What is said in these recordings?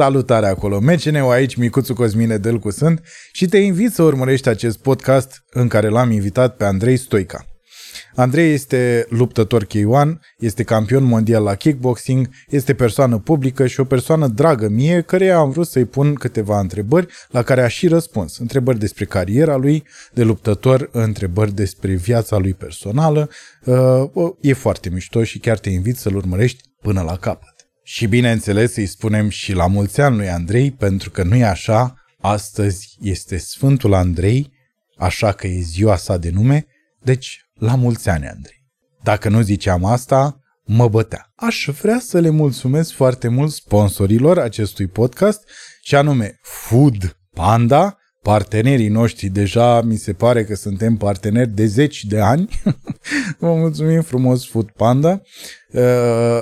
Salutare acolo, MCNU aici, Micuțu Cosmine Delcu sunt și te invit să urmărești acest podcast în care l-am invitat pe Andrei Stoica. Andrei este luptător K1, este campion mondial la kickboxing, este persoană publică și o persoană dragă mie, căreia am vrut să-i pun câteva întrebări la care a și răspuns. Întrebări despre cariera lui de luptător, întrebări despre viața lui personală. Uh, e foarte mișto și chiar te invit să-l urmărești până la capăt. Și bineînțeles îi spunem și la mulți ani lui Andrei, pentru că nu e așa, astăzi este Sfântul Andrei, așa că e ziua sa de nume, deci la mulți ani, Andrei. Dacă nu ziceam asta, mă bătea. Aș vrea să le mulțumesc foarte mult sponsorilor acestui podcast, și anume Food Panda, partenerii noștri, deja mi se pare că suntem parteneri de zeci de ani. Vă mulțumim frumos, Food Panda. Uh,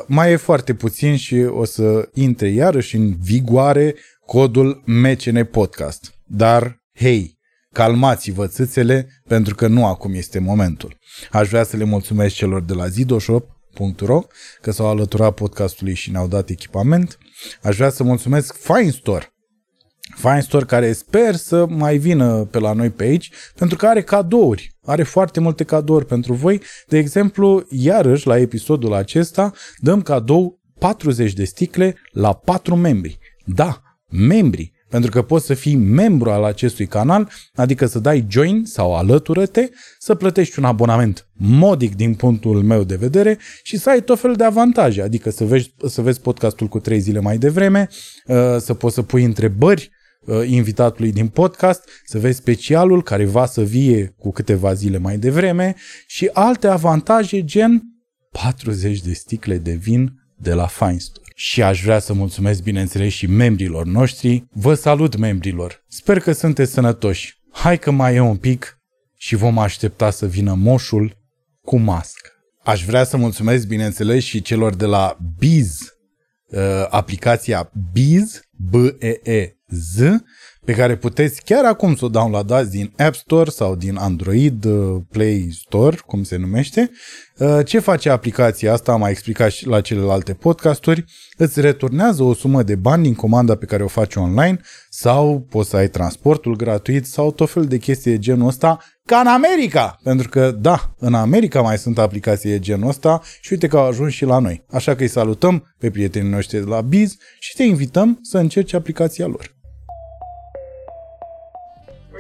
mai e foarte puțin și o să intre iarăși în vigoare codul MCN Podcast. Dar, hei, calmați-vă țâțele pentru că nu acum este momentul. Aș vrea să le mulțumesc celor de la zidoshop.ro că s-au alăturat podcastului și ne-au dat echipament. Aș vrea să mulțumesc Fine Store, Fine Store care sper să mai vină pe la noi pe aici, pentru că are cadouri. Are foarte multe cadouri pentru voi. De exemplu, iarăși la episodul acesta dăm cadou 40 de sticle la 4 membri. Da, membri. Pentru că poți să fii membru al acestui canal, adică să dai join sau alătură-te, să plătești un abonament modic din punctul meu de vedere și să ai tot felul de avantaje, adică să vezi, să vezi podcastul cu trei zile mai devreme, uh, să poți să pui întrebări uh, invitatului din podcast, să vezi specialul care va să vie cu câteva zile mai devreme și alte avantaje gen 40 de sticle de vin de la Fine Store. Și aș vrea să mulțumesc, bineînțeles, și membrilor noștri. Vă salut, membrilor! Sper că sunteți sănătoși. Hai că mai e un pic și vom aștepta să vină moșul cu mască. Aș vrea să mulțumesc, bineînțeles, și celor de la Biz, uh, aplicația Biz, B-E-E-Z, pe care puteți chiar acum să o downloadați din App Store sau din Android uh, Play Store, cum se numește. Uh, ce face aplicația asta, am mai explicat și la celelalte podcasturi, îți returnează o sumă de bani din comanda pe care o faci online sau poți să ai transportul gratuit sau tot fel de chestii de genul ăsta, ca în America! Pentru că, da, în America mai sunt aplicații de genul ăsta și uite că au ajuns și la noi. Așa că îi salutăm pe prietenii noștri de la Biz și te invităm să încerci aplicația lor.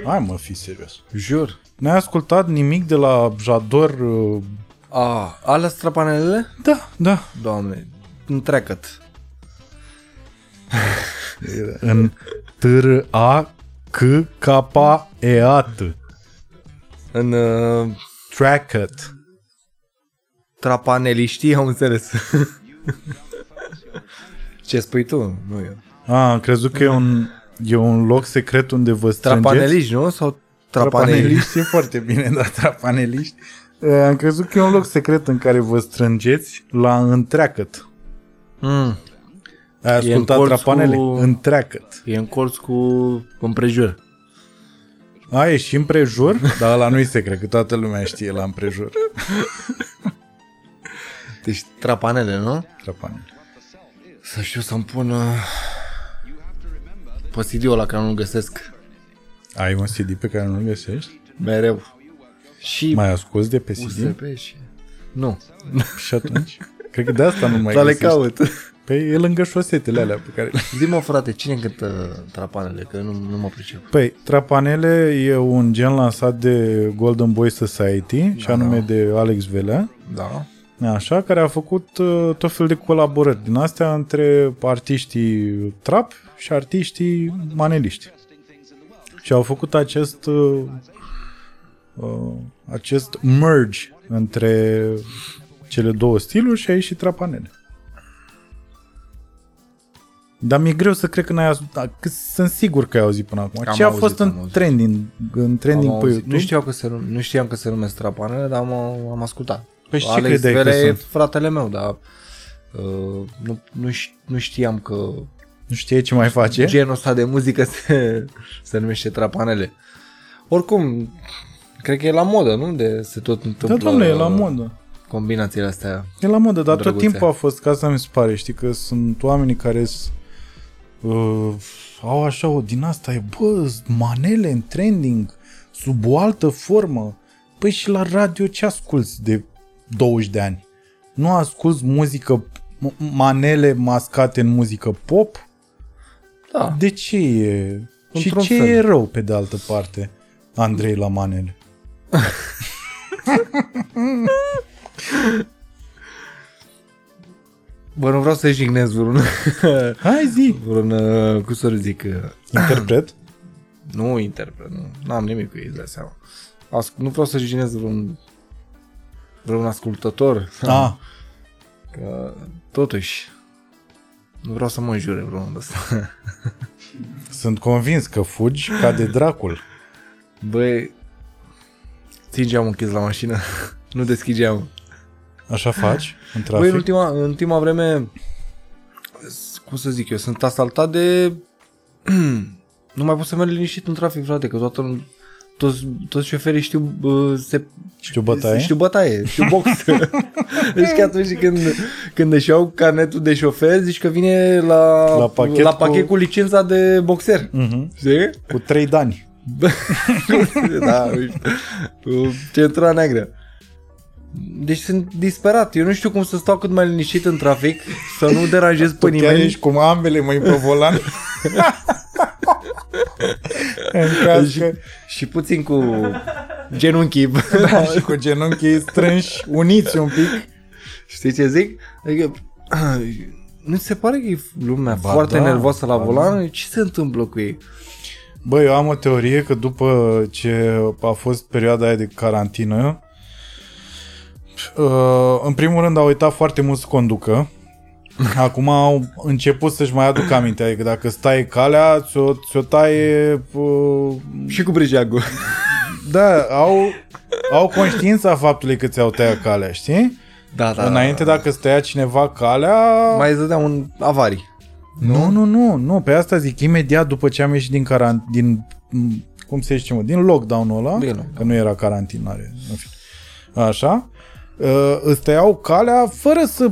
Hai mă, fi serios. Jur. N-ai ascultat nimic de la Jador? uh, A, alea strapanelele? Da, da. Doamne, întreagăt. În t r a c k e a t În uh, Tracket. trapaneliștii am înțeles. Ce spui tu? Nu eu. A, am crezut că e un, e un loc secret unde vă strângeți. Trapaneliști, nu? Sau trapaneliști? Trapaneliști e foarte bine, da, trapaneliști. Uh, Am crezut că e un loc secret în care vă strângeți la întreacăt. Mm. Ai ascultat colț trapanele? cu- Întreacăt. E în colț cu împrejur. A, e și împrejur? Dar ăla nu-i secret, că toată lumea știe la împrejur. Deci trapanele, nu? Trapanele. Să știu să-mi pun uh, Posidiul ăla care nu-l găsesc Ai un CD pe care nu-l găsești? mereu. Și Mai asculti de pe CD? USB și... Nu, Și atunci? Cred că de asta nu mai dar le găsești. caut. Păi e lângă șosetele alea pe care le... Zi-mă, frate, cine cântă trapanele? Că nu, nu mă pricep. Păi, Trapanele e un gen lansat de Golden Boy Society, da, și anume de Alex Velea, Da. Așa, care a făcut uh, tot fel de colaborări din astea între artiștii trap și artiștii maneliști. Și au făcut acest uh, uh, acest merge între cele două stiluri și a ieșit Trapanele. Dar mi-e greu să cred că n-ai auzit, că sunt sigur că ai auzit până acum. Am Ce a auzit, fost am în auzit. trending, în trending Am pe auzit. YouTube? nu, știam că se, num- nu știam că se numesc trapanele, dar am, am ascultat. Păi și ce Alex credeai că Vele e sunt? fratele meu, dar uh, nu, nu, ș- nu știam că Nu știe ce mai face? genul ăsta de muzică se, se numește trapanele. Oricum, cred că e la modă, nu? De se tot Da, întâmplă domnule, e la modă. combinațiile astea. E la modă, dar tot Drăguțe. timpul a fost, ca asta mi se pare, știi, că sunt oamenii care sunt uh, au așa o din asta, e, bă, manele în trending, sub o altă formă. Păi și la radio ce asculți de 20 de ani? Nu asculți muzică, m- manele mascate în muzică pop? Da. De ce e? Și Într-un ce fel. e rău, pe de altă parte, Andrei la manele? Bă, nu vreau să jignez vreun, Hai zi! vreun, uh, cum să zic, uh, Interpret? nu interpret, nu, n-am nimic cu ei, îți dai seama. As- nu vreau să jignez vreun, vreun ascultător, Ah, că totuși, nu vreau să mă înjure vreunul ăsta. sunt convins că fugi ca de dracul. Băi, ții geamul închis la mașină, nu deschid geamul. Așa faci în Băi, trafic? în ultima, în ultima vreme, s- cum să zic eu, sunt asaltat de... nu mai pot să merg liniștit în trafic, frate, că toată, toți, toți șoferii știu, bă, se, Știu bătaie? știu bătaie, știu box. deci că atunci când, când își iau carnetul de șofer, zici că vine la, La pachet la pachet cu- cu... licența de boxer. Mhm. Știi? Cu trei dani. da, uite, cu centura neagră. Deci sunt disperat. Eu nu știu cum să stau cât mai liniștit în trafic, să nu deranjez pe Tu chiar nimeni. ești cu ambele mâini pe volan. în caz Și, că, și puțin cu genunchii. da, și cu genunchii strânși, uniți un pic. Știi ce zic? Adică, nu ți se pare că e lumea Ba foarte da, nervoasă la ba volan? Ce se întâmplă cu ei? Bă, eu am o teorie că după ce a fost perioada aia de carantină, uh, în primul rând au uitat foarte mult să conducă. Acum au început să-și mai aduc aminte, adică dacă stai calea, ți-o, ți-o taie... Uh, Și cu brigeagul. da, au, au conștiința faptului că ți-au tăiat calea, știi? Da, da. Înainte, dacă stăia cineva calea... Mai îți dădea un avarii. Nu, nu, nu, nu, pe asta zic, imediat după ce am ieșit din carant... din m, cum se zice, mă, din lockdown-ul ăla, Din lockdown. că nu era carantinare, în fine. Așa, uh, îți tăiau calea fără să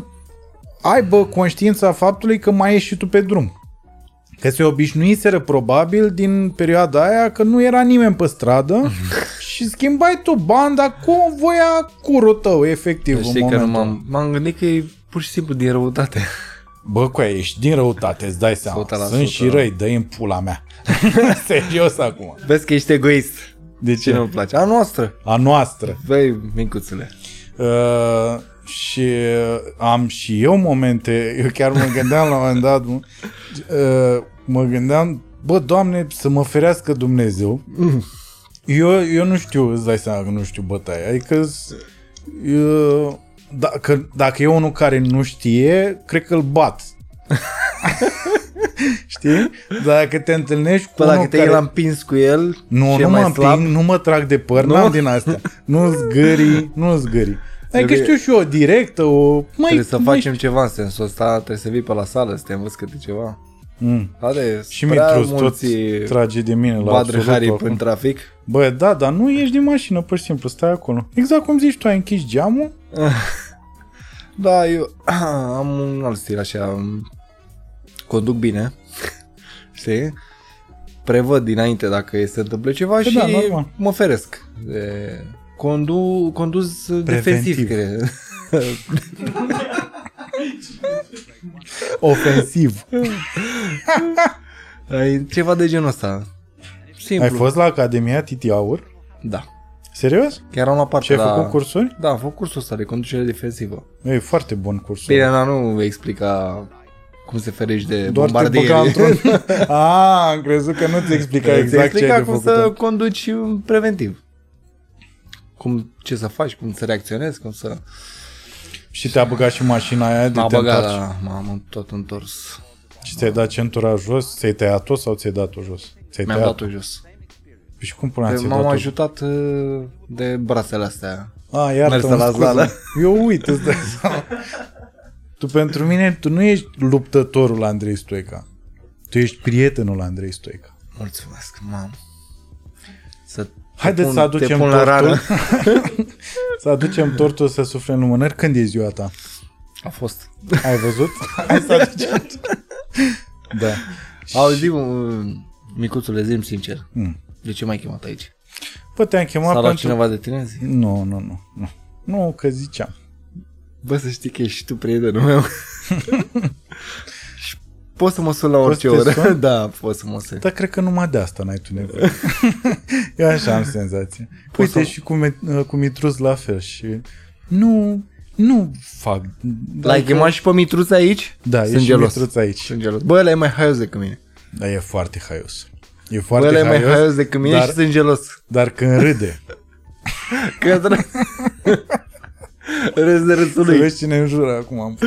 aibă conștiința faptului că mai ești și tu pe drum. Că se obișnuiseră probabil din perioada aia că nu era nimeni pe stradă și schimbai tu banda cu voia curul tău, efectiv. în Știi că nu momentul m-am, m-am gândit că e pur și simplu din răutate. Bă, cu aia, ești din răutate, îți dai seama. 100%, Sunt și da. răi, dă în pula mea. Serios acum. Vezi că ești egoist. De Ce nu-mi place? A noastră. A noastră. Băi, micuțule. Uh, și uh, am și eu momente, eu chiar mă gândeam la un moment dat, mă, uh, mă gândeam, bă, Doamne, să mă ferească Dumnezeu. Eu, eu nu știu, îți dai seama că nu știu bătaie. Adică, s- eu, dacă, dacă e unul care nu știe, cred că îl bat. Știi? Dar dacă te întâlnești cu Bă, dacă unul te care... l-am împins cu el Nu, și e nu mai mă slab, împing, nu mă trag de păr, Nu? n-am din astea. Nu zgârii, nu zgârii. Adică Trebuie- știu și eu o directă, o... Măi, trebuie să măi, facem ceva în sensul ăsta, trebuie să vii pe la sală să te învăț câte ceva. Mm. Ade, Și Mitrus tot mulți trage de mine la vadră absolut Harry acum. în trafic. Bă, da, dar nu ieși din mașină, pur și simplu, stai acolo. Exact cum zici tu, ai închis geamul, Da, eu am un alt stil așa, conduc bine, știi? Prevăd dinainte dacă se întâmplă ceva și da, normal. mă feresc. De... Condu, condus defensiv, cred. ofensiv. Ai Ceva de genul ăsta. Simplu. Ai fost la Academia Titi Aur? Da. Serios? Chiar am la parte Și ai la... făcut cursuri? Da, am făcut cursul ăsta de conducere defensivă. E foarte bun cursul. Bine, dar nu explica cum se ferești de Doar te bombardieri. băga într-un... A, am crezut că nu ți explica Îți exact ce explica ai de cum făcut. să conduci preventiv. Cum, ce să faci, cum să reacționezi, cum să... Și te-a băgat și mașina aia de M-a te băgat, întorci. da, m-am tot întors. Și ți-ai dat centura jos? Ți-ai tăiat-o sau ți-ai dat-o jos? Ți-ai Mi-am tăiat dat-o jos. Și cum până ți-ai M-am dat-o? ajutat uh, de brațele astea. A, iartă Merse la sală. Eu uit, îți dai seama. Tu pentru mine, tu nu ești luptătorul Andrei Stoica. Tu ești prietenul Andrei Stoica. Mulțumesc, mam. Să te Haideți pun- să aducem te pun la tortul. rană. să aducem tortul să suflem lumânări. Când e ziua ta? A fost. Ai văzut? Hai să aducem. da. Auzi, micuțule, zi sincer. Mm. De ce m-ai chemat aici? Bă, te-am chemat S-a luat pentru... cineva de tine? Zi. Nu, nu, nu, nu. Nu, că ziceam. Bă, să știi că ești și tu prietenul meu. și poți să mă sun la Poți orice să te oră. sun? da, poți să mă sun. Dar cred că numai de asta n-ai tu nevoie. Eu așa am senzația. Poți Uite să- și cu, Me- cu Mitrus la fel și nu, nu fac. L-ai chemat și pe Mitruț aici? Da, Sunt e și gelos. Mitruț aici. Sunt gelos. Bă, ăla e mai haios decât mine. Da, e foarte haios. E Bă, foarte ăla e mai haios, haios decât mine dar, și sunt gelos. dar când râde, Că dră... Râs de râsul să lui. vezi cine înjură acum. Am...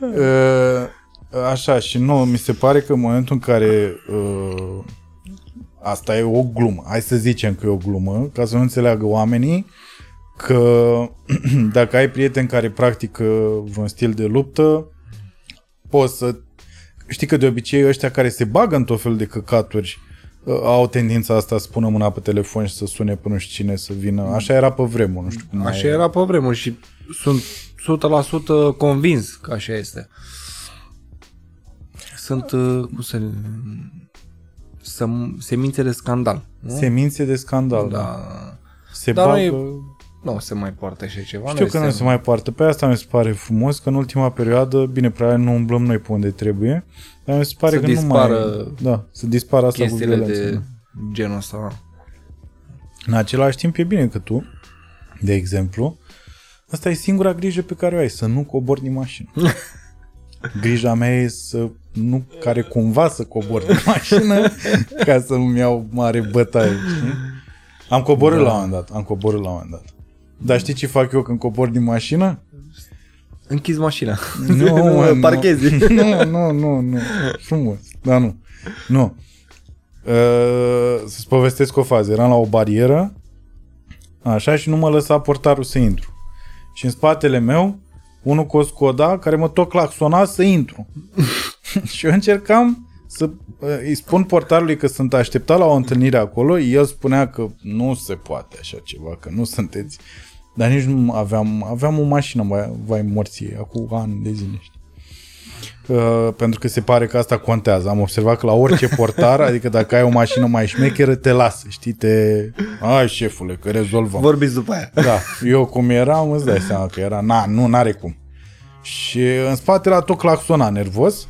Uh, așa, și nu, mi se pare că în momentul în care uh, asta e o glumă, hai să zicem că e o glumă, ca să nu înțeleagă oamenii că dacă ai prieteni care practică vreun stil de luptă, poți să... Știi că de obicei ăștia care se bagă în tot fel de căcaturi uh, au tendința asta să pună mâna pe telefon și să sune pe nu știu cine să vină. Așa era pe vremuri, nu știu cum mai Așa e. era pe vremuri și sunt 100% convins că așa este. Sunt, uh, cum să Sem- semințe de scandal. Nu? Semințe de scandal. Da. Da. Se Dar nu bagă... e- Nu se mai poartă așa ceva. Știu că nu se mai poartă. Pe asta mi se pare frumos că în ultima perioadă, bine, prea nu umblăm noi pe unde trebuie, dar mi se pare Să că dispară nu mai... Da, să dispară asta cu chestiile violență. de da. genul ăsta. În același timp e bine că tu, de exemplu, asta e singura grijă pe care o ai, să nu cobori din mașină. Grija mea e să nu, care cumva să cobor din mașină ca să nu-mi iau mare bătaie, știi? Am coborât Da. la un moment dat, am coborât la un moment dat. Dar știi ce fac eu când cobor din mașină? Închizi mașina. Nu, mă, nu. Parchezi. Nu, nu, nu, nu. Frumos. Da, nu. Nu. Uh, să-ți povestesc o fază. Eram la o barieră, așa, și nu mă lăsa portarul să intru. Și în spatele meu, unul cu o Skoda, care mă tot claxona să intru. și eu încercam să uh, îi spun portarului că sunt așteptat la o întâlnire acolo, el spunea că nu se poate așa ceva, că nu sunteți. Dar nici nu aveam, aveam o mașină, vai, vai morții, acum ani de zile, știi. Uh, pentru că se pare că asta contează. Am observat că la orice portar, adică dacă ai o mașină mai șmecheră, te lasă, știi, te... Ai, șefule, că rezolvăm. Vorbiți după aia. Da, eu cum eram, îți dai seama că era, na, nu, n-are cum. Și în spate era tot claxona nervos.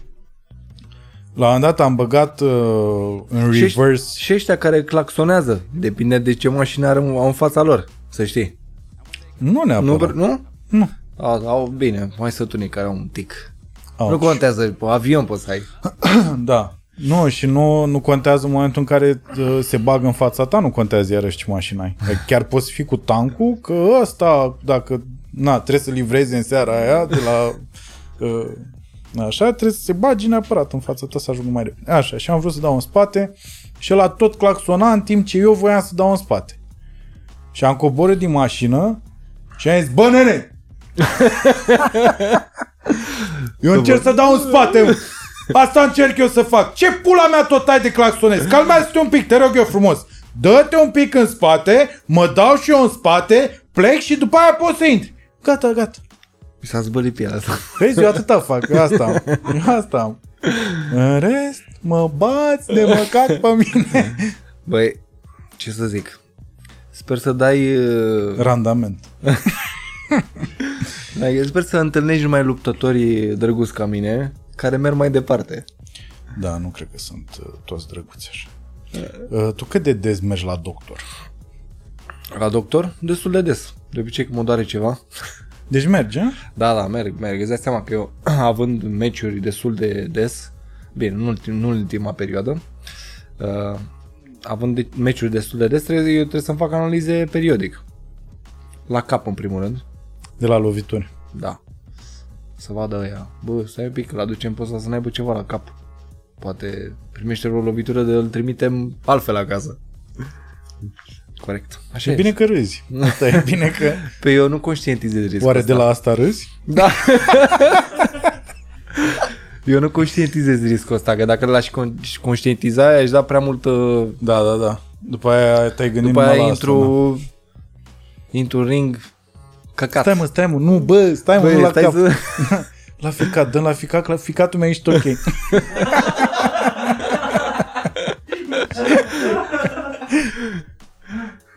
La un moment dat am băgat uh, în Și, reverse. și ăștia care claxonează, depinde de ce mașină are au în fața lor, să știi. Nu Nu? neapărat. nu? Nu. A, au, bine, mai sunt unii care au un tic. Au. Nu contează, pe avion poți să ai. Da. Nu, și nu, nu contează în momentul în care uh, se bagă în fața ta, nu contează iarăși ce mașină ai. Adică Chiar poți fi cu tancul, că ăsta, dacă na, trebuie să livrezi în seara aia de la... Uh, așa, trebuie să se bagi neapărat în fața ta să ajungă mai repede. Așa, și am vrut să dau în spate și ăla tot claxona în timp ce eu voiam să dau în spate. Și am coborât din mașină și am zis, bă, nene! eu încerc să dau în spate, mă. Asta încerc eu să fac. Ce pula mea tot ai de claxonez? Calmează-te un pic, te rog eu frumos. Dă-te un pic în spate, mă dau și eu în spate, plec și după aia poți să intri. Gata, gata. Mi s-a zbălit pielea asta. Vezi, eu atâta fac, eu asta am. Eu asta am. În rest, mă bați de măcat pe mine. Băi, ce să zic. Sper să dai... uh, Randament. Da, eu sper să întâlnești numai luptătorii drăguți ca mine, care merg mai departe. Da, nu cred că sunt uh, toți drăguți așa. Uh, tu cât de des mergi la doctor? La doctor, destul de des. De obicei când mă doare ceva. Deci mergi, a? Da, da, merg, merg. Îți dai seama că eu, având meciuri destul de des, bine, nu, ultim, nu în ultima perioadă, uh, având de, meciuri destul de des, trebuie, eu trebuie să-mi fac analize periodic. La cap, în primul rând. De la lovituri. Da. Să vadă ăia. Bă, stai un pic, îl aducem pe ăsta să n-aibă ceva la cap. Poate primește o lovitură de îl trimitem altfel acasă. Corect. Așa E e. bine că râzi. Asta e bine că... Pe eu nu conștientizez riscul Oare ăsta. de la asta râzi? Da. eu nu conștientizez riscul ăsta, că dacă l-aș con- conștientiza, aș da prea multă... Da, da, da. După aia te-ai gândit După numai aia la intru, asta, intru în ring da. Căcat. Stai mă, stai mă, nu, bă, stai mă, Băi, nu la stai cap. să... La ficat, dă la ficat, la ficatul meu ești ok.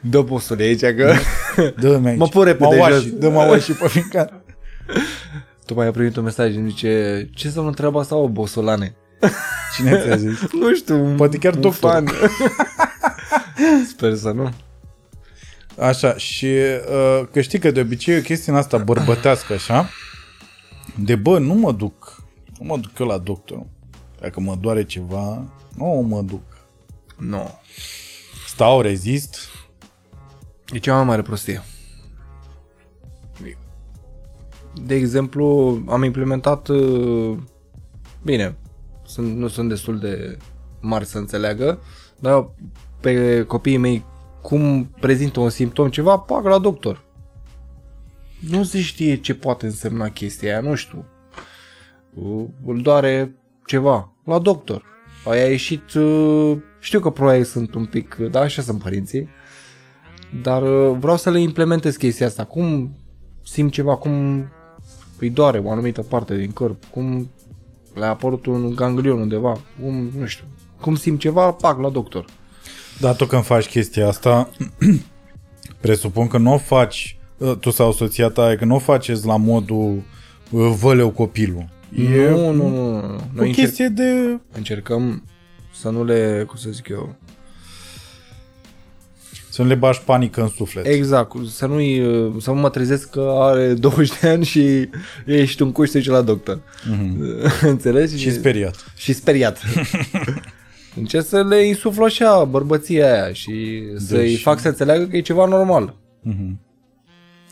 Dă postule aici că... Dă-mi aici. Mă pun repede Mă jos. Dă mă și pe fiecare. Tu mai ai primit un mesaj și zice Ce să nu treaba asta, o bosolane? Cine ți-a zis? Nu știu, un, Poate chiar un doctor. fan. Sper să nu. Așa, și uh, că știi că de obicei e o chestie în asta bărbătească, așa, de bă, nu mă duc, nu mă duc eu la doctor. Dacă mă doare ceva, nu mă duc. Nu. Stau, rezist, E cea mai mare prostie. De exemplu, am implementat uh, bine, sunt, nu sunt destul de mari să înțeleagă, dar pe copiii mei cum prezintă un simptom ceva, pac la doctor. Nu se știe ce poate însemna chestia aia, nu știu. Uh, Îl doare ceva, la doctor. Aia a ieșit, uh, știu că probabil sunt un pic, da, așa sunt părinții, dar uh, vreau să le implementez chestia asta. Cum simt ceva, cum îi doare o anumită parte din corp, cum le-a apărut un ganglion undeva, cum, nu știu, cum simt ceva, pac, la doctor. Dar tu când faci chestia asta, presupun că nu o faci, uh, tu sau soția ta, că nu o faceți la modul uh, văleu copilul. E Nu, nu, nu, nu. o Noi încerc, chestie de... încercăm să nu le, cum să zic eu, Să nu le bași panică în suflet. exact, să nu să nu mă trezesc că are 20 de ani și ești un cuș să duci la doctor. Mm-hmm. Înțelegi? Și speriat. și speriat. Încerc să le insuflu așa bărbăția aia și să-i Deci- fac să înțeleagă că e ceva normal. Mhm.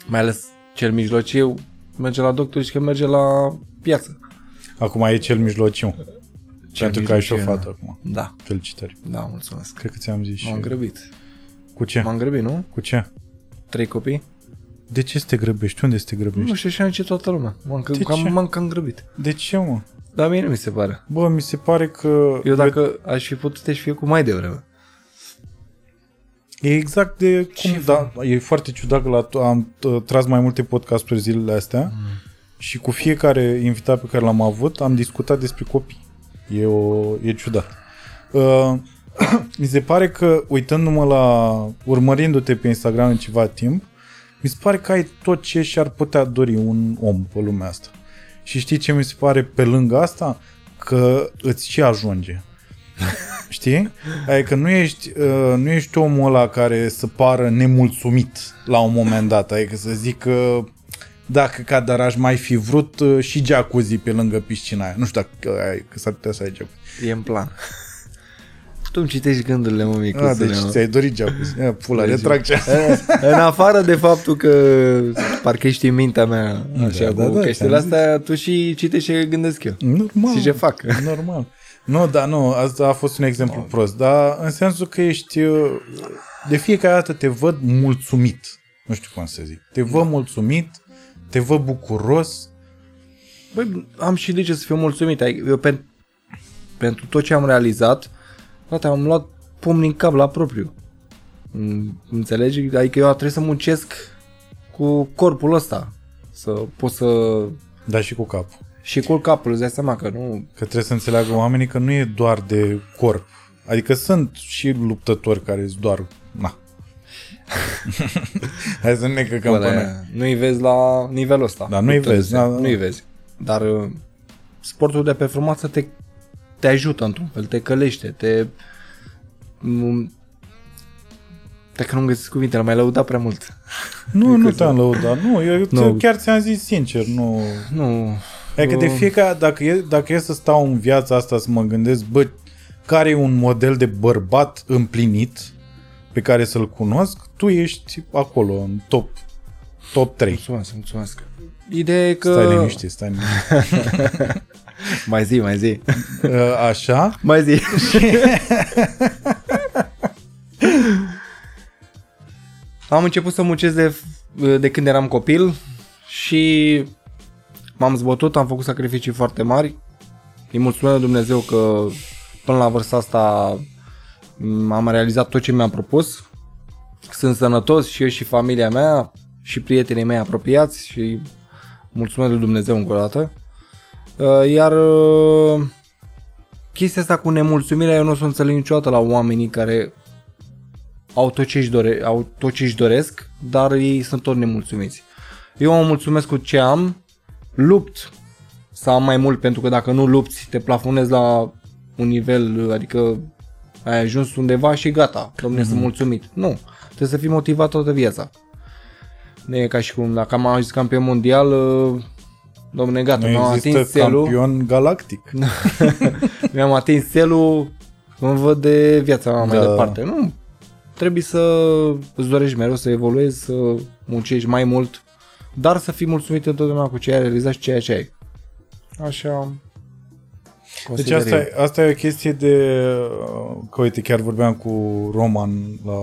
Mai ales cel mijlociu merge la doctor și că merge la piață. Acum e cel mijlociu. Cel Pentru că ai și o mijlociu, fată acum. Da, Felicitări. da, mulțumesc. Cred că ți-am zis și... M-am grăbit. Cu ce? M-am grăbit, nu? Cu ce? Trei copii? De ce să te grăbești? Unde să te grăbești? Nu știu și ce toată lumea. M-am, De cam, ce? m-am cam grăbit. De ce, mă? Dar mie nu mi se pare. Bă, mi se pare că... Eu dacă aș fi putut, aș fi cu mai devreme. E exact de cum, Ce da, e foarte ciudat că la, am uh, tras mai multe podcasturi zilele astea mm. și cu fiecare invitat pe care l-am avut am discutat despre copii. E, o, e ciudat. Uh, mi se pare că, uitându-mă la, urmărindu-te pe Instagram în ceva timp, mi se pare că ai tot ce și-ar putea dori un om pe lumea asta. Și știi ce mi se pare pe lângă asta? Că îți și ajunge. Știi? Adică nu ești, uh, nu ești omul ăla care să pară nemulțumit la un moment dat. Adică să zic că dacă ca dar aș mai fi vrut uh, și jacuzzi pe lângă piscina aia. Nu știu dacă ai, că s-ar putea să ai jacuzzi. E în plan. Tu îmi citești gândurile, mă, Ah, micuțule, deci mă. ți-ai dorit jacuzzi. Ia, pula, Deci- retrag ce în afară de faptul că parcă ești în mintea mea așa Da, da, da, cu da, chestiile ți-am astea, tu și citești ce gândesc eu. Normal. Și ce fac. Normal. Nu, da, nu, asta a fost un exemplu prost, dar în sensul că ești, uh, de fiecare dată te văd mulțumit. Nu știu cum să zic. Te văd mulțumit, te văd bucuros. Băi, am și de ce să fiu mulțumit. Adică Eu pen, pentru tot ce am realizat, frate, am luat pumni în cap la propriu. Mm, Înțelegi? Adică eu trebuie să muncesc cu corpul ăsta. Să pot să... Dar și cu capul. Și cu capul, îți dai seama că nu... Că trebuie să înțeleagă oamenii că nu e doar de corp. Adică sunt și luptători care sunt doar... Na. Hai să nu ne căcăm Bă, pe noi. dar nu-i vezi la nivelul ăsta. Da, nu-i Luptele vezi, astea. da, da. Nu-i vezi. Dar uh, sportul de performanță te, te ajută într-un fel, te călește, te... m- Dacă nu-mi găsesc cuvintele, mai lăudat prea mult. Nu, nu te-am lăudat. Nu, eu Nu. chiar ți-am zis sincer, nu... Nu... Adică de nu- fiecare, dacă e, dacă e să stau în viața asta să mă gândesc, bă, care e un model de bărbat împlinit pe care să-l cunosc, tu ești acolo, în top, top 3. Mulțumesc, mulțumesc. Ideea e că... Stai liniștit, stai liniștit. Mai zi, mai zi. Uh, Așa, Mai zi. Am început să muncesc de, de când eram copil și m-am zbătut, am făcut sacrificii foarte mari. Îi mulțumesc lui Dumnezeu că până la vârsta asta m- am realizat tot ce mi-am propus. Sunt sănătos și eu și familia mea și prietenii mei apropiați și mulțumesc lui Dumnezeu încă o dată. Uh, Iar uh, chestia asta cu nemulțumirea eu nu o să o înțeleg niciodată la oamenii care au tot ce-și, dore, au tot ce-și doresc, dar ei sunt tot nemulțumiți. Eu mă mulțumesc cu ce am, lupt să am mai mult, pentru că dacă nu lupți, te plafonezi la un nivel, adică ai ajuns undeva și gata, domnule, mm-hmm. sunt mulțumit. Nu, trebuie să fii motivat toată viața. Nu e ca și cum dacă am ajuns campion mondial, domnule, gata, nu mi-am există atins celul. campion galactic. mi-am atins celul, mă văd de viața mea mai Da. departe. Nu, trebuie să îți dorești mereu să evoluezi, să muncești mai mult, dar să fii mulțumit întotdeauna cu ce ai realizat și ceea ce ai. Așa. Deci consider asta, eu. e- asta e o chestie de... Că uite, chiar vorbeam cu Roman la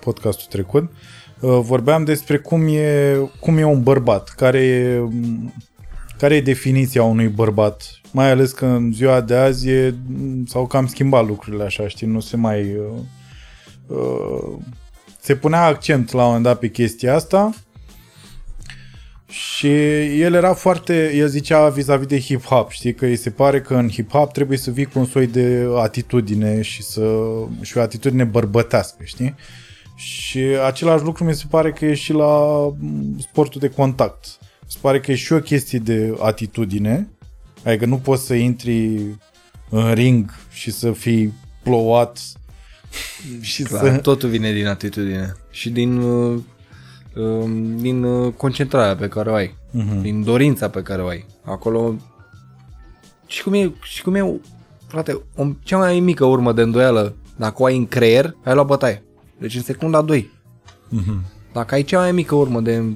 podcastul trecut. uh, Vorbeam despre cum e, cum e un bărbat, care e, care e definiția unui bărbat. Mai ales că în ziua de azi e, s-au cam schimbat lucrurile așa, știi, nu se mai... uh, uh, se punea accent la un moment dat pe chestia asta și el era foarte, el zicea vis-a-vis de hip-hop, știi, că îi se pare că în hip-hop trebuie să vii cu un soi de atitudine și, să, și o atitudine bărbătească, știi? Și același lucru mi se pare că e și la mm, sportul de contact. Mi se pare că e și o chestie de atitudine, adică nu poți să intri în ring și să fii plouat și Clar, să... totul vine din atitudine și din, uh, um, din uh, concentrarea pe care o ai, Mhm. din dorința pe care o ai. Acolo și cum e, și cum e frate, o, cea mai mică urmă de îndoială, dacă o ai în creier, ai luat bătaie. Deci în secunda 2. Mhm. Dacă ai cea mai mică urmă de uh,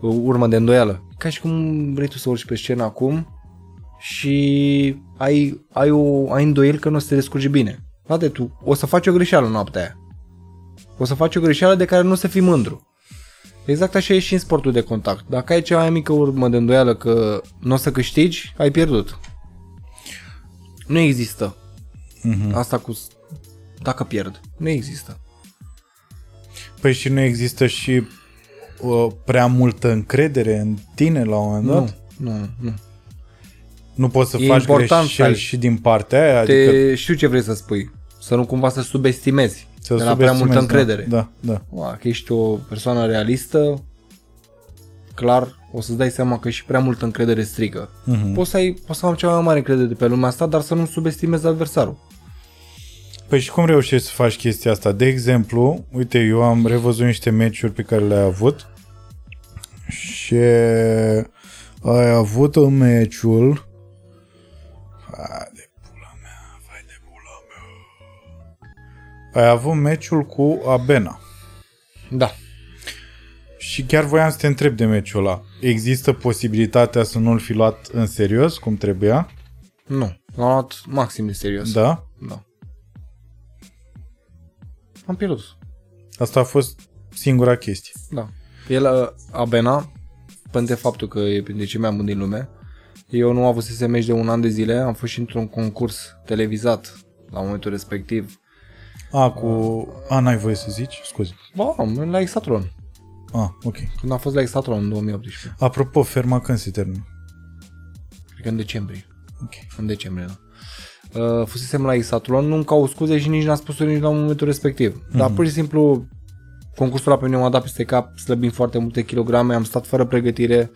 urmă de îndoială, ca și cum vrei tu să urci pe scenă acum și ai, ai, o, ai îndoiel că nu o să te descurci bine. Frate, tu o să faci o greșeală noaptea aia. O să faci o greșeală de care nu o să fii mândru. Exact așa e și în sportul de contact. Dacă ai cea mai mică urmă de îndoială că nu o să câștigi, ai pierdut. Nu există. Mhm. Asta cu... s- Dacă pierd. Nu există. Păi și nu există și uh, prea multă încredere în tine la un moment dat? Nu, nu, nu. Nu poți să E faci important greșeli să- și din partea aia? Te, Adică știu ce vrei să spui. Să nu cumva să subestimezi. să de la prea subestimezi, multă încredere. Da, da. da. Ua, că ești o persoană realistă, clar o să-ți dai seama că și prea multă încredere strică. Mhm. Poți să ai, poți să am cea mai mare încredere de pe lumea asta, dar să nu subestimezi adversarul. Păi și cum reușești să faci chestia asta? De exemplu, uite, eu am revăzut niște meciuri pe care le-ai avut și ai avut un meciul Hai de pula mea, vai de pula mea. Ai avut meciul cu Abena. Da. Și chiar voiam să te întreb de meciul ăla. Există posibilitatea să nu-l fi luat în serios, cum trebuia? Nu. L-am luat maxim de serios. Da? da. Am pierdut. Asta a fost singura chestie. Da. El, uh, Abena, pentru faptul că e printre cei mai buni din lume, eu nu am avut să meci de un an de zile, am fost și într-un concurs televizat la momentul respectiv. A, cu... A, n-ai voie să zici? Scuze. Ba, la Exatron. A, ok. Când a fost la Exatron în 2018. Apropo, ferma când se termină? Cred că în decembrie. Ok. În decembrie, da. Uh, fusesem la Exatron, nu-mi cau scuze și nici n-a spus nici la momentul respectiv. Mm-hmm. Dar pur și simplu concursul ăla pe mine m-a dat peste cap, slăbim foarte multe kilograme, am stat fără pregătire.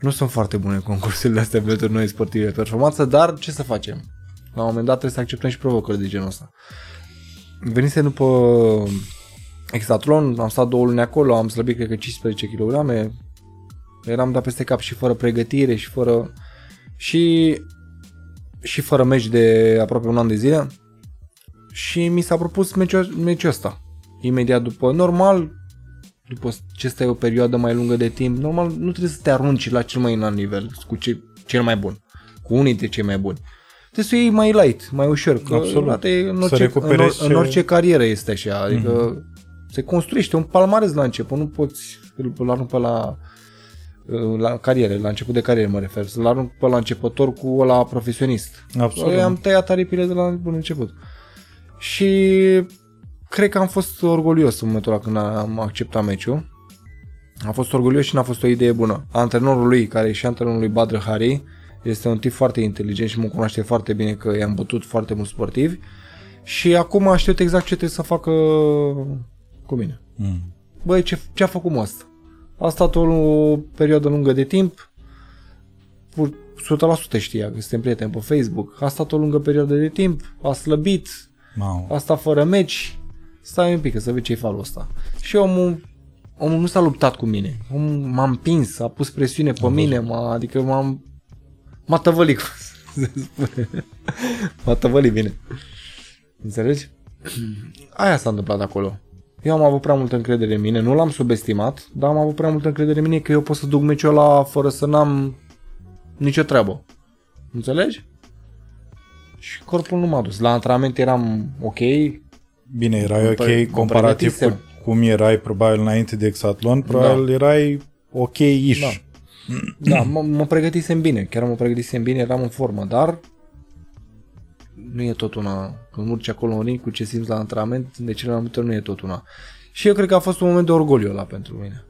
Nu sunt foarte bune concursurile astea pentru noi sportive de performanță, dar ce să facem? La un moment dat trebuie să acceptăm și provocări de genul ăsta. Venise după Exatron, am stat două luni acolo, am slăbit cred că 15 kg, eram dat peste cap și fără pregătire și fără și și fără meci de aproape un an de zile și mi s-a propus meciul, meciul ăsta. Imediat după, normal, după ce stai o perioadă mai lungă de timp, normal nu trebuie să te arunci la cel mai înalt nivel, cu ce, cel mai bun, cu unii dintre cei mai buni. Trebuie să o iei mai light, mai ușor, că Absolut. frate, în, Să orice, în, recuperezi or, în ce- orice carieră este așa, adică mm-hmm. se construiește un palmares la început, nu poți îl arunci pe la la carieră, la început de carieră mă refer, să-l arunc pe la începător cu la profesionist. Absolut. Eu am tăiat aripile de la bun început. Și cred că am fost orgolios în momentul ăla când am acceptat meciul. Am fost orgolios și n-a fost o idee bună. Antrenorul lui, care e și antrenorul lui Badr Hari, Este un tip foarte inteligent și mă cunoaște foarte bine că i-am bătut foarte mulți sportivi și acum aștept exact ce trebuie să facă cu mine. Mm. Băi, ce, ce a făcut mă asta? A stat o, o perioadă lungă de timp, pur- 100% știa că suntem prieteni pe Facebook, a stat o lungă perioadă de timp, a slăbit, Mamă. a stat fără meci, stai un pic să vezi ce-i falul ăsta. Și omul, omul nu s-a luptat cu mine, omul m-a împins, a pus presiune pe mine, m-a, adică m-a, m-a tăvălit, cum se spune. m-a tăvălit bine. Înțelegi? Aia s-a întâmplat acolo. Eu am avut prea multă încredere în mine, nu l-am subestimat, dar am avut prea multă încredere în mine că eu pot să duc meciul ăla fără să n-am nicio treabă. Înțelegi? Și corpul nu m-a dus. La antrenament eram ok, Bine, erai Mă ok pre- mă comparativ cu pregătisem. cum erai probabil înainte de Exatlon, probabil erai ok-ish. Da. da, mă, mă pregătisem bine, chiar mă pregătisem bine, eram în formă, dar nu e tot una. Când urci acolo în ring cu ce simți la antrenament, de cele mai multe ori nu e tot una. Și eu cred că a fost un moment de orgoliu ăla pentru mine.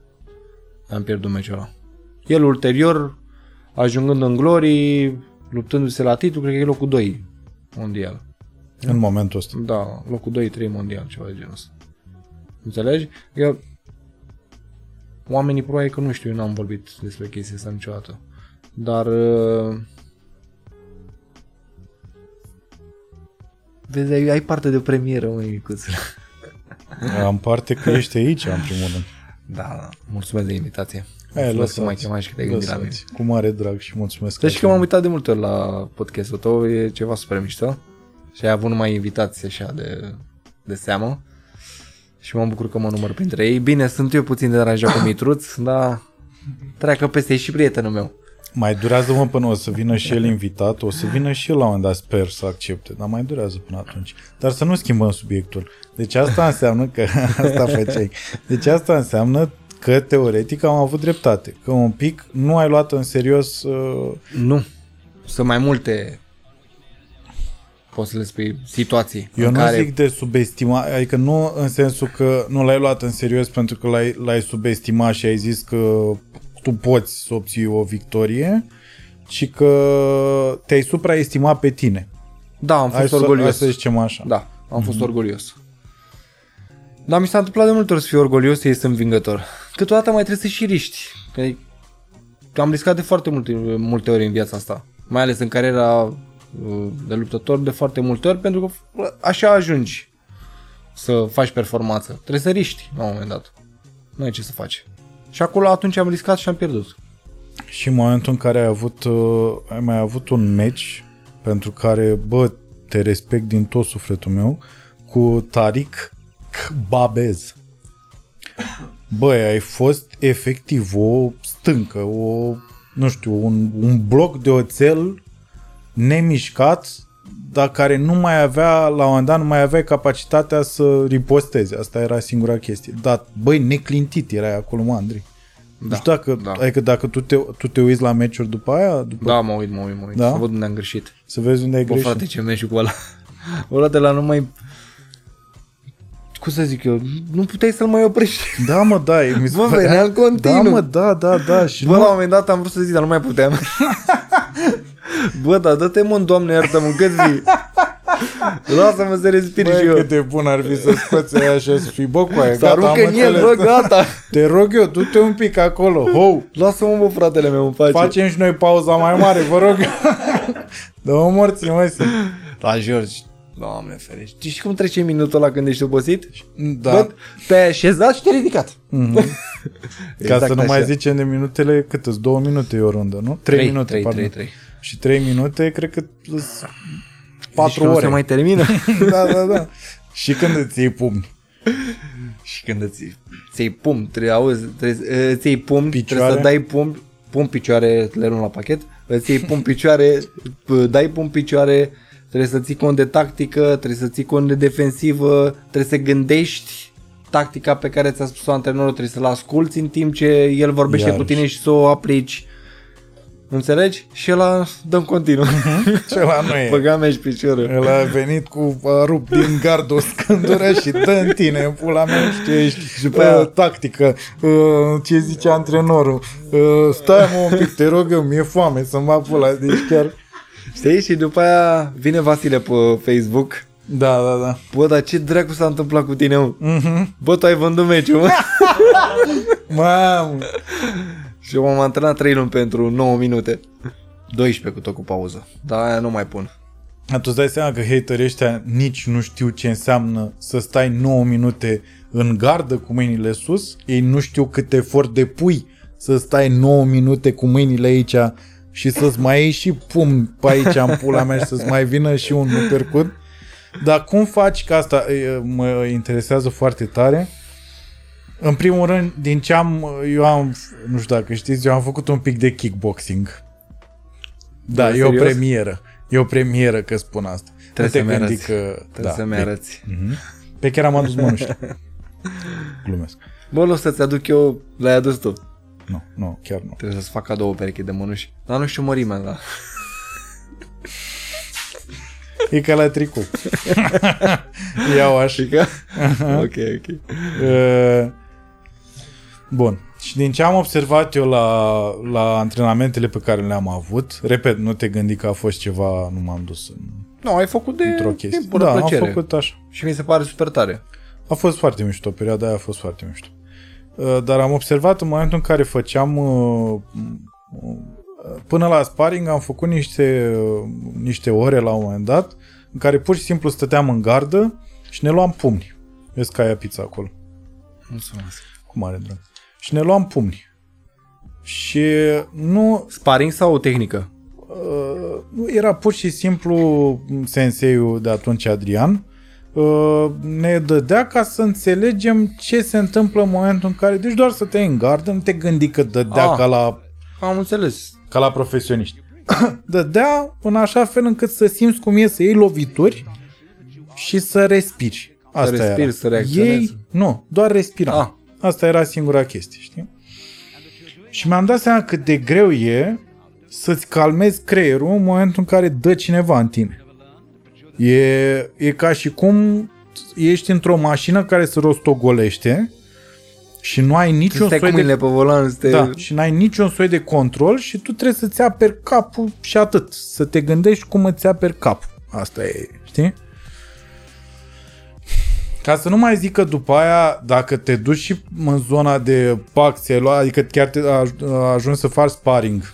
Am pierdut meciul ăla. El ulterior, ajungând în glory, luptându-se la titlu, cred că e locul 2 mondial. În momentul ăsta. Da, locul 2-3 mondial, ceva de genul ăsta. Înțelegi? Eu... Oamenii probabil că nu știu, eu n-am vorbit despre chestia asta niciodată. Dar... Vezi, ai, ai parte de premieră, măi, micuțule. Am parte că ești aici, în primul rând. Da, da, mulțumesc de invitație. Hai, mulțumesc că m-ai lăsați. chemat și că te-ai gândit la mine. Lăsați. Cu mare drag și mulțumesc. Deci că m-am uitat de multe ori la podcastul tău, e ceva super mișto. Și ai avut numai invitații așa de, de seamă. Și mă bucur că mă număr printre ei. Bine, sunt eu puțin deranjat cu Mitruț, dar treacă peste e și prietenul meu. Mai durează mă până o să vină și el invitat, o să vină și el la un moment dat, sper să accepte, dar mai durează până atunci. Dar să nu schimbăm subiectul. Deci asta înseamnă că, asta făceai, deci asta înseamnă că teoretic am avut dreptate, că un pic nu ai luat în serios uh, Nu. Sunt mai multe poți să le spui situații Eu în nu care zic de subestima, adică nu în sensul că nu l-ai luat în serios pentru că l-ai, l-ai subestimat și ai zis că tu poți să obții o victorie, ci că te-ai supraestimat pe tine. da, am Hai fost să, hai orgolios. să zicem așa. Da, am fost orgolios. Dar mi s-a întâmplat de multe ori să fiu orgolios să ies învingător. Câteodată mai trebuie să și riști. Că am riscat de foarte multe, multe ori în viața asta. Mai ales în cariera uh, de luptător de foarte multe ori, pentru că bă, așa ajungi să faci performanță. Trebuie să riști la un moment dat. Nu ai ce să faci. Și acolo atunci am riscat și am pierdut. Și în momentul în care ai avut, uh, ai mai avut un match pentru care, bă, te respect din tot sufletul meu, cu Tariq Babez. Băi, ai fost efectiv o stâncă, o, nu știu, un, un bloc de oțel nemișcat, dar care nu mai avea, la un moment dat, nu mai avea capacitatea să riposteze. Asta era singura chestie. Dar, băi, neclintit erai acolo, mă, Andrei. Da, nu știu dacă, da. da. adică dacă tu te, tu te uiți la meciuri după aia, după, Da, mă uit, mă uit, mă uit. Da? Să văd unde am greșit. să vezi unde ai Bă, greșit. frate, ce meci cu ăla. Ăla de la nu mai... Cum să zic eu? Nu puteai să-l mai oprești. Da, mă, da, e- mi se Bă, părea- venea în continuu. Da, mă, da, da, da. Și Bă, nu, la un moment dat am vrut să zic, dar nu mai puteam. Bă, dar dă-te mă, doamne, iartă-mă, cât zi. Lasă-mă să respir și Băi, eu. cât de bun ar fi să scoți aia și să fii, bă, cu aia, Să gata, aruncă am în el, înțeles. bă, gata. Te rog eu, du-te un pic acolo, ho, Lasă-mă, bă, fratele meu, în pace. facem și noi pauza mai mare, vă rog. Dă-mă morți, mă, La George. Doamne ferește. Știi cum trece minutul ăla când ești obosit? Da, Bă, te-ai așezat și te-ai ridicat. ca să nu mai așa. zicem de minutele, cât îți, două minute e o rundă, nu? Trei, minute, trei, pardon. trei, trei. Și trei minute, cred că sunt Zici patru că nu ore. se mai termină. da, da, da. Și când îți iei pumni. și când îți ți iei pumn, trebuie, auzi, trebuie, îți iei pumn, Picioare. trebuie să dai pumn, pumn picioare, le luăm la pachet, îți iei pumn picioare, p- dai pumn picioare, trebuie să ții cont de tactică, trebuie să ții cont de defensivă, trebuie să gândești tactica pe care ți-a spus antrenorul, trebuie să-l asculti în timp ce el vorbește Iarăși. cu tine și să o aplici. Înțelegi? Și ăla dăm continuu. Și ăla nu e. Băga mea și piciorul. El a venit cu a rup din gard o scândură și dă în tine, în pula mea, știu, ești Și după aia- uh, tactică. Uh, ce zice antrenorul? Uh, stai mă un pic, te rog, mi-e foame să-mi va pula. Deci chiar... Știi? Și după aia vine Vasile pe Facebook. Da, da, da. Bă, dar ce dracu s-a întâmplat cu tine, mă? Mhm. Bă, tu ai vândut meciul, mă? Mamă! Și eu m-am antrenat 3 luni pentru 9 minute. 12 cu tot cu pauză. Dar aia nu mai pun. Tu îți dai seama că haterii ăștia nici nu știu ce înseamnă să stai 9 minute în gardă cu mâinile sus. Ei nu știu cât efort depui să stai 9 minute cu mâinile aici și să-ți mai iei și pum pe aici în pula mea și să-ți mai vină și un percut. Dar cum faci că asta e, mă interesează foarte tare? În primul rând, din ce am, eu am, nu știu dacă știți, eu am făcut un pic de kickboxing. Da, Da, e o serios? premieră. E o premieră că spun asta. Trebuie Nu să-mi te gândi arăți. că... Trebuie da, să-mi pe, arăți. pe chiar am adus mănuși. Glumesc. Bă, nu să-ți aduc eu, l-ai adus tu. Nu, nu, chiar nu. Trebuie să-ți fac cadou o pereche de mănuși. Dar nu știu mărimea, da. E ca la tricou. Iau așa. Că? ok, ok. Uh, Bun. Și din ce am observat eu la, la antrenamentele pe care le-am avut, repet, nu te gândi că a fost ceva, nu m-am dus în, Nu, ai făcut de, într-o de chestie. bună Da, plăcere. am făcut așa. Și mi se pare super tare. A fost foarte mișto, perioada aia a fost foarte mișto. Uh, Dar am observat în momentul în care făceam uh, uh, până la sparring am făcut niște, uh, niște ore la un moment dat în care pur și simplu stăteam în gardă și ne luam pumni. Vezi că aia pizza acolo. Mulțumesc. Cu mare drag. Și ne luam pumni. Și nu Sparring sau o tehnică? uh, nu era pur și simplu senseiul de atunci Adrian uh, ne dădea ca să înțelegem ce se întâmplă în momentul în care, deci doar să te în gardă, nu te gândi că dădea Ah. ca la, Am înțeles. ca la profesioniști. dădea în așa fel încât să simți cum e să iei lovituri și să respiri. Asta respiri, era. să reacționezi. Ei, nu, doar respira. Ah. Asta era singura chestie, știi? Și mi-am dat seama cât de greu e să-ți calmezi creierul în momentul în care dă cineva în tine. E, e ca și cum ești într-o mașină care se rostogolește și nu ai niciun Stai cu soi de mâinile pe volan, să te... da, și n-ai niciun soi de control și tu trebuie să-ți aperi capul și atât. Să te gândești cum îți aperi capul. Asta e, știi? Ca să nu mai zic că după aia, dacă te duci și în zona de pac, ți-ai luat, adică chiar te aj- ajungi să faci sparring,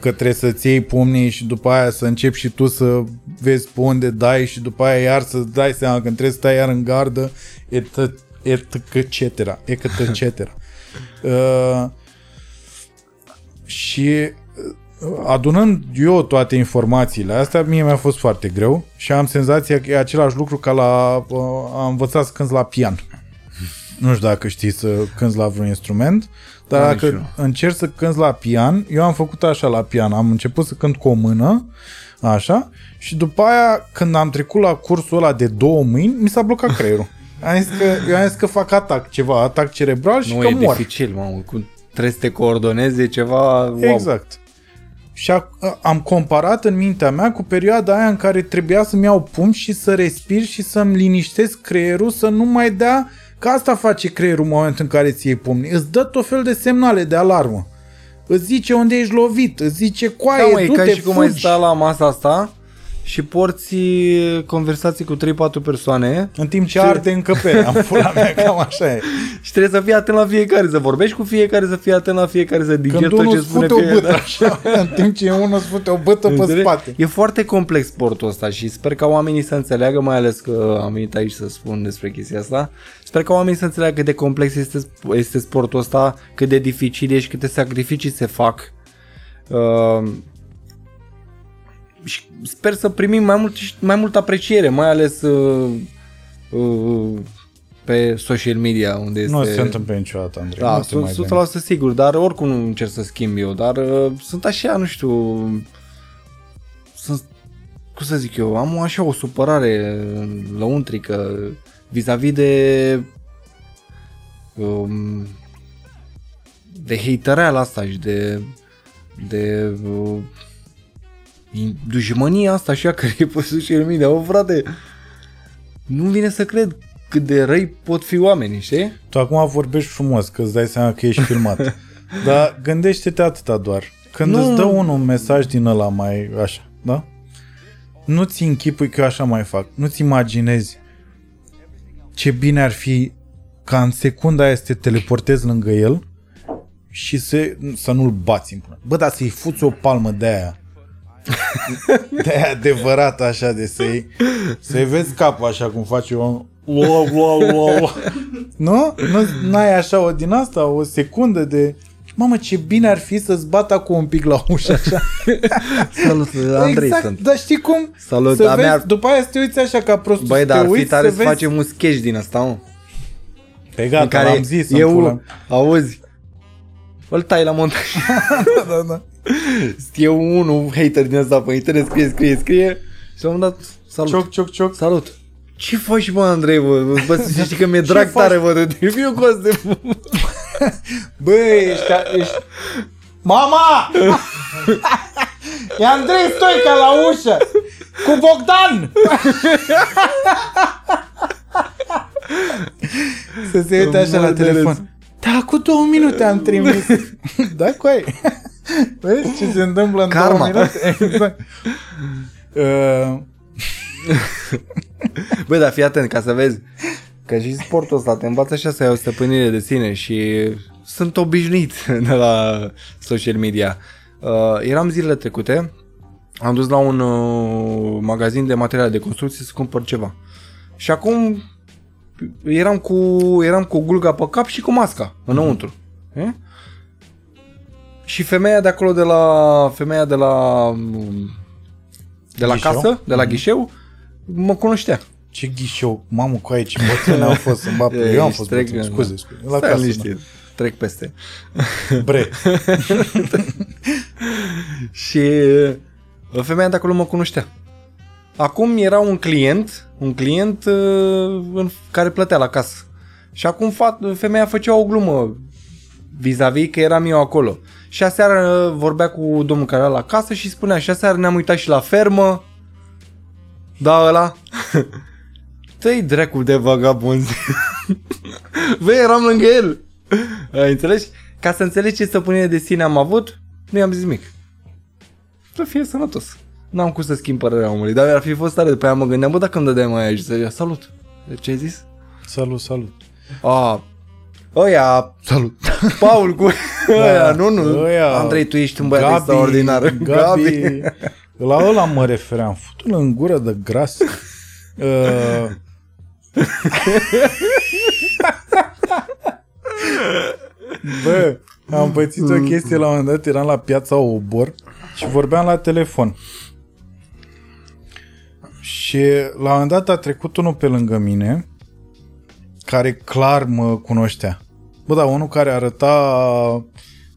că trebuie să-ți iei pumnii și după aia să începi și tu să vezi pe unde dai și după aia iar să dai seama că trebuie să stai iar în gardă, et, et, etc. Et, etc. Uh, și uh, adunând eu toate informațiile astea, mie mi-a fost foarte greu și am senzația că e același lucru ca la uh, a învăța să cânti la pian. Nu știu dacă știi să cânti la vreun instrument, dar Da, dacă nici eu. încerci să cânti la pian, eu am făcut așa la pian, am început să cânt cu o mână, așa, și după aia, când am trecut la cursul ăla de două mâini, mi s-a blocat creierul. Am zis că, eu am zis că fac atac, ceva, atac cerebral și Nu că e mor. dificil, mamă. Cu... Trebuie să te coordonezi, e ceva... Wow. Exact. Și a, am comparat în mintea mea cu perioada aia în care trebuia să-mi iau pumn și să respir și să-mi liniștesc creierul, să nu mai dea... Că asta face creierul în momentul în care ți iei pumni. Îți dă tot fel de semnale de alarmă. Îți zice unde ești lovit, îți zice coaie, Da, mă, e ca du-te, și cum ai fugi. sta la masa asta și porți conversații cu 3-4 persoane În timp ce arde încăperea, în pula mea, cam așa e. și trebuie să fii atent la fiecare, să vorbești cu fiecare, să fii atent la fiecare, să digeri Când tot unul ce îți spune fute o bâtă, fiecare. așa, în timp ce unul îți fute o bâtă pe Înțelegi? spate. E foarte complex sportul ăsta și sper ca oamenii să înțeleagă, mai ales că am venit aici să spun despre chestia asta, sper ca oamenii să înțeleagă cât de complex este, este sportul ăsta, cât de dificil e și câte sacrificii se fac. Uh, și sper să primim mai mult, mai mult apreciere, mai ales uh, uh, pe social media unde este... Nu se întâmplă niciodată, Andrei. Da, nu te mai sunt gândi. 100% sigur, dar oricum nu încerc să schimb eu, dar uh, sunt așa, nu știu, sunt, cum să zic eu, am așa o supărare lăuntrică vis-a-vis de um, de hatereala asta și de de uh, dușmănia asta așa care e pe social media. O, frate, nu vine să cred cât de răi pot fi oamenii, știi? Tu acum vorbești frumos, că îți dai seama că ești filmat. Dar gândește-te atâta doar. Când Nu. îți dă unul un mesaj din ăla mai așa, da? Nu-ți închipui că eu așa mai fac. Nu-ți imaginezi ce bine ar fi ca în secunda aia să te teleportezi lângă el și să, să nu-l bați în până. Bă, dar să-i fuți o palmă de aia. de aia adevărat așa, de să-i, să-i vezi capul așa cum face eu. Ua, ua, ua, ua. Nu? nu? N-ai așa o din asta, o secundă de... Mamă, ce bine ar fi să-ți bată acum un pic la ușă așa. Salut, Andrei exact, sunt. dar știi cum? Salut, să dar vezi, mi-ar- după aia să te uiți așa ca prostul, Băi, să dar te ar fi uiți tare să să vezi... facem un sketch din asta, mă. Pe gata, în care l-am zis, în eu, pula. auzi, îl tai la montaj. da, da, da. Eu unul hater din ăsta pe internet scrie, scrie, scrie și la un moment dat, salut. Cioc, cioc, cioc. Salut. Ce faci, bă, Andrei, bă? Bă, să știi că mi-e drag faci? tare, bă, de tine. Fiu cos de... Bă, ești, ești... Mama! E Andrei Stoica la ușă! Cu Bogdan! Să se uite așa la Mă, telefon. Da, cu două minute am trimis. da, coi. Vezi ce se întâmplă în Karma. două minute? Exact. Uh, Bă, dar fii atent ca să vezi că și sportul ăsta te învață așa să ai o stăpânire de sine și sunt obișnuit de la social media. Uh, eram zilele trecute, am dus la un uh, magazin de materiale de construcție să cumpăr ceva. Și acum eram cu, eram cu gulga pe cap și cu masca înăuntru. Mm-hmm. Și femeia de acolo de la femeia de la de la Ghișeu? casă, de la ghișeu, mă cunoștea. ce ghișeu. Mamă, cu aici bătrâni au fost în bapă. Eu am Ești fost trec, bătrân. da. Scuze, scuze. La Stai casă, liniștit, trec peste. da. Bre. Și uh, femeia de acolo mă cunoștea. Acum era un client, un client uh, în, care plătea la casă. Și acum fa- femeia făcea o glumă vis-a-vis că eram eu acolo. Și aseară uh, vorbea cu domnul care era la casă și spunea și aseară ne-am uitat și la fermă. Da, ăla. Tăi dracu de vagabonzi. Băi, eram lângă el. Ai înțelegi? Ca să înțelegi ce stăpânire de sine am avut, nu i-am zis nimic. Să fie sănătos. N-am cum să schimb părerea omului, dar ar fi fost tare. După aia mă gândeam, bă, dacă îmi dădeai mai aici, să salut. De ce ai zis? Salut, salut. A, ăia, salut. Paul cu ăia, nu, nu. Ăia. Andrei, tu ești un băiat extraordinar. Gabi. La ăla mă refeream. Futul în gură de gras. Uh, Bă, am pățit o chestie la un moment dat, eram la piața Obor și vorbeam la telefon. Și la un moment dat a trecut unul pe lângă mine care clar mă cunoștea. Bă, da, unul care arăta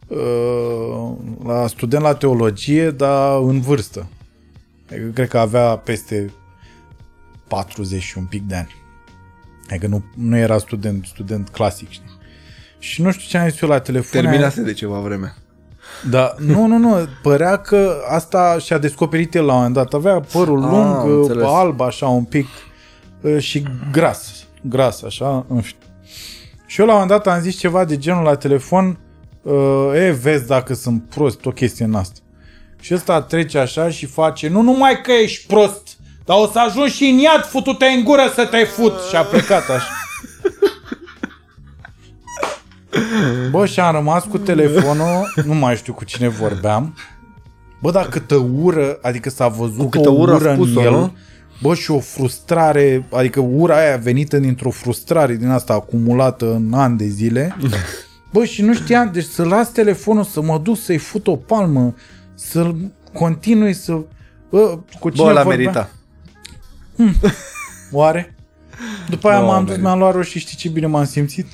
uh, la student la teologie, dar în vârstă. Adică cred că avea peste 40 și un pic de ani. Adică nu, nu era student, student clasic, știi? Și nu știu ce am zis eu la telefon. Terminase de ceva vreme. Da, nu, nu, nu, părea că asta și-a descoperit el la un moment dat. Avea părul Ah, lung, am înțeles. alb, așa, un pic uh, și gras, gras, așa, în fine. Și eu la un moment dat am zis ceva de genul la telefon, uh, e, vezi dacă sunt prost, o chestie în asta. Și ăsta trece așa și face, nu numai că ești prost, dar o să ajungi și în iad futu-te în gură să te fut. Și a plecat așa. Bă, și am rămas cu telefonul, nu mai știu cu cine vorbeam. Bă, dar câtă ură, adică s-a văzut Cu câtă o ură a ură în spus-o, el. nu? Bă, și o frustrare, adică ura aia venită dintr-o frustrare din asta acumulată în ani de zile. Bă, și nu știam, deci să las telefonul, să mă duc să-i fut o palmă, să continui să... Bă, cu cine Bă, la vorbeam? merita. Oare? După aia Nu, m-am dus, merita. mi-am luat roșii, știi ce bine m-am simțit?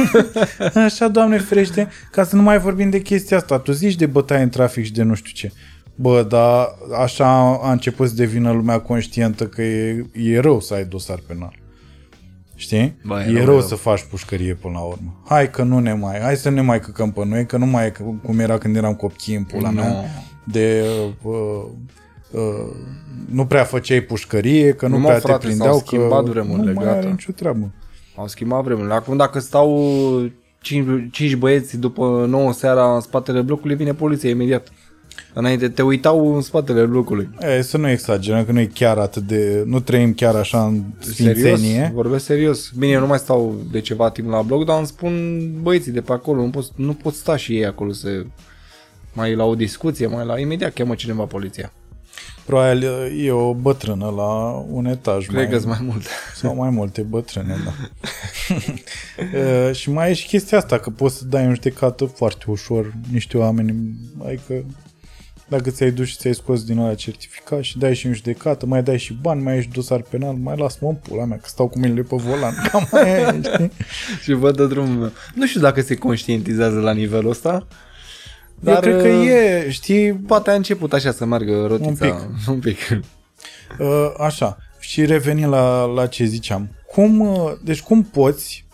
Așa, Doamne ferește, ca să nu mai vorbim de chestia asta. Tu zici de bătaie în trafic și de nu știu ce. Bă, dar așa a început să devină lumea conștientă că e, e rău să ai dosar penal. Știi? Bă, e era rău mai rău. să faci pușcărie până la urmă. Hai că nu ne mai, hai să ne mai căcăm pe noi, că nu mai e că- cum era când eram copii în pula Nu. mea. De uh, uh, nu prea făceai pușcărie, că nu, Nu, mă, prea frate, te prindeau, s-au că schimbat vremurile, nu mai are gata. nicio treabă. Au schimbat vremurile. Acum dacă stau 5, 5 băieți după 9 seara în spatele blocului, vine poliția imediat. Înainte te uitau în spatele blocului. E, să nu exagerăm, că nu e chiar atât de... Nu trăim chiar așa în sfințenie. Serios? Vorbesc serios. Bine, eu nu mai stau de ceva timp la bloc, dar îmi spun băieții de pe acolo, nu pot, nu pot sta și ei acolo să mai la o discuție, mai la... Imediat cheamă cineva poliția. Probabil e o bătrână la un etaj. Cred că mai multe. Sau mai multe bătrâne, da. E, și mai e și chestia asta, că poți să dai în judecată foarte ușor niște oameni, adică dacă ți-ai dus și ți-ai scos din ăla certificat și dai și în judecată, mai dai și bani, mai ești dosar penal, mai las-mă în pula mea, că stau cu mâinile pe volan, cam aia e, știi? și văd de drumul meu. Nu știu dacă se conștientizează la nivelul ăsta, Dar, dar Eu cred că uh, e, știi, poate a început așa să meargă rotița. Un pic. Un pic. Uh, așa, și revenind la, la ce ziceam. Cum, uh, deci cum poți,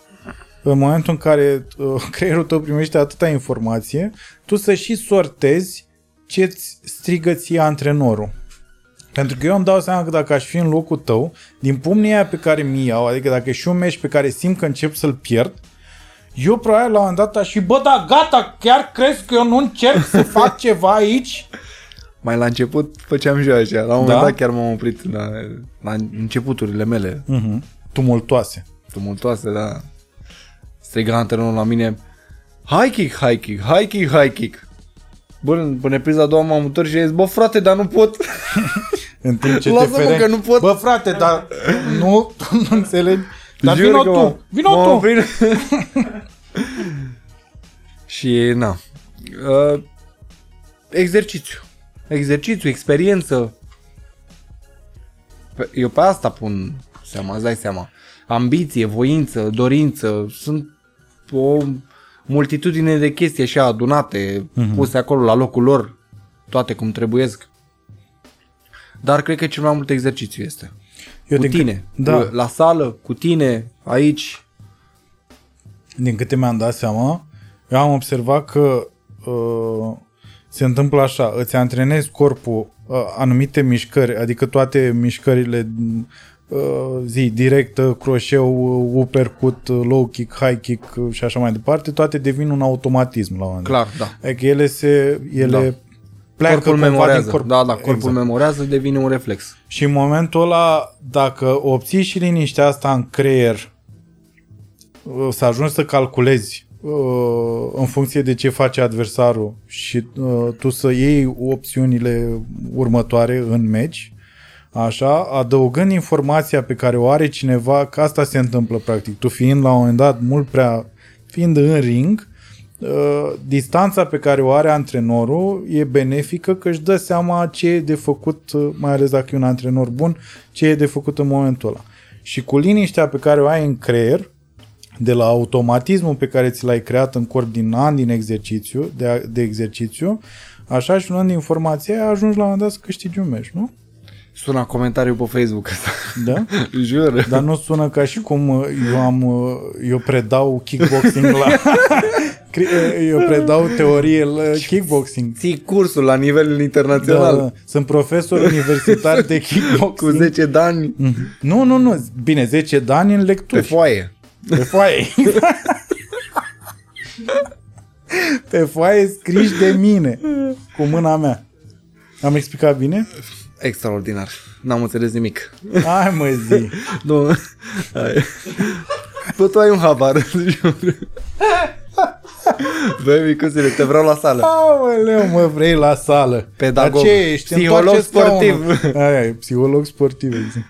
în momentul în care uh, creierul tău primește atâta informație, tu să și sortezi ce-ți strigă ție antrenorul. Pentru că eu îmi dau seama că dacă aș fi în locul tău, din pumnii aia pe care mi iau, adică dacă e și un meci pe care simt că încep să-l pierd, eu probabil la un moment dat aș fi, bă, da, gata, chiar crezi că eu nu încerc să fac ceva aici? Mai la început făceam și eu așa. La un moment Da? dat chiar m-am oprit la, la începuturile mele Uh-huh. Tumultoase. tumultoase, da. Striga antrenorul la mine High kick, high kick, high kick, high kick. Bă, până priza a doua m-am întors și a zis, bă frate, dar nu pot. În timp ce te Lasă-mă fereai. că nu pot. Bă, frate, dar nu, tu nu înțelegi. Dar Jur vino că tu, m-am- vino m-am tu. oprit. și, na, uh, exercițiu. Exercițiu, experiență. Pe- Eu pe asta pun seama, îți dai seama. Ambiție, voință, dorință, sunt o multitudine de chestii așa adunate, Mhm. mm-hmm. puse acolo la locul lor, toate cum trebuiesc. Dar cred că cel mai mult exercițiu este. Eu cu din cât- tine, da. cu, la sală, cu tine, aici. Din câte mi-am dat seama, eu am observat că uh, se întâmplă așa, îți antrenezi corpul uh, anumite mișcări, adică toate mișcările uh, zi, directă, croșeu, uppercut, low kick, high kick uh, și așa mai departe, toate devin un automatism la un moment dat. Clar, da. Adică ele se, ele Da. pleacă corpul cumva memorează. din corp. Da, da, corpul Exact. memorează, devine un reflex. Și în momentul ăla, dacă obții și liniștea asta în creier, uh, să ajungi să calculezi uh, în funcție de ce face adversarul și uh, tu să iei opțiunile următoare în meci, așa, adăugând informația pe care o are cineva, că asta se întâmplă practic. Tu fiind la un moment dat mult prea, fiind în ring, uh, distanța pe care o are antrenorul e benefică că își dă seama ce e de făcut, uh, mai ales dacă e un antrenor bun, ce e de făcut în momentul ăla. Și cu liniștea pe care o ai în creier, de la automatismul pe care ți l-ai creat în corp din ani din exercițiu, de, de exercițiu, așa și luând informația aia, ajungi la un moment dat să câștigi un meci, nu? Sună comentariu pe Facebook ăsta. Da? Jur. Dar nu sună ca și cum uh, eu am uh, eu predau kickboxing la cri- uh, eu predau teorie la kickboxing. Ții cursul la nivel Da, internațional. da. Sunt profesor universitar de Cu kickboxing. 10 de ani Mhm. Nu, nu, nu. Bine, 10 de ani în pe lecturi. foaie. Pe foaie. Pe foaie scriși de mine. Cu mâna mea. Am explicat bine? Extraordinar. N-am înțeles nimic. Hai mă zi. Nu. Hai. Bă, tu ai un habar. jur. Băi, micusile, te vreau la sală. Aoleu, mă vrei la sală. Pedagog. Dar ce ești? Psiholog Întoarce sportiv. scaunul. Aia e, psiholog sportiv. exact.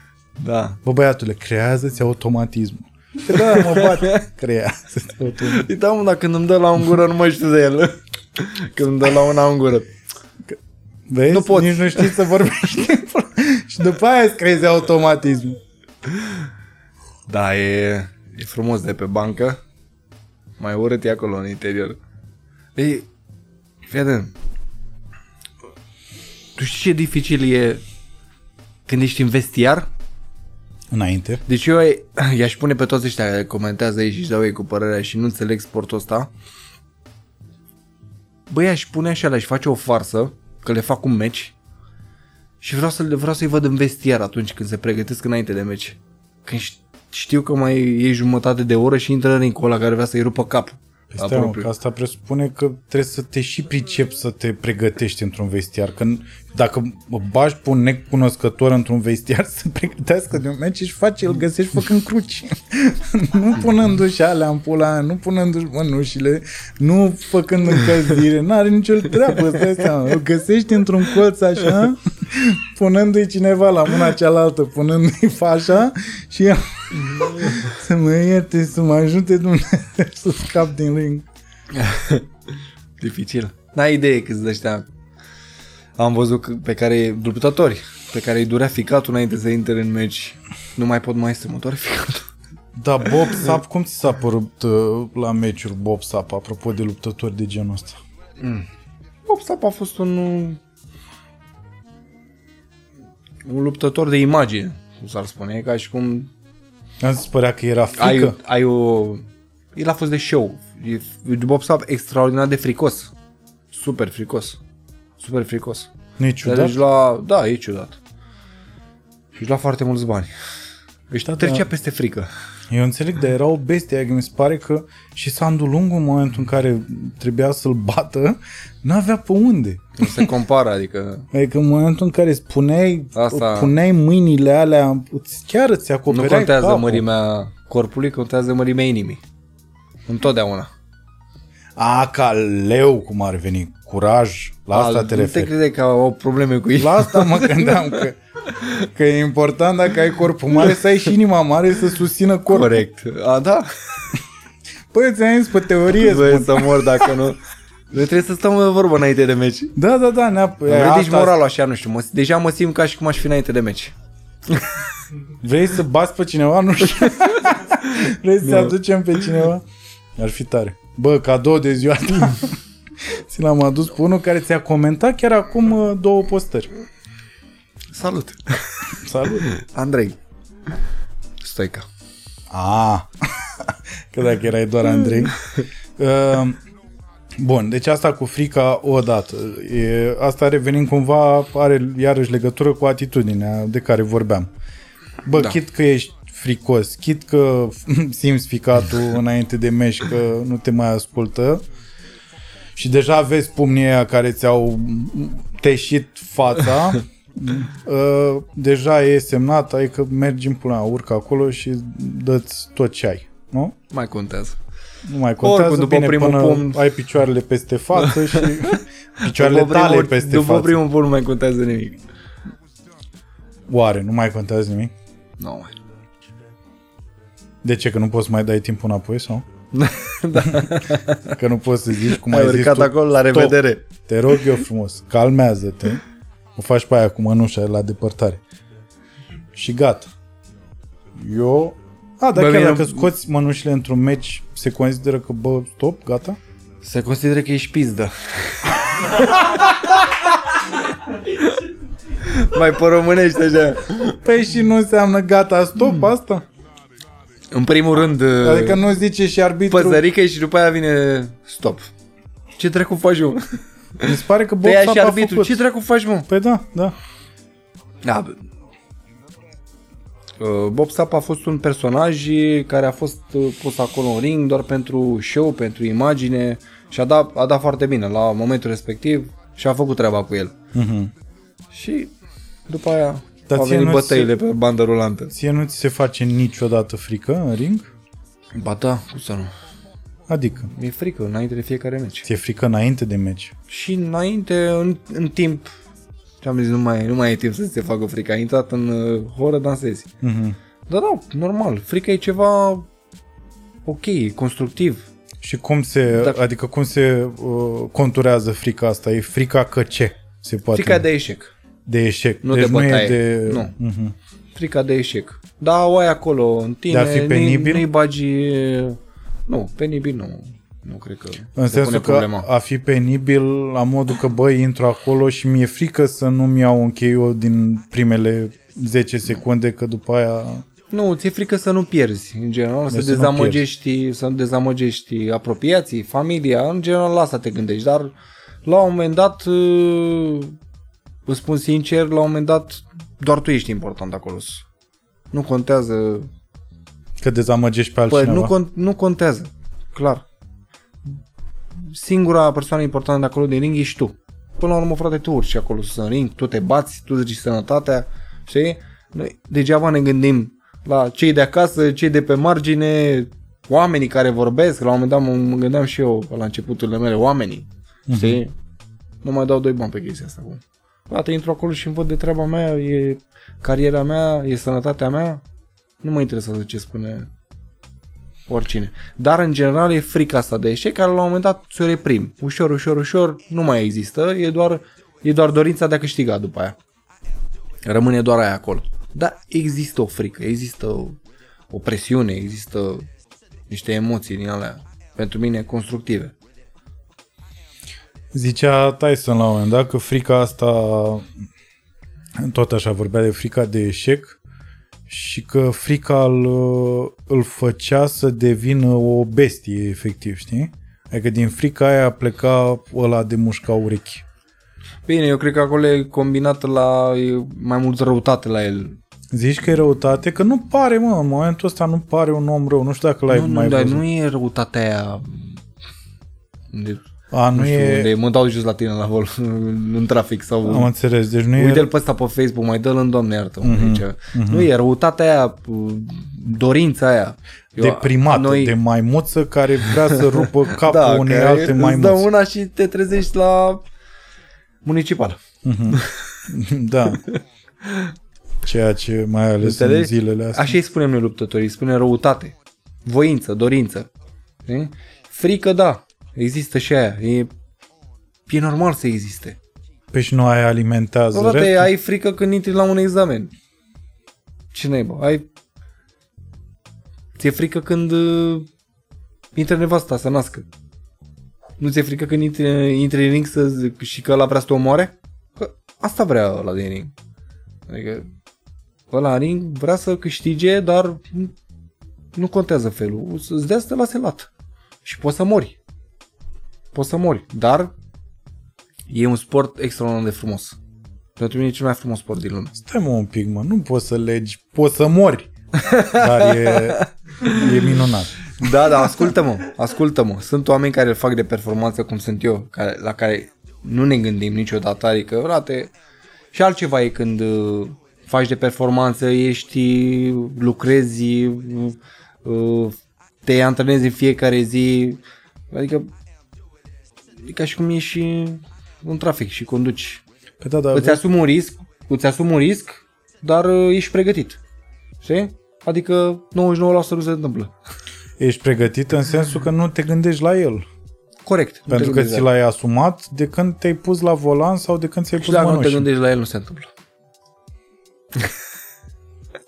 Da. Bă, băiatule, creează-ți automatismul. Că da, mă bat. Creează-ți automatismul. Îi dau, mă, dar când îmi dă la un gură, nu mai știu de el. Când îmi dă la una în gură. Vezi? Nu poți. Nici nu știi să vorbești. și după aia îți creezi automatismul. Da, e, e frumos de pe bancă. Mai urât e acolo în interior. Ei, fii atent. Tu știi ce dificil e când ești în vestiar? Înainte. Deci eu i-aș pune pe toți ăștia care comentează aici și își dau ei cu părerea și nu înțeleg sportul ăsta. Băi, aș pune așa, aș face o farsă, că le fac un meci și vreau, să, vreau să-i văd în vestiar atunci când se pregătesc înainte de meci. Când știu că mai e jumătate de oră și intră în ăla care vrea să-i rupă capul. Păi stai, mă, că asta presupune că trebuie să te și pricepi să te pregătești într-un vestiar. Că dacă bagi pe un necunoscător într-un vestiar să pregătească de un meci și face, îl găsești făcând cruci. nu punându-și alea în pula, nu punându-și mănușile, nu făcând încălzire, n-are nicio treabă, stai seama. Îl găsești într-un colț așa, punându-i cineva la mâna cealaltă, punându-i fașa și el să mă ierte, să mă ajute Dumnezeu să scap din ring. Dificil. N-ai idee câți de ăștia am văzut pe care luptători pe care îi durea ficatul înainte să intre în meci. Nu mai pot mai să mă doare ficatul. Da, Bob Sap, cum ți s-a părut uh, la meciuri Bob Sap, apropo de luptători de genul ăsta? Mm. Bob Sap a fost un un luptător de imagine, cum s-ar spune, ca și cum... Am zis părea că era frică. Ai, ai o... El a fost de show. Bob Sapp extraordinar de fricos. Super fricos. Super fricos. Nu e ciudat? Deci la... Da, e ciudat. Și își lua foarte mulți bani. Deci da, trecea da. peste frică. Eu înțeleg, dar era o bestie, mi se pare că și Sandu Lungu în momentul în care trebuia să-l bată, n-avea pe unde. Nu se compară, adică... Adică în momentul în care spuneai, Asta... puneai mâinile alea, chiar îți acopereai Nu contează capul. mărimea corpului, contează mărimea inimii. Întotdeauna. A, ca leu, cum ar veni, curaj, la asta A, te referi. Nu te crede că au probleme cu ei. La asta mă gândeam că, că e important dacă ai corpul mare să ai și inima mare să susțină corpul. Corect. A, da? Păi ți-am zis pe teorie Băi, să mor dacă nu... Noi trebuie să stăm de vorbă înainte de meci. Da, da, da. Ne-a... Deci moralul așa, nu știu. Mă, deja mă simt ca și cum aș fi înainte de meci. Vrei să bați pe cineva? Nu știu. Vrei să aducem pe cineva? Ar fi tare. Bă, cadou de ziua ta. Ți l-am adus pe unul care ți-a comentat chiar acum uh, două postări. Salut! Salut! Andrei. Stoica. Ah, că dacă erai doar Andrei. Uh, Bun, deci asta cu frica o dată. E, asta revenim cumva, are iarăși legătură cu atitudinea de care vorbeam. Bă, da. chit că ești fricos, chit că simți ficatul înainte de meci că nu te mai ascultă și deja vezi pumnii aia care ți-au teșit fața, uh, deja e semnat, adică mergi în pula, urcă acolo și dă-ți tot ce ai, nu? Mai contează. Nu mai contează, Oricum, după bine, primul până pumn... ai picioarele peste față și picioarele după tale primul, peste după față. După primul pumn nu mai contează nimic. Oare, nu mai contează nimic? Nu mai. De ce? Că nu poți mai dai timpul înapoi sau? da. Că nu poți să zici cum ai, ai zis tu. acolo, la revedere. Top. Te rog eu frumos, calmează-te. O faci pe aia cu mănușa la depărtare. Și gata. Eu... A, dar chiar dacă scoți mănușile într-un meci, se consideră că, bă, stop, gata? Se consideră că ești pizdă. Mai pe românește așa. Păi și nu înseamnă gata, stop mm. asta? În primul rând... Adică nu zice și arbitru... Păzărică și după aia vine stop. Ce dracu faci, mă? Mi se pare că Bob și arbitru. Făcut. Ce dracu faci, mă? Păi da, da. Da, uh, Bob Sap a fost un personaj care a fost uh, pus acolo în ring doar pentru show, pentru imagine și a dat, a dat foarte bine la momentul respectiv și a făcut treaba cu el. Uh-huh. Și după aia dar au venit bătăile se... pe bandă rulantă. Ție nu ți se face niciodată frică în ring? Ba da, cum să nu. Adică? Mi-e frică înainte de fiecare meci. Ți-e frică înainte de meci? Și înainte, în, în timp, ce am zis, nu mai, nu mai e timp să se facă frică. Ai intrat în uh, horă, dansezi. Uh-huh. Da, da, normal. Frica e ceva ok, constructiv. Și cum se, Dacă... adică cum se uh, conturează frica asta? E frica că ce? Se poate... Frica de eșec. De eșec. Nu deci de bătaie. Nu, e de... nu. Uh-huh. Frica de eșec. Da, o ai acolo în tine. De a fi penibil? Nu-i bagi... Nu, penibil nu. Nu cred că În sensul că problema. a fi penibil la modul că, băi, intru acolo și mi-e frică să nu-mi iau un KO din primele 10 secunde, că după aia... Nu, ți-e frică să nu pierzi, în general, să Deci să nu dezamăgești, să nu dezamăgești apropiații, familia, în general la asta te gândești, dar la un moment dat, uh, îți spun sincer, la un moment dat doar tu ești important acolo. Nu contează, Că dezamăgești pe păi, altcineva. nu, con- nu contează, clar. Singura persoană importantă de acolo din ring ești tu. Până la urmă, frate, tu urci acolo sus în ring, tu te bați, tu zici sănătatea, știi? Noi degeaba ne gândim la cei de acasă, cei de pe margine, oamenii care vorbesc, la un moment dat mă, mă gândeam și eu la începuturile mele, oamenii, știi? Nu mai dau doi bani pe chestia asta. Cum. Frate, intru acolo și îmi văd de treaba mea, e cariera mea, e sănătatea mea, nu mă interesează ce spune oricine. Dar în general e frica asta de eșec care la un moment dat ți-o reprim. Ușor, ușor, ușor, nu mai există, e doar, e doar dorința de a câștiga după aia. Rămâne doar aia acolo. Dar există o frică, există o, o presiune, există niște emoții din alea, pentru mine constructive. Zicea Tyson la un moment dat că frica asta, tot așa vorbea de frica de eșec și că frica îl, îl făcea să devină o bestie, efectiv, știi? Adică din frica aia pleca ăla de mușca urechi. Bine, eu cred că acolo e combinat la e mai mult răutate la el. Zici că e răutate? Că nu pare, mă, în momentul ăsta nu pare un om rău. Nu știu dacă l-ai Nu, mai nu, dar văzut. nu e răutatea aia de, A, nu, nu știu, e... unde mă dau jos la tine la vol, în trafic sau... Am înțeles, deci nu Uite-l e... pe ăsta pe Facebook, mai dă-l în doamne iartă. Mhm, Mm-hmm. Nu e răutatea aia, dorința aia. Eu- deprimată, noi- de maimuță care vrea să rupă capul da, unei care alte îți dă maimuțe. una și te trezești la municipal. Da. Ceea ce mai ales în Înțelegi? zilele astea. Așa îi spunem noi luptătorii, îi spunem răutate, voință, dorință. Știi? Frică, da, există și aia. E, e normal să existe. Pe și nu aia alimentează Odată restul. ai frică când intri la un examen. Ce naiba? Ai... Ți-e frică când uh, intră nevasta să nască. Nu ți-e frică când intri, intri în ring să, zic- și că ăla vrea să te omoare? Că asta vrea ăla din ring. Adică ăla în ring vrea să câștige, dar nu- nu contează felul. Îți dea să te lase lat. Și poți să mori. Poți să mori. Dar e un sport extraordinar de frumos. Pentru mine e cel mai frumos sport din lume. Stai mă un pic, mă, nu poți să legi, poți să mori. Dar e, e minunat. Da, da, ascultă-mă, ascultă-mă. Sunt oameni care îl fac de performanță cum sunt eu, care, la care nu ne gândim niciodată, adică, frate, și altceva e când uh, faci de performanță, ești, lucrezi, uh, uh, te antrenezi în fiecare zi, adică e ca și cum ești în trafic și conduci. Pe da, dar Îți asumi un risc, îți asumi un risc, dar uh, ești pregătit. Știi? Adică 99% nu se întâmplă. ești pregătit în sensul că nu te gândești la el. Corect. nu Pentru te că gândești ți la el. l-ai asumat de când te-ai pus la volan sau de când ți-ai Și pus dacă nu te mănuși. gândești la el, nu se întâmplă.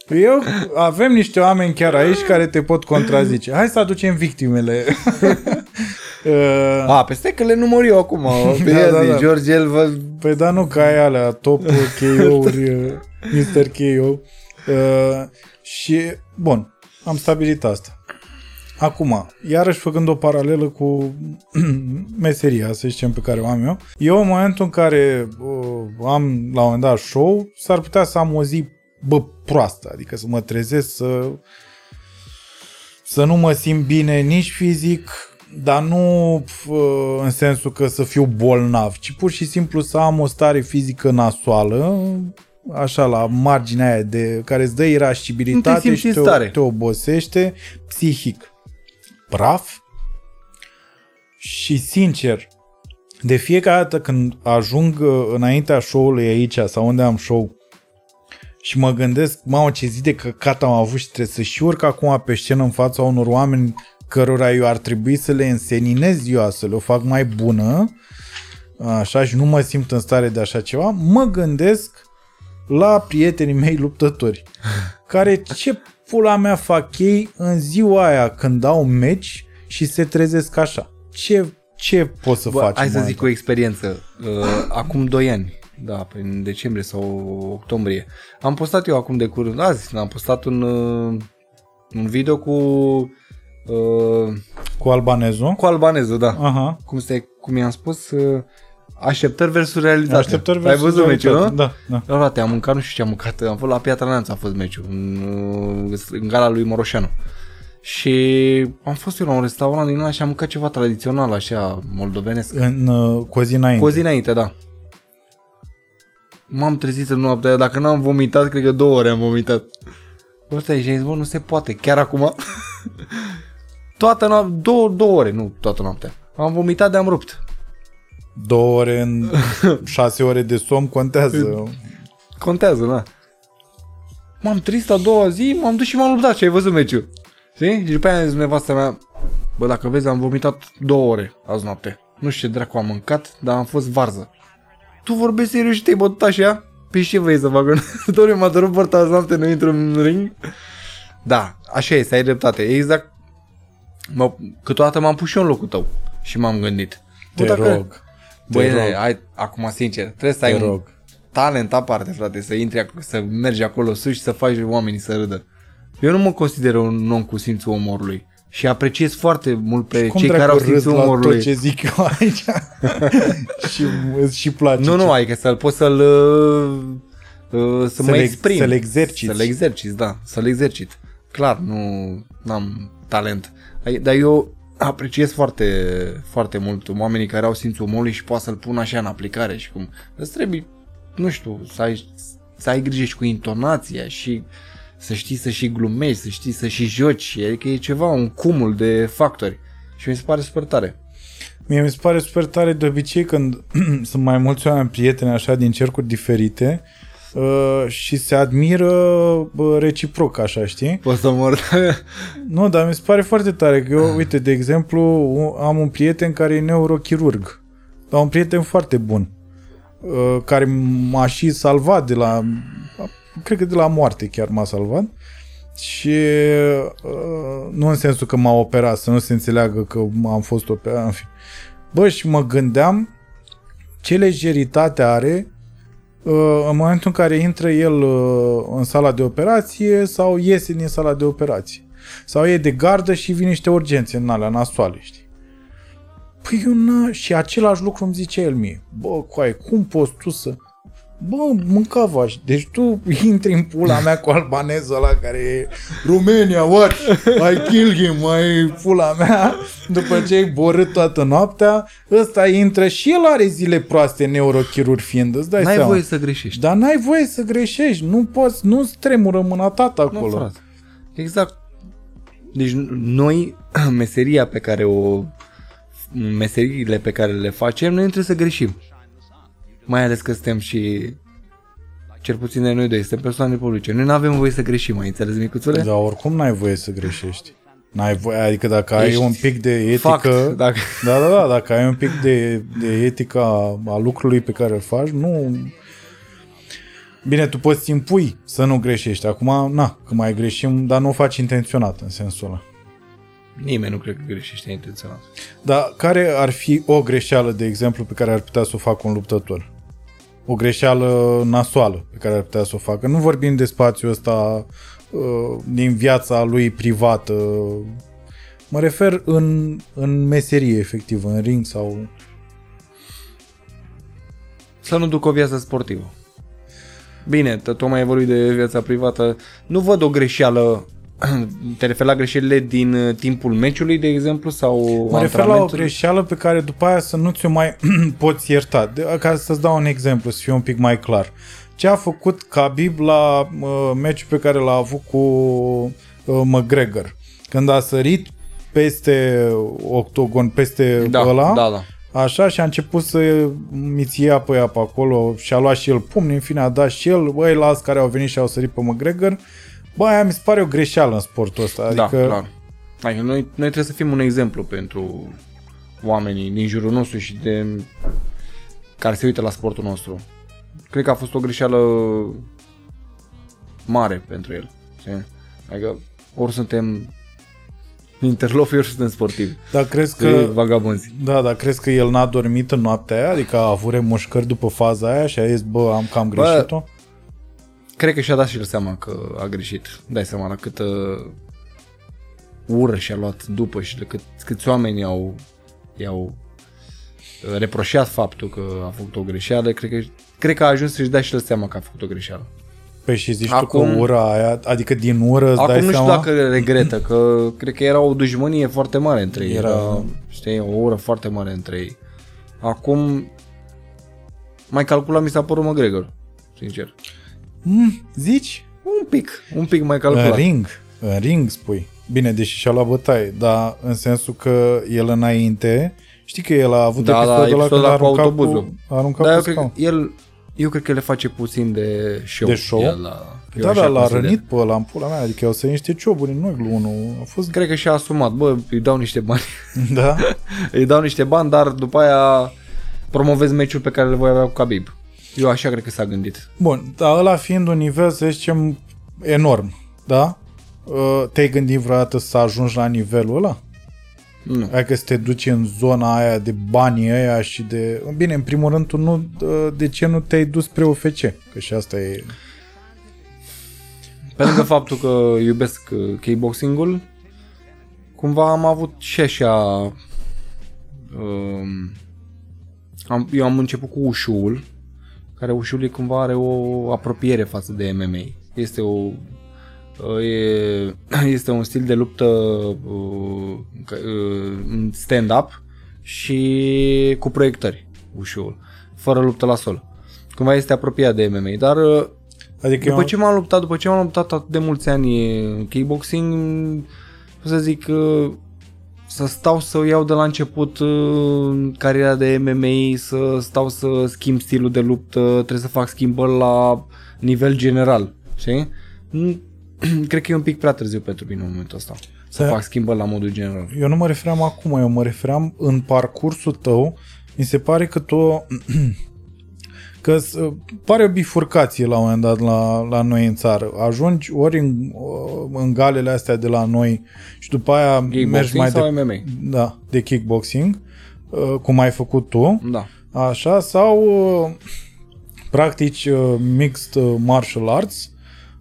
Eu avem niște oameni chiar aici care te pot contrazice. Hai să aducem victimele. Uh, A, pe stai că le număr eu acum. Pe Da, da, da, zi, da. George, el vă... Păi da, nu, ca ai alea, top KO-uri, uh, Mr. KO. Uh, și, bun, am stabilit asta. Acum, iarăși făcând o paralelă cu meseria, să zicem, pe care o am eu, eu în momentul în care uh, am la un moment dat show, s-ar putea să am o zi, bă, proastă, adică să mă trezesc, să să nu mă simt bine nici fizic, dar nu uh, în sensul că să fiu bolnav, ci pur și simplu să am o stare fizică nasoală, așa la marginea aia de care îți dă irascibilitate simți și în te, stare. te obosește psihic. Praf. Și sincer, de fiecare dată când ajung uh, înaintea show-ului aici sau unde am show și mă gândesc, mamă, ce zi de căcat am avut și trebuie să și urc acum pe scenă în fața unor oameni cărora eu ar trebui să le înseninez ziua, să le o fac mai bună, așa, și nu mă simt în stare de așa ceva, mă gândesc la prietenii mei luptători, care ce pula mea fac ei în ziua aia când au meci și se trezesc așa. Ce, ce pot să Bă, facem? hai să în zic o experiență. Uh, acum 2 ani, da, prin decembrie sau octombrie. Am postat eu acum de curând, azi, am postat un, uh, un video cu uh, Cu albanezul? cu albanezul, da. Aha. Cum, stai, cum i-am spus, uh, așteptări versus realitate. Așteptări Ai versus văzut meciul, realitate. nu? Da, da. Da, frate, am mâncat, nu știu ce am mâncat, am fost la Piatra Neamț a fost meciul, în, uh, în gala lui Moroșanu. Și am fost eu la un restaurant din ăla și am mâncat ceva tradițional, așa, moldovenesc. În, uh, cu o zi înainte. Cu o zi înainte, da. M-am trezit în noaptea aia, dacă n-am vomitat, cred că două ore am vomitat. Bă, stai, și am zis, bă, nu se poate, chiar acum? toată noaptea, două, două ore, nu toată noaptea. Am vomitat de am rupt. Două ore în șase ore de somn contează. Contează, da. M-am trist a doua zi, m-am dus și m-am luptat și ai văzut meciul. Știi? Și după aia a zis nevastă mea, bă, dacă vezi, am vomitat două ore azi noapte. Nu știu ce dracu am mâncat, dar am fost varză. Tu vorbești serios și te-ai bătut așa? Pe ce vrei să facă? Doar m-a dorit porta azi noapte, nu intru în ring? Da, așa este, ai dreptate. Exact. Mă, câteodată m-am pus și eu în locul tău și m-am gândit. Te Bă, dacă- rog. Băi, te rog. hai, acum sincer, trebuie să ai Te un rog. talent aparte, frate, să intri, ac- să mergi acolo sus și să faci oamenii să râdă. Eu nu mă consider un om cu simțul umorului și apreciez foarte mult pe Cum cei care dracu au râzi simțul la umorului. tot ce zic eu aici? și îți și place. Nu, nu, ce- adică să-l pot să-l uh, uh, să, Să mă le- exprim. să-l exerciți. Să-l exerciți, da, să-l exercit. Clar, nu am talent. Ai- Dar eu apreciez foarte, foarte mult oamenii care au simțul umorului și poate să-l pun așa în aplicare și cum. Îți trebuie, nu știu, să ai, să ai grijă și cu intonația și să știi să și glumești, să știi să și joci. Adică e ceva, un cumul de factori. Și mi se pare super tare. Mie mi se pare super tare de obicei când sunt mai mulți oameni prieteni așa din cercuri diferite uh, și se admiră bă, reciproc așa, știi? Poți să mor. Nu, dar mi se pare foarte tare că eu, uite, de exemplu, u- am un prieten care e neurochirurg. Dar un prieten foarte bun. uh, Care m-a și salvat de la... Cred că de la moarte chiar m-a salvat. Și uh, nu în sensul că m-a operat, să nu se înțeleagă că am fost operat, în fine. Bă, și mă gândeam ce lejeritate are uh, în momentul în care intră el uh, în sala de operație sau iese din sala de operație. Sau e de gardă și vine niște urgențe în alea nasoale, știi? Păi eu n Și același lucru îmi zice el mie. Bă, coai, cum poți tu să... Bă, mâncava Deci tu intri în pula mea cu albanezul ăla care e Romania, what? I kill him, mai pula mea După ce ai borât toată noaptea Ăsta intră și el are zile proaste neurochirurg fiind Îți dai N-ai seama. voie să greșești. Dar n-ai voie să greșești Nu poți, nu-ți tremură mâna ta Nu, acolo frate. Exact. Deci noi, meseria pe care o meseriile pe care le facem, noi nu trebuie să greșim. Mai ales că suntem și cel puțin de noi doi, suntem persoane publice. Noi nu avem voie să greșim, mai înțeles, micuțule? Dar oricum n-ai voie să greșești N-ai voie, adică dacă ai Ești un pic de etică Fact, dacă... Da, da, da, dacă ai un pic de, de etică a, a lucrului pe care îl faci, nu... Bine, tu poți impui să nu greșești. Acum, na, că mai greșim, dar nu o faci intenționat în sensul ăla. Nimeni nu cred că greșește intenționat. Dar care ar fi o greșeală, de exemplu, pe care ar putea să o facă un luptător? O greșeală nasoală pe care ar putea să o facă. Nu vorbim de spațiul ăsta uh, din viața lui privată. Mă refer în, în meserie, efectiv, în ring sau... Să nu duc o viață sportivă. Bine, t- tocmai ai vorbit de viața privată. Nu văd o greșeală te referi la greșelile din uh, timpul meciului, de exemplu, sau Mă refer la o antrenamentului? greșeală pe care după aia să nu ți-o mai poți ierta. De, ca să-ți dau un exemplu, să fie un pic mai clar. Ce a făcut Khabib la uh, meciul pe care l-a avut cu uh, McGregor? Când a sărit peste octogon, peste Da, ăla, da, da. Așa și a început să miți ia pe ea pe acolo și a luat și el pumni, în fine a dat și el, băi, la alți care au venit și au sărit pe McGregor. Bă, aia mi se pare o greșeală în sportul ăsta. Adică, Da, clar. Adică noi, noi trebuie să fim un exemplu pentru oamenii din jurul nostru și de care se uită la sportul nostru. Cred că a fost o greșeală mare pentru el. știi? Adică ori suntem Interlopi suntem sportivi. Dar crezi Că... că... Vagabonzi. Da, dar crezi că el n-a dormit în noaptea aia? Adică a avut remușcări după faza aia și a zis, bă, am cam greșit-o? Cred că și-a dat și el seama că a greșit. Dai seama la câtă ură și-a luat după și de cât, câți oameni au, i-au uh, reproșat faptul că a făcut o greșeală. Cred că, cred că a ajuns să-și dea și el seama că a făcut o greșeală. Păi și zici tu Acum- că ura aia, adică din ură îți Acum dai nu știu seama? dacă regretă, că cred că era o dușmănie foarte mare între ei. Era- Era, știi, o ură foarte mare între ei. Acum, mai calculat mi s-a părut McGregor, sincer. Mm, zici? Un pic, un pic mai În calculat. ring, în ring spui. Bine, deși și-a luat bătaie, dar în sensul că el înainte, știi că el a avut Da, da, episodul ăla episodul când a ăla cu aruncat autobuzul. Cu, a aruncat Dar eu cu cred, că scaun. el, eu cred că le face puțin de show. De show? El, la, eu Da, așa da, l-a consider. rănit pe ăla în pula mea, adică au să niște cioburi în ochi lui unul. A fost, Cred că și-a asumat, bă, îi dau niște bani. da, îi dau niște bani, dar după aia promovez meciul pe care le voi avea cu Khabib. Eu așa cred că s-a gândit. Bun, dar ăla fiind un nivel, să zicem, enorm, da? Uh, Te-ai gândit vreodată să ajungi la nivelul ăla? Nu. Adică să te duci în zona aia de banii ăia și de... Bine, în primul rând, tu nu, uh, de ce nu te-ai dus spre UFC? Că și asta e... Pe lângă faptul că iubesc uh, kickboxing-ul, cumva am avut și așa... Um, am, eu am început cu ușul, care ușul e cumva are o apropiere față de MMA. Este o uh, e, este un stil de luptă uh, ca- uh, în stand-up și cu proiectări ușul, fără luptă la sol. Cumva este apropiat de MMA, dar uh, Adică după eu, ce m-am luptat, după ce m-am luptat atât de mulți ani în kickboxing, pot să zic uh, să stau să iau de la început uh, cariera de MMA, să stau să schimb stilul de luptă, trebuie să fac schimbări la nivel general, știi? Nu- Cred că e un pic prea târziu pentru mine în momentul ăsta. Să Da. fac schimbări la modul general. eu nu mă refeream acum, eu mă refeream în parcursul tău, mi se pare că tu... că s- pare o bifurcație la un moment dat la, la noi în țară. Ajungi ori în, în galele astea de la noi și după aia mergi Kickboxing mai sau de, MMA? da, de kickboxing, uh, cum ai făcut tu, Da. așa, sau uh, practici uh, mixed uh, martial arts,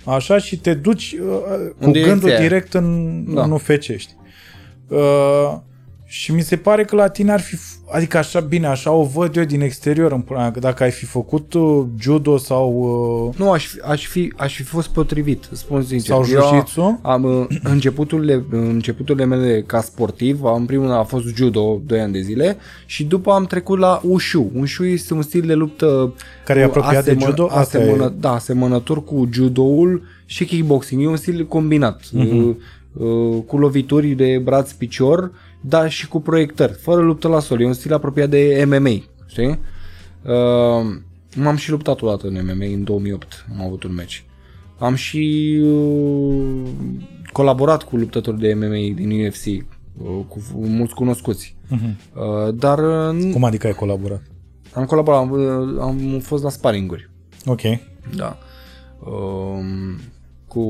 așa, și te duci uh, cu direcția gândul aia. direct în, Da. în UFC, știi. Uh, și mi se pare că la tine ar fi, f- adică așa, bine, așa o văd eu din exterior, în pula mea, că dacă ai fi făcut uh, judo sau, uh, Nu, aș fi, aș fi, aș fi fost potrivit, spun sincer. sau Eu jiu-jitsu, Am uh, începuturile, începuturile mele ca sportiv, am primul a fost judo 2 ani de zile și după am trecut la ushu. Ushu este un stil de luptă Care e apropiat de asemăn- judo? Asta Asemănă, e. Da, asemănător cu judoul și kickboxing. E un stil combinat. Mhm. Uh, uh, cu lovituri de braț-picior, dar și cu proiectări, fără luptă la sol. E un stil apropiat de MMA, știi? Uh, m-am și luptat o dată în MMA, în 2008 am avut un match. Am și uh, colaborat cu luptători de MMA din UFC, uh, cu mulți cunoscuți. Mhm. Uh, dar uh, nu- cum adică ai colaborat? am colaborat, am, uh, am fost la sparinguri. Ok. Da. Um, cu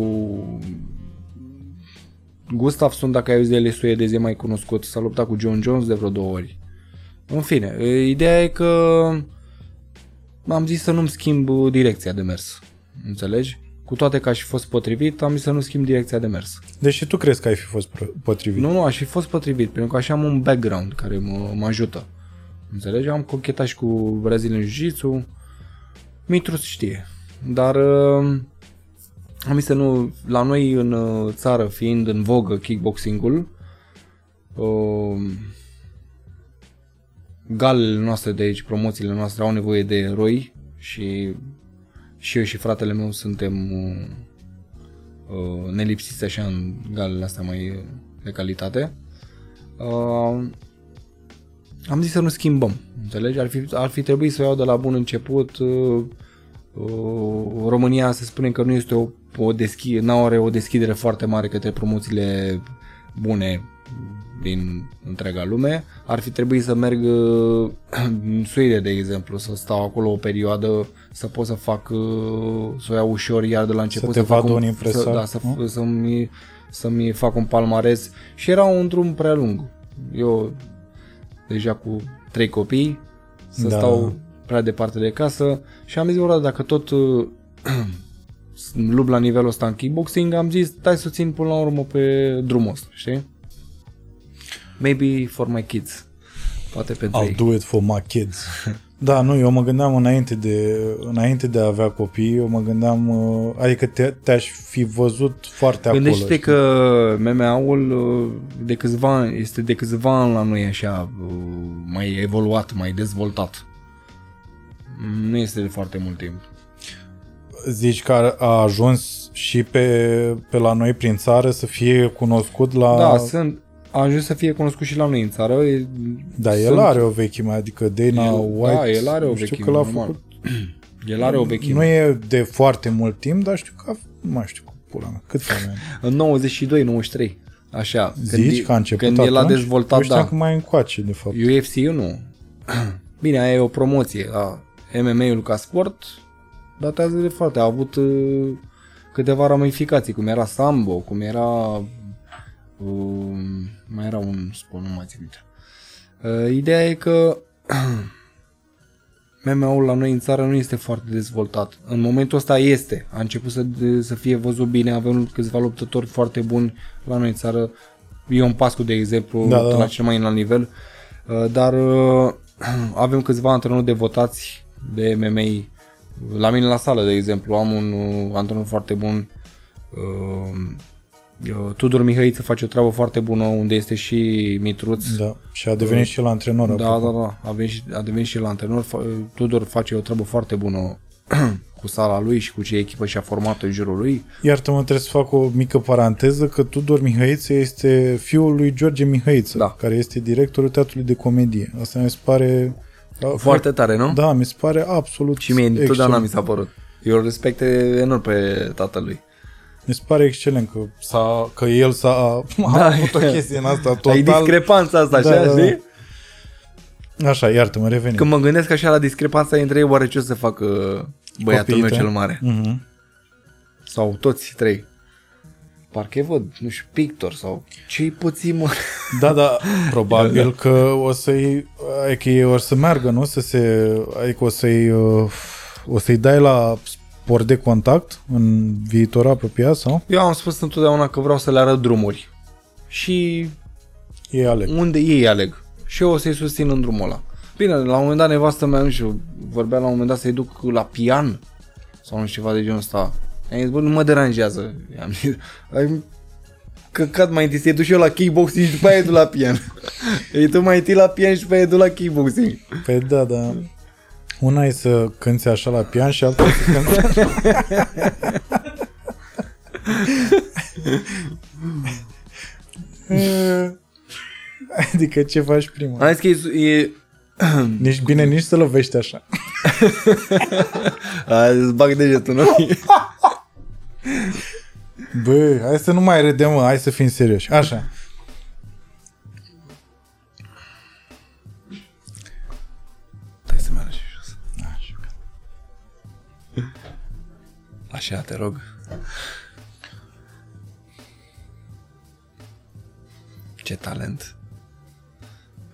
Gustafsson, dacă ai auzit de el, e suedez, e mai cunoscut. S-a luptat cu John Jones de vreo două ori. În fine, e, ideea e că am zis să nu-mi schimb direcția de mers. Înțelegi? Cu toate că aș fi fost potrivit, am zis să nu schimb direcția de mers. Deci și tu crezi că ai fi fost pro- potrivit? Nu, nu, aș fi fost potrivit, pentru că așa am un background care mă, mă ajută. Înțelegi? Am conchetat și cu Brazilian Jiu-Jitsu. Mitrus știe. Dar uh, am zis să nu... La noi în uh, țară, fiind în vogă kickboxing-ul, uh, galele noastre de aici, promoțiile noastre au nevoie de eroi și și eu și fratele meu suntem uh, uh, nelipsiți așa în galele astea mai de calitate. Uh, am zis să nu schimbăm, înțelegi? Ar fi, ar fi trebuit să o iau de la bun început. Uh, uh, România se spune că nu este o, o deschidere, nu are o deschidere foarte mare către promoțiile bune din întreaga lume. Ar fi trebuit să merg uh, în Suedia, de exemplu, să stau acolo o perioadă, să pot să fac, uh, să o iau ușor, iar de la început te fac vadă un- un impresar, Să, da, să, nu? să-mi, să-mi fac un palmares și era un drum prea lung. Eu deja cu trei copii, să Da. da. stau prea departe de casă și am zis, ora, dacă tot uh, lupt la nivelul ăsta în kickboxing, am zis, stai să țin până la urmă pe drumul ăsta, știi? Maybe for my kids. Poate pentru I'll ei. do it for my kids. Da, nu, eu mă gândeam înainte de, înainte de a avea copii, eu mă gândeam, uh, adică te, te-aș fi văzut foarte Gândește acolo. că MMA-ul uh, de câțiva ani, este de câțiva ani la noi așa uh, mai evoluat, mai dezvoltat. Nu este de foarte mult timp. Știi? Zici că a, a ajuns și pe, pe la noi prin țară să fie cunoscut la... Da, sunt, a ajuns să fie cunoscut și la noi în țară. E- Da, el sunt- are o vechime, adică Dana El- White, da, el are o știu vechime, că l-a normal. făcut, El are o vechime. nu e de foarte mult timp, dar știu că, a, nu mai știu cu pula mea, cât ani? În 92-93. Așa. Zici e- că a început Când atunci? el a dezvoltat, eu știam da. că mai încoace, de fapt. UFC-ul nu. Bine, aia e o promoție. Da. MMA-ul ca sport datează de foarte. A avut uh, câteva ramificații, cum era Sambo, cum era... Uh, mai era un sport, nu mai țin minte. Uh, ideea e că MMA-ul la noi în țară nu este foarte dezvoltat. În momentul ăsta este. A început să, să fie văzut bine, avem câțiva luptători foarte buni la noi în țară. Ion Pascu, de exemplu, Da, da, da, da. da. la cel mai înalt nivel. Uh, Dar uh, avem câțiva antrenori devotați de MMA. La mine la sală, de exemplu, am un uh, antrenor foarte bun. uh, uh, Tudor Mihăiță face o treabă foarte bună, unde este și Mitruț. Da, și a devenit și el antrenor. Da, apropo. da, da. A, venit și, a devenit și el antrenor. Fa- Tudor face o treabă foarte bună cu sala lui și cu ce echipă și-a format în jurul lui. Iartă-mă, trebuie să fac o mică paranteză că Tudor Mihăiță este fiul lui George Mihăiță, Da. care este directorul Teatrului de Comedie. Asta mi se pare... Foarte tare, nu? Da, mi se pare absolut Și mie excelent. întotdeauna mi s-a părut. Eu îl respect enorm pe tatălui. Mi se pare excelent că, s-a, că el s-a da, a avut o chestie în asta total. Ai discrepanța asta, Da, așa, da, da. știi? Așa, iartă-mă, revenim. Când mă gândesc așa la discrepanța între ei, oare ce o să facă băiatul Copiii meu tăi? cel mare? Mhm. Sau toți trei? Parcă îi văd, nu știu, pictor sau ce-i puțin, mă. Da, da, probabil că o să-i, adică ei o să meargă, nu? Să se, adică o să-i, uh, o să-i dai la sport de contact în viitor apropiat sau? Eu am spus întotdeauna că vreau să le arăt drumuri. Și Ei aleg. unde ei aleg. Și eu o să-i susțin în drumul ăla. Bine, la un moment dat nevastă mea, nu știu, vorbea la un moment dat să-i duc la pian sau nu știu ceva de genul ăsta. Am zis, bă, nu mă deranjează. I-am zis, ai căcat mai întâi să-i duc și eu la kickboxing și după aia îi duc la pian. Îi duc mai întâi la pian și după aia îi duc la kickboxing. Păi da, da. Una e să cânti așa la pian și alta e să cânti... adică ce faci prima? Am zis că e, e Nici bine, nici să lovești așa. A, îți bag degetul, nu? Bă, hai să nu mai râdem, mă, hai să fim serioși. Așa. Stai să mergi jos. Așa, te rog. Ce talent.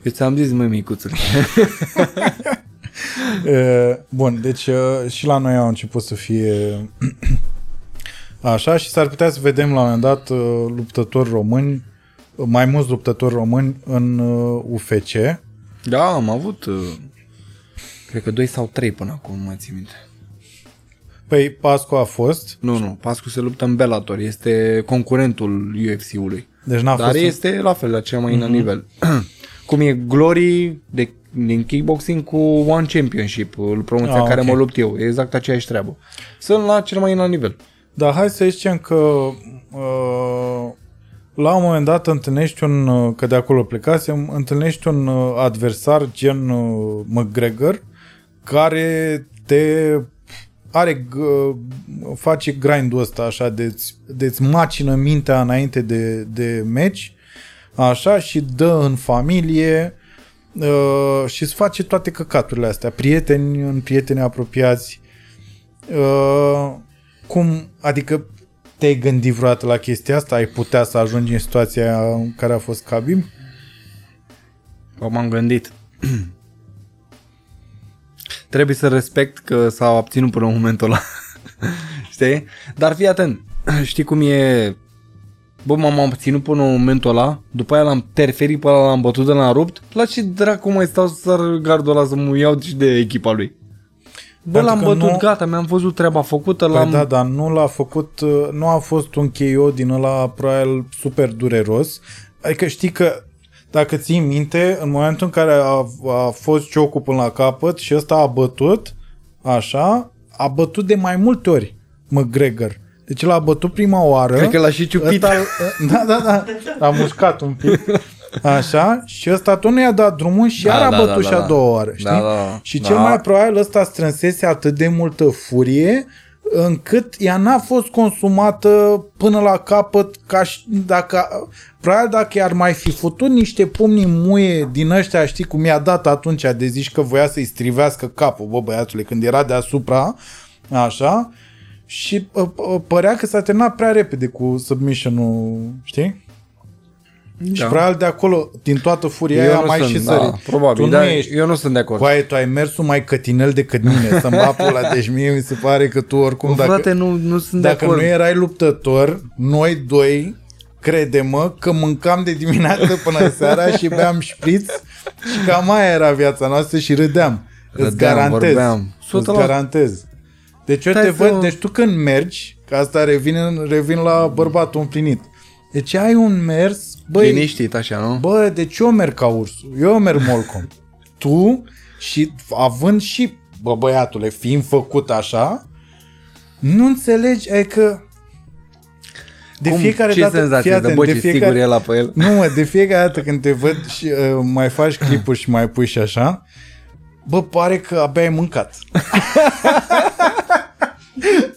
Eu ți-am zis, măi, micuțule. Uh, Bun, deci uh, și la noi au început să fie așa și s-ar putea să vedem la un moment dat uh, luptători români, mai mulți luptători români în uh, UFC. Da, am avut, uh, cred că doi sau trei până acum, nu mai țin minte. Păi Pascu a fost, Nu, nu, Pascu se luptă în Bellator, este concurentul UFC-ului. deci n-a Dar fost... este la fel, la cel mai înalt nivel. Cum e Glory de, din kickboxing cu One Championship, promoția Ah, ah, care ok. mă lupt eu. E exact aceeași treabă. Sunt la cel mai înalt nivel. Dar hai să zicem că uh, la un moment dat întâlnești un, uh, că de acolo plecasem, întâlnești un uh, adversar gen uh, McGregor care te are, g- face grindul ăsta așa, de-ți, de-ți macină mintea înainte de, de meci, așa, și dă în familie uh, și îți face toate căcaturile astea, prieteni în prieteni apropiați, uh, cum, adică Te-ai gândit vreodată la chestia asta? Ai putea să ajungi în situația în care a fost Khabib? Bă, m-am gândit. Trebuie să respect că s-au abținut până în momentul ăla. Știi? Dar fii atent. Știi cum e... Bă, m-am abținut până în momentul ăla, după aia l-am terferit pe ăla, l-am bătut de l-am rupt. La ce dracu mai stau să sar gardul ăla să mă iau și de echipa lui? Bă, Pentru l-am că bătut, nu- gata, mi-am văzut treaba făcută, Păi l-am... da, dar nu l-a făcut, uh, nu a fost un KO din ăla probabil super dureros. Adică știi că dacă ții minte, în momentul în care a, a fost ciocul până la capăt și ăsta a bătut, așa, a bătut de mai multe ori McGregor. Deci l-a bătut prima oară. Cred că l-a și ciupit. Ăsta, da, da, da. L-a mușcat un pic. Așa, și ăsta tot nu i-a dat drumul și Da, iar a da, bătut da, și da, a da. doua oară, știi? Da, da, Și da. cel mai probabil ăsta strânsese atât de multă furie încât ea n-a fost consumată până la capăt ca și dacă probabil dacă i-ar mai fi futut niște pumni muie din ăștia, știi cum i-a dat atunci de zici că voia să-i strivească capul, bă băiatule, când era deasupra, așa, și uh, uh, părea că s-a terminat prea repede cu submission-ul, știi? Și probabil de acolo, din toată furia aia, a nu mai sunt, și da, sărit. probabil, tu dar nu ești eu nu sunt de acord. Coaie, tu ai mers mai cătinel decât mine să-mi bapul ăla. Deci mie mi se pare că tu oricum, Bă, dacă, frate, nu, nu sunt de dacă acord. nu erai luptător, noi doi, crede-mă că mâncam de dimineață până seara și beam șpriț și cam aia era viața noastră și râdeam. Îți Râdeam, garantez. vorbeam. Îți 100%. garantez. Deci eu Stai te să- văd, deci tu când mergi, că asta revin, revin la bărbatul împlinit. Deci ai un mers, băi, Liniștit așa, nu? Bă, deci eu merg ca ursul. Eu merg molcom. tu și având și, bă, băiatule, fiind făcut așa, nu înțelegi, e că de Cum, fiecare ce dată... senzație fii de atent, bă, ce fiecare, sigur e la pe el. Nu, mă, de fiecare dată când te văd și uh, mai faci clipuri și mai pui și așa, bă, pare că abia ai mâncat.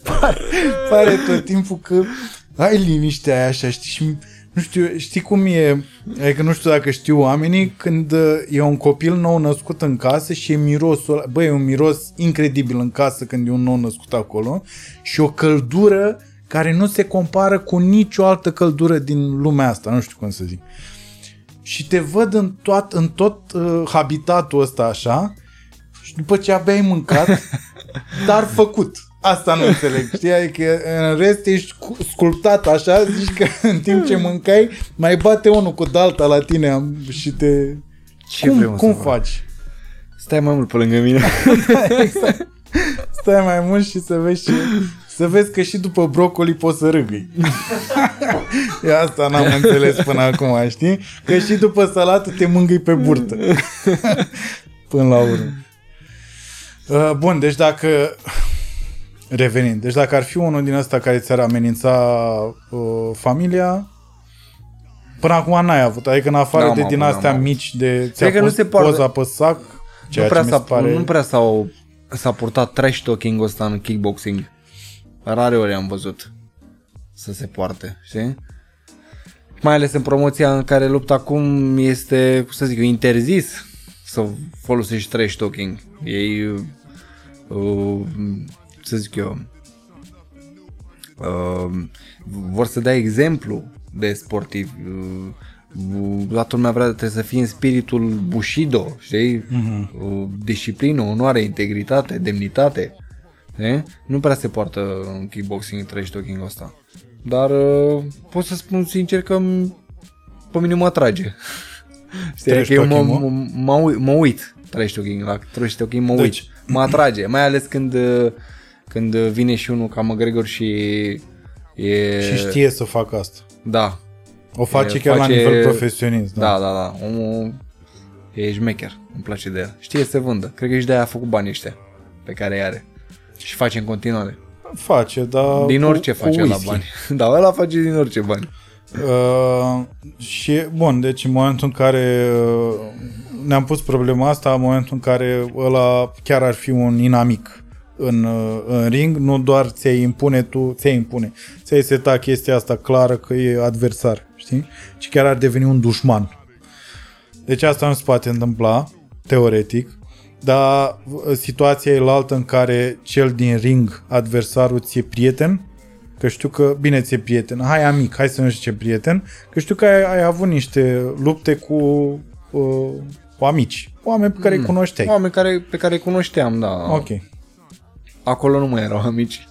pare, pare tot timpul că ai liniștea aia așa, știi, și nu știu, știi cum e, adică nu știu dacă știu oamenii, când uh, e un copil nou născut în casă și e mirosul ăla, bă, e un miros incredibil în casă când e un nou născut acolo și o căldură care nu se compară cu nicio altă căldură din lumea asta, nu știu cum să zic. Și te văd în, toat, în tot uh, habitatul ăsta așa și după ce abia ai mâncat, dar făcut. Asta nu înțeleg, știi? Adică în rest ești cu- sculptat așa, zici că în timp ce mâncai, mai bate unul cu dalta la tine am- și te... Ce cum vrem cum să fac? faci? Stai mai mult pe lângă mine. exact. Stai mai mult și să vezi și, să vezi că și după brocoli poți să râgâi. Eu asta n-am înțeles până acum, știi? Că și după salată te mângâi pe burtă. până la urmă. Uh, Bun, deci dacă revenind, deci dacă ar fi unul din ăsta care ți-ar amenința uh, familia, până acum n-ai avut, adică în afară N-am de avut, din n-am astea avut. mici de ți-a Cred că nu pus se poate- poza pe sac, ceea nu prea, ce mi se s-a, pare... nu prea s-au, s-a purtat trash talking-ul ăsta în kickboxing. Rare ori am văzut să se poarte, știi? Mai ales în promoția în care lupta acum este, cum să zic eu, interzis să folosești trash talking. Ei, uh, să zic eu, uh, vor să dea exemplu de sportiv. Uh, toată lumea vrea, trebuie să fie în spiritul Bushido, știi? Uh, disciplină, onoare, integritate, demnitate. Știi? Nu prea se poartă în kickboxing trash talking ăsta. Dar uh, pot să spun sincer că m- pe mine mă atrage. Știi, Trash că eu mă, talking-ul? mă, mă, uit- mă uit trash talking, la trash talking mă uit. Deci- Mă atrage, mai ales când, uh, când vine și unul ca McGregor și e... Și știe să facă asta. Da, O face E, chiar la face- nivel profesionist. Da. da, da, da. Omul e șmecher, îmi place de el. Știe să vândă. Cred că și de-aia a făcut banii ăștia pe care îi are. Și face în continuare. Face, dar Din cu- orice cu face la whisky. bani. Da, ăla face din orice bani. Uh, și, bun, deci în momentul în care uh, ne-am pus problema asta, în momentul în care ăla chiar ar fi un inamic în, uh, în ring, nu doar ți-ai impune tu, ți-ai impune, ți-ai seta chestia asta clară că e adversar, știi? Și chiar ar deveni un dușman. Deci asta nu se poate întâmpla, teoretic, dar uh, situația e la altă în care cel din ring, adversarul, ți-e prieten, că știu că, bine, ți-e prieten, hai amic, hai să nu știu ce prieten, că știu că ai, ai avut niște lupte cu uh, cu amici, oameni pe care îi cunoșteai. Oameni care, pe care îi cunoșteam, da. Ok. Acolo nu mai erau amici.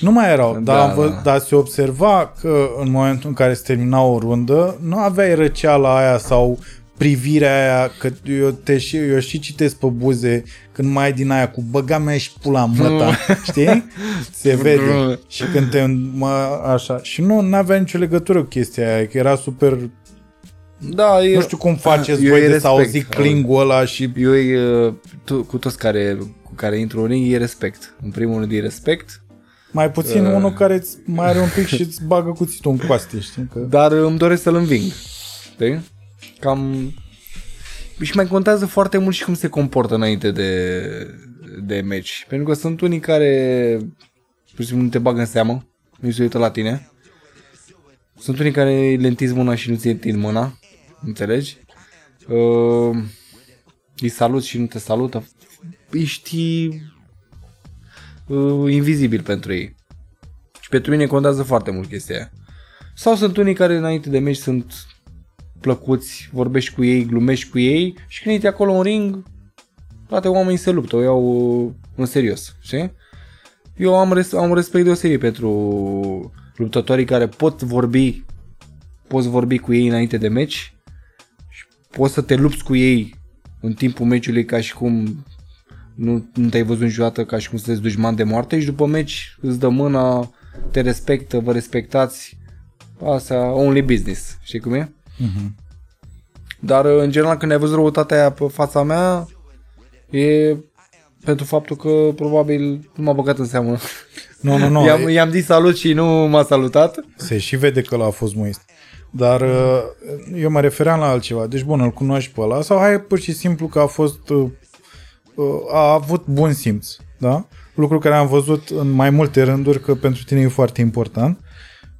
Nu mai erau, Da, dar, vă, da. dar se observa că în momentul în care se termina o rundă, nu aveai răceala aia sau privirea aia, că eu, te și, eu și citesc pe buze când mai ai din aia cu băga mea și pula în măta, știi? Se vede. Și când te, mă, așa. Și nu, nu avea nicio legătură cu chestia aia, că era super, Da, eu, nu știu cum faceți eu voi îi de să respect. auzi clingul ăla și Eu îi, uh, tu, cu toți care, cu care intru în ring, e respect. În primul rând e respect, mai puțin unul care îți mai are un pic și îți bagă cuțitul în coaste, știi? Că... dar îmi doresc să-l înving. Știi? Cam... Și mai contează foarte mult și cum se comportă înainte de, de meci. Pentru că sunt unii care, pur și simplu, nu te bagă în seamă, nu se uită la tine. Sunt unii care le întinzi mâna și nu ți întind mâna, înțelegi? Uh, îi salut și nu te salută. Ești uh, invizibil pentru ei. Și pentru mine contează foarte mult chestia aia. Sau sunt unii care înainte de meci sunt plăcuți, vorbești cu ei, glumești cu ei și când ești acolo în ring, toate oamenii se luptă, o iau uh, în serios, știi? Eu am, res- am un respect deosebit pentru luptătorii care pot vorbi, poți vorbi cu ei înainte de meci și poți să te lupți cu ei în timpul meciului ca și cum nu, nu te-ai văzut niciodată ca și cum sunteți dușman de moarte și după meci îți dă mâna, te respectă, vă respectați, asta only business, știi cum e? Dar în general când ai văzut răutatea aia pe fața mea e pentru faptul că probabil nu m-a băgat în seamă. Nu, nu, nu. i-am, i-am zis salut și nu m-a salutat. Se și vede că ăla a fost muist. Dar uh, eu mă refeream la altceva. Deci, bun, îl cunoști pe ăla sau hai pur și simplu că a fost uh, uh, a avut bun simț, da? Lucru care am văzut în mai multe rânduri că pentru tine e foarte important.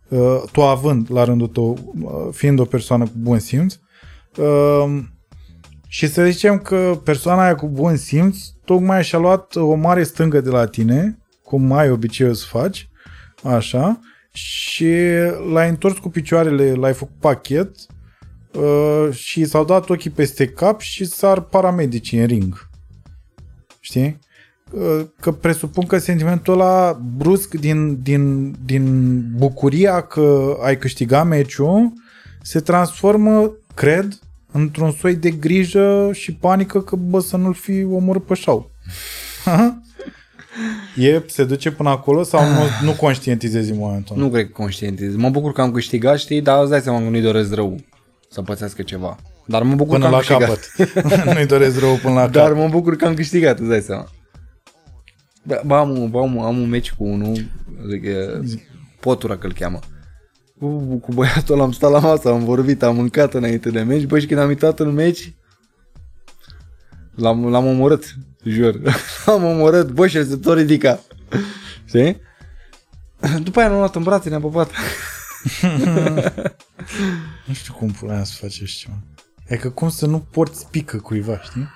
Uh, tu având la rândul tău, uh, fiind o persoană cu bun simț, uh, și să zicem că persoana aia cu bun simț tocmai și-a luat o mare stângă de la tine, cum ai obiceiul să faci, așa, și l-ai întors cu picioarele, l-ai făcut pachet uh, și s-au dat ochii peste cap și sar paramedicii în ring. Știi? Uh, Că presupun că sentimentul ăla brusc din, din, din bucuria că ai câștigat meciul se transformă, cred, într-un soi de grijă și panică că, bă, să nu-l fi omorât pe șau. e, se duce până acolo sau nu, nu conștientizezi în momentul ăla? Nu cred că conștientizez. Mă bucur că am câștigat, știi, dar îți dai seama că nu-i doresc rău să pățească ceva. Dar mă bucur Până că am la câștigat. capăt. Nu-i doresc rău până la Dar capăt. mă bucur că am câștigat, îți dai seama. Da, Ba, am, un- ba, am, am un meci cu unul, zic, e, Potura că-l cheamă. Cu, cu băiatul ăla am stat la masă, am vorbit, am mâncat înainte de meci, bă, și când am intrat în meci, l-am, l-am omorât, jur. l-am omorât, bă, și el se tot ridica. Știi? După aia l-am luat în brațe, ne-am pupat. Nu știu cum pula mea să faci așa ceva. Adică cum să nu porți pică cuiva, știi?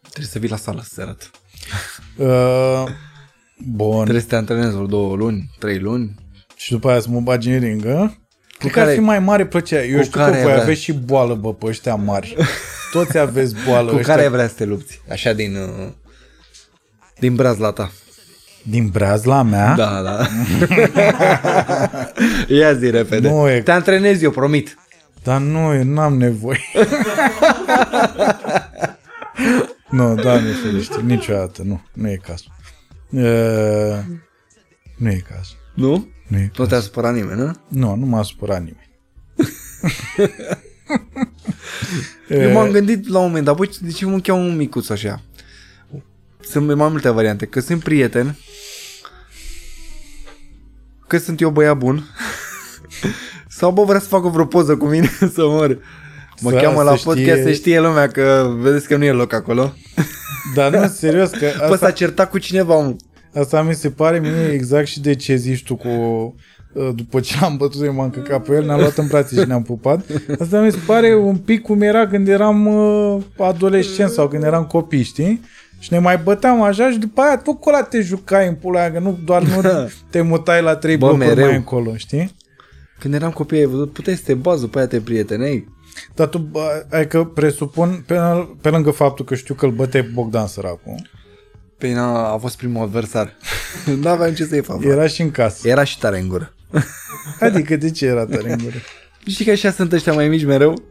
Trebuie să vii la sală să se arăt. Uh, bun. Trebuie să te antrenezi vreo două luni, trei luni. Și după aia să mă bagi în ring, a? Cred că care- ar fi mai mare plăcere. Eu cu știu care că voi vrea- aveți și boală, bă, pe ăștia mari. Toți aveți boală. Cu ăștia care vrea să te lupți? Așa din... Uh, din brazla ta. Din brazla mea? Da, da. Ia zi repede. Nu e- Te antrenezi, eu promit. Dar nu, eu n-am nevoie. nu, doamne ferește, niciodată, nu, nu e cazul. Uh, nu e cazul. Nu? Nu e Nu cazul. te-a supărat nimeni, nu? Nu, nu m-a supărat nimeni. Eu m-am gândit la un moment dat, băi, de ce mă cheamă un micuț așa? Sunt mai multe variante, că sunt prieten, că sunt eu băiat bun, sau bă, vrea să facă vreo poză cu mine să mor. Mă Să- cheamă la să podcast știe- să știe lumea că vedeți că nu e loc acolo. Dar nu, serios, că Bă, s-a asta, certat cu cineva, mă. Asta mi se pare mie exact și de ce zici tu cu uh, după ce l-am bătut, eu m-am căcat pe el, ne-am luat în brațe și ne-am pupat. Asta mi se pare un pic cum era când eram uh, adolescent sau când eram copii, știi? Și ne mai băteam așa și după aia tot cu ăla te jucai în pula aia, că nu, doar nu te mutai la trei Bă, blocuri mereu. mai încolo, știi? Când eram copii, ai văzut, puteai să te bazi, după aia te prietenei. Dar tu, bă, adică presupun, pe, pe lângă faptul că știu că îl băteai pe Bogdan săracul, Păi n-a, a fost primul adversar. N-aveam ce să-i fac. era și în casă. Era și tare în gură. Adică de ce era tare în gură? Știi că așa sunt ăștia mai mici mereu?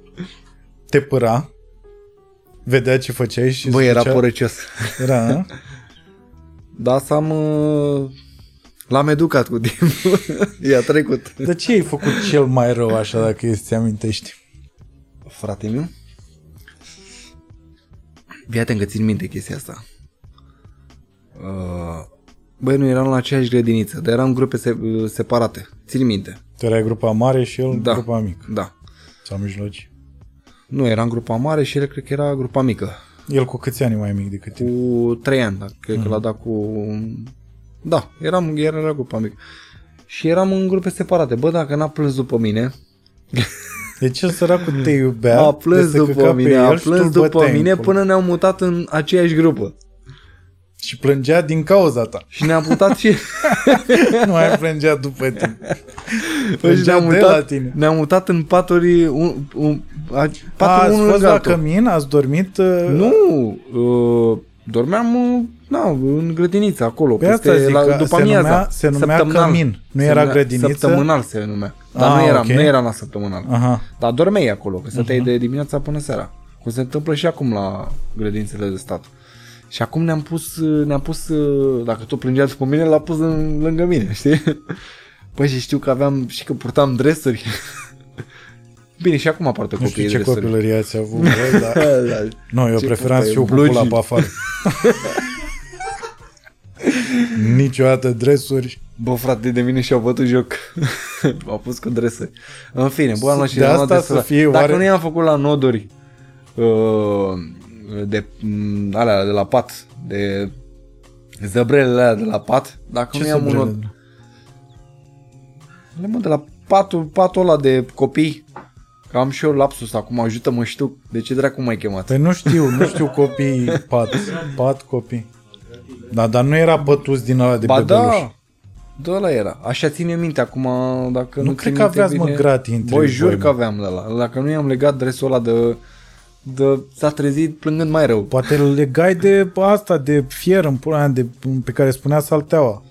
Te păra, vedea ce făceai și Băi, era zicea- porăcios. Era, a? Da, să am... uh, L-am educat cu timpul. I-a trecut. Dar ce ai făcut cel mai rău așa dacă îți amintești? Frate meu? Fii atent că țin minte chestia asta. Uh, Băi, nu eram la aceeași grădiniță, dar eram grupe se- separate. Țin minte. Tu erai grupa mare și el Da. grupa mică. Da. Sau mijloci. Nu, eram grupa mare și el cred că era grupa mică. El cu câți ani e mai mic decât tine? Cu 3 ani, da. Cred că l-a dat cu... Da, eram, era, era grupa mică. Și eram în grupe separate. Bă, dacă n-a plâns după mine, Deci el săracul te iubea, a plâns te se căca după pe mine, el a și tu îl plâns după băteai în mine pula. până ne-am mutat în aceeași grupă. Și plângea din cauza ta. Și ne-am mutat și... nu mai plângea după tine. Păi și Plângea ne-am de la mutat, tine. ne-am mutat în paturi, un, un, a, A, patru ați unul fost lângă la altul. cămin, ați dormit... uh, Nu, uh, dormeam uh, na, în grădiniță acolo. Pe asta peste- zic la, că după se amiaza. numea- se numea Săptămânal. cămin, nu Se era numea- grădiniță? Săptămânal se numea. Dar Ah, nu, era, ok. nu era la săptămânal. Aha. Dar dormeai acolo, că stăteai de dimineața până seara. Cum se întâmplă și acum la grădințele de stat. Și acum ne-am pus, ne-am pus, dacă tot plângea după mine, l-a pus în, lângă mine, știi? Păi și știu că aveam, și că purtam dresuri. Bine, și acum poartă Nu copiii știu ce dresuri. copilărie ați avut, bă, dar... Da. Nu, eu Ce preferam să pupa e, fiu cu blugi. pula pe afară. Niciodată dresuri. Bă, frate, de mine și-au bătut joc. Au pus cu dresuri. În fine, bă, am luat și De am luat asta dresuri. să fie Dacă oare- nu i-am făcut la noduri uh, de m, alea de la pat, de zăbrelele alea de la pat, dacă Ce nu i-am un nod... zăbrele? Le mă, de la patul, patul ăla de copii. Că am și eu lapsus acum, ajută-mă și tu. De ce dracu m-ai chemat? Păi nu știu, nu știu copii pat. Pat copii. Da, dar nu era bătuți din ăla de ba bebeluș. da, de ăla era. Așa ține minte acum, dacă nu, Nu țin cred că minte aveați, mă, bine. gratii între Băi, voi, jur mă. că aveam de la. Dacă nu i-am legat dresul ăla de, de s-a trezit plângând mai rău. Poate îl legai de asta, de fier în pula aia, de, pe care spunea salteaua.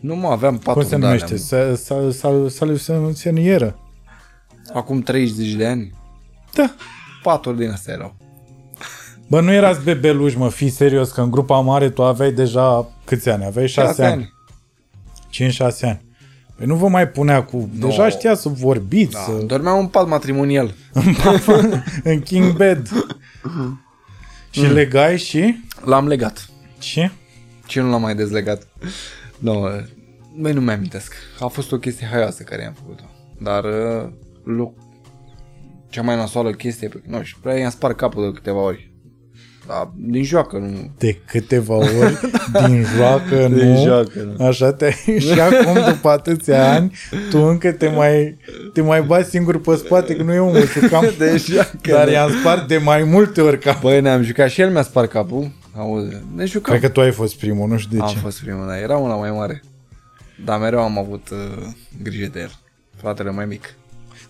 Nu mă, aveam patru Cum se de numește? alea. Sa- sa- sa- Salivsenieră. Acum 30 de ani, Da. patru din astea erau. Bă, nu erați bebeluși, mă, fii serios, că în grupa mare tu aveai deja câți ani? Aveai 6 Șase ani. 5-6 ani. Păi nu vă mai punea cu... Deja știa să vorbiți, Da, să... dormeam în pat matrimonial. în king bed. și legai și... L-am legat. Și? Ce nu l-am mai dezlegat? Nu, băi, nu mi-amintesc. A fost o chestie haioasă care i-am făcut-o. Dar uh, loc, cea mai nasoală chestie, pe, nu știu, prea i-am spart capul de câteva ori. Dar din joacă, nu. De câteva ori din joacă, Din nu? joacă, nu. Așa te Și acum, după atâția ani, tu încă te mai, te mai bați singur pe spate, că nu e un cam, De joacă, Dar nu. i-am spart de mai multe ori capul. Băi, ne-am jucat și el mi-a spart capul. Auzi, ne jucam. Cred că tu ai fost primul, nu știu de am ce. fost primul, dar era una mai mare. Dar mereu am avut uh, grijă de el. Fratele mai mic.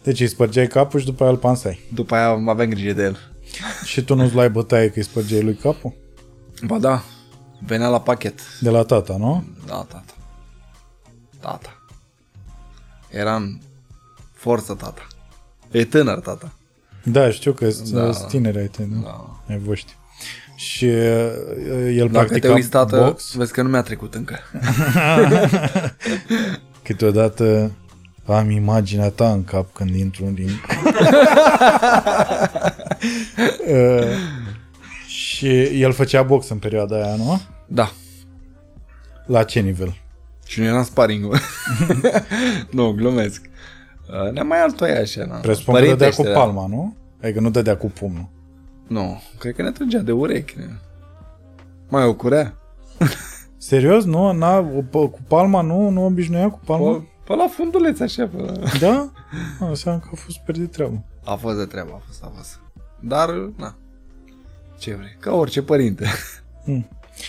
Deci îi spărgeai capul și după aia îl pansai. După aia aveam grijă de el. Și tu nu-ți luai bătaie că îi spărgeai lui capul? Ba da, venea la pachet. De la tata, nu? Da, tata. Tata. Eram forță, tata. E tânăr, tata. Da, știu că sunt Da. da. tineri ai tăi, nu? Da. Ai voștri. Și uh, el Dacă practica te uiți, tată, box. vezi că nu mi-a trecut încă. Câteodată am imaginea ta în cap când intru în ring. uh, și el făcea box în perioada aia, nu? Da. La ce nivel? Și nu eram sparring Nu, glumesc. Uh, Ne mai altoia așa, na. Presupun că dădea cu Părintește, palma, nu? Adică nu dădea cu pumnul. Nu, cred că ne trăgea de urechi. ne. Mai o curea? Serios? Nu? N-a, cu palma nu? Nu obișnuia cu palma? Pe, pe la funduleț, așa, pe la... Da? A, înseamnă că a fost super de treabă. A fost de treabă, a fost, a fost. Dar, na, ce vrei, ca orice părinte. Hmm.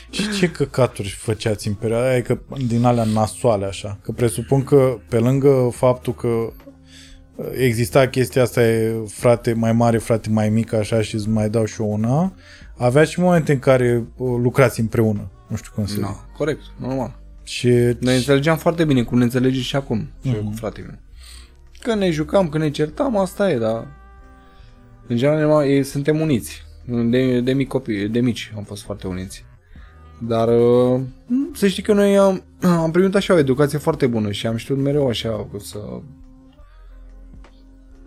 Și ce căcaturi făceați în perioada aia, că din alea nasoale așa? Că presupun că pe lângă faptul că uh, exista chestia asta e frate mai mare, frate mai mic, așa și îți mai dau și eu una, avea și momente în care uh, lucrați împreună. Nu știu cum să Da, zic. corect, normal. Și Ne înțelegeam foarte bine, cum ne înțelege și acum, și eu Mhm. cu fratele meu. Că ne jucam, că ne certam, asta e, dar în general e- suntem uniți. De, de, mici copii, de mici am fost foarte uniți. Dar uh, să știi că noi am, am primit așa o educație foarte bună și am știut mereu așa cum să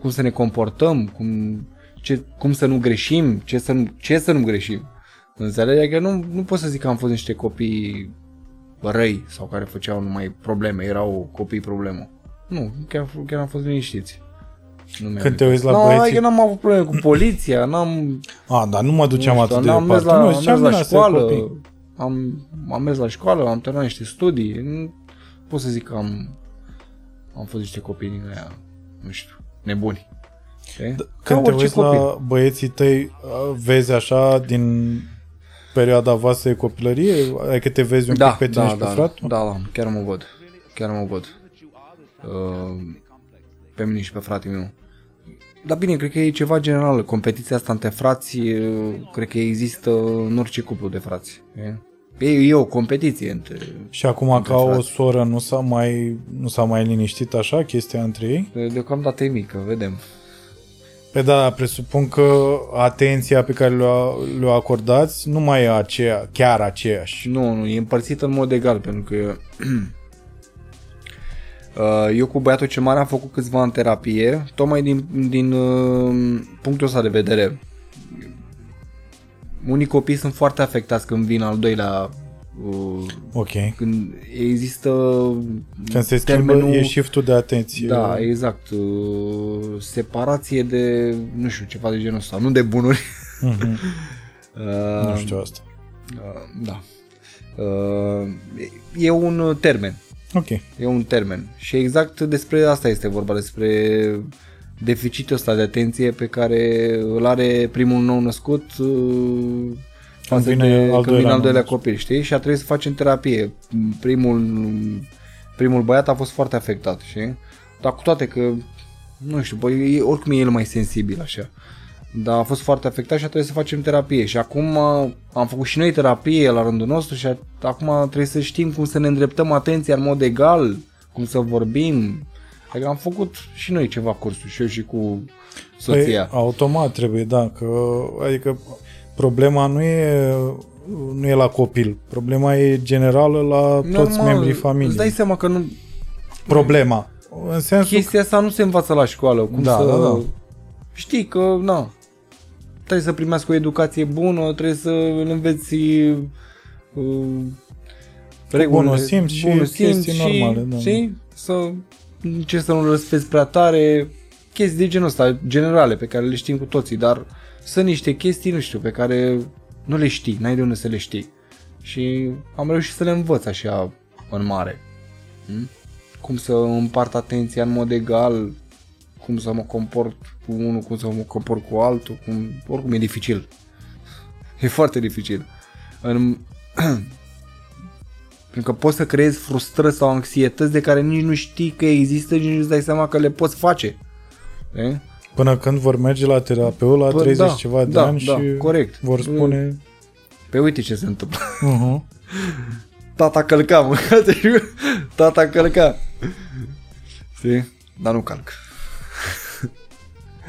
cum să ne comportăm, cum, ce, cum să nu greșim, ce să nu, ce să nu greșim. Înțelegi? Că nu, nu pot să zic că am fost niște copii răi sau care făceau numai probleme, erau copii problemă. Nu, chiar, chiar am fost liniștiți. Nu mi-am Când te zis. uiți la no, băieții- Adică n-am avut probleme cu poliția, n-am... A, dar nu mă duceam nu știu, atât de n-am mers departe. la, nu, am ziceam mers din la astea școală, copii. am, am mers la școală, am terminat niște studii. Nu pot să zic că am, am fost niște copii din aia, nu știu, nebuni. Știi? Ca Când te orice uiți copil. la băieții tăi, vezi așa din perioada voastră de copilărie? Adică te vezi un da, pic pe tine da, și pe da, fratul? da, da, chiar mă văd. Chiar mă văd. Uh, pe mine și pe fratele meu. Dar bine, cred că e ceva general. Competiția asta între frați, uh, cred că există în orice cuplu de frați. E, e, e o competiție între... Și acum Între ca o frați. soră nu s-a mai, nu s-a mai liniștit așa chestia între ei? Deocamdată e mică, vedem. Pe da, presupun că atenția pe care le-o, le acordați nu mai e aceea, chiar aceeași. Nu, nu, e împărțită în mod egal, pentru că uh, eu cu băiatul cel mare am făcut câțiva în terapie, tocmai din, din uh, punctul ăsta de vedere. Unii copii sunt foarte afectați când vin al doilea uh, Ok. când există Când se schimbă, e shift-ul de atenție. da, exact uh, separație de nu știu, ceva de genul ăsta, nu de bunuri Mhm. uh, Nu știu asta. Uh, da. Uh, e un termen. Ok. E un termen. Și exact despre asta este vorba, despre deficitul ăsta de atenție pe care îl are primul nou născut uh, față vine de, al când doilea vine al doilea nou copil, știi? Și a trebuit să facem terapie. Primul, primul băiat a fost foarte afectat, știi? Dar cu toate că, nu știu, băi, e- oricum e el mai sensibil așa. Dar a fost foarte afectat și a trebuit să facem terapie. Și acum uh, am făcut și noi terapie la rândul nostru și a- acum trebuie să știm cum să ne îndreptăm atenția în mod egal, cum să vorbim. Adică am făcut și noi ceva cursuri, și eu și cu soția. Păi, automat trebuie, da, că, adică problema nu e, nu e la copil, problema e generală la toți membrii Îți dai familiei. seama că nu, Problema. În sensul chestia asta nu se învață la școală. Cum Da, să... da, da. Știi că, na, trebuie să primească o educație bună, trebuie să îl înveți uh, regulile, bunul simț și bunul chestii normale, da. Știi? Să încerci să nu răspezi prea tare, chestii de genul ăsta, generale, pe care le știm cu toții, dar sunt niște chestii, nu știu, pe care nu le știi, n-ai de unde să le știi. Și am reușit să le învăț așa în mare. Hm? Cum să împart atenția în mod egal, cum să mă comport cu unul, cum să mă comport cu altul, cum, oricum e dificil. E foarte dificil. În... Pentru că poți să creezi frustrări sau anxietăți de care nici nu știi că există, nici nu-ți dai seama că le poți face. E? până când vor merge la terapeut la Bă, 30 da, ceva de da, ani da, și corect. vor spune Pe uite ce se întâmplă. uh-huh. Tata călca, mă, te jur. Tata călca. Știi? Dar nu calc.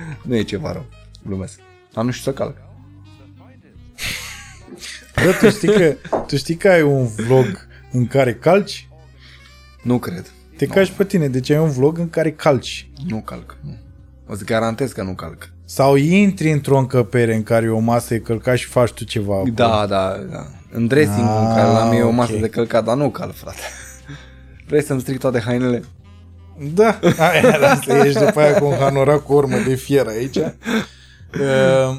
nu e ceva rău. Glumesc. Dar nu știu să calc. Bă, tu știi, că, tu știi că ai un vlog în care calci? Nu cred. Te cași pe tine, deci ai un vlog în care calci. Nu calc. Nu. Îți garantez că nu calc. Sau intri într-o încăpere în care e o masă e călcat și faci tu ceva acolo. Da, da, da. În dressing Ah, în care la mine e o masă ok. de călcat, dar nu calc, frate. Vrei să-mi stric toate hainele? Da, aia, da, să ieși după aia cu un hanorac cu urmă de fier aici. Uh,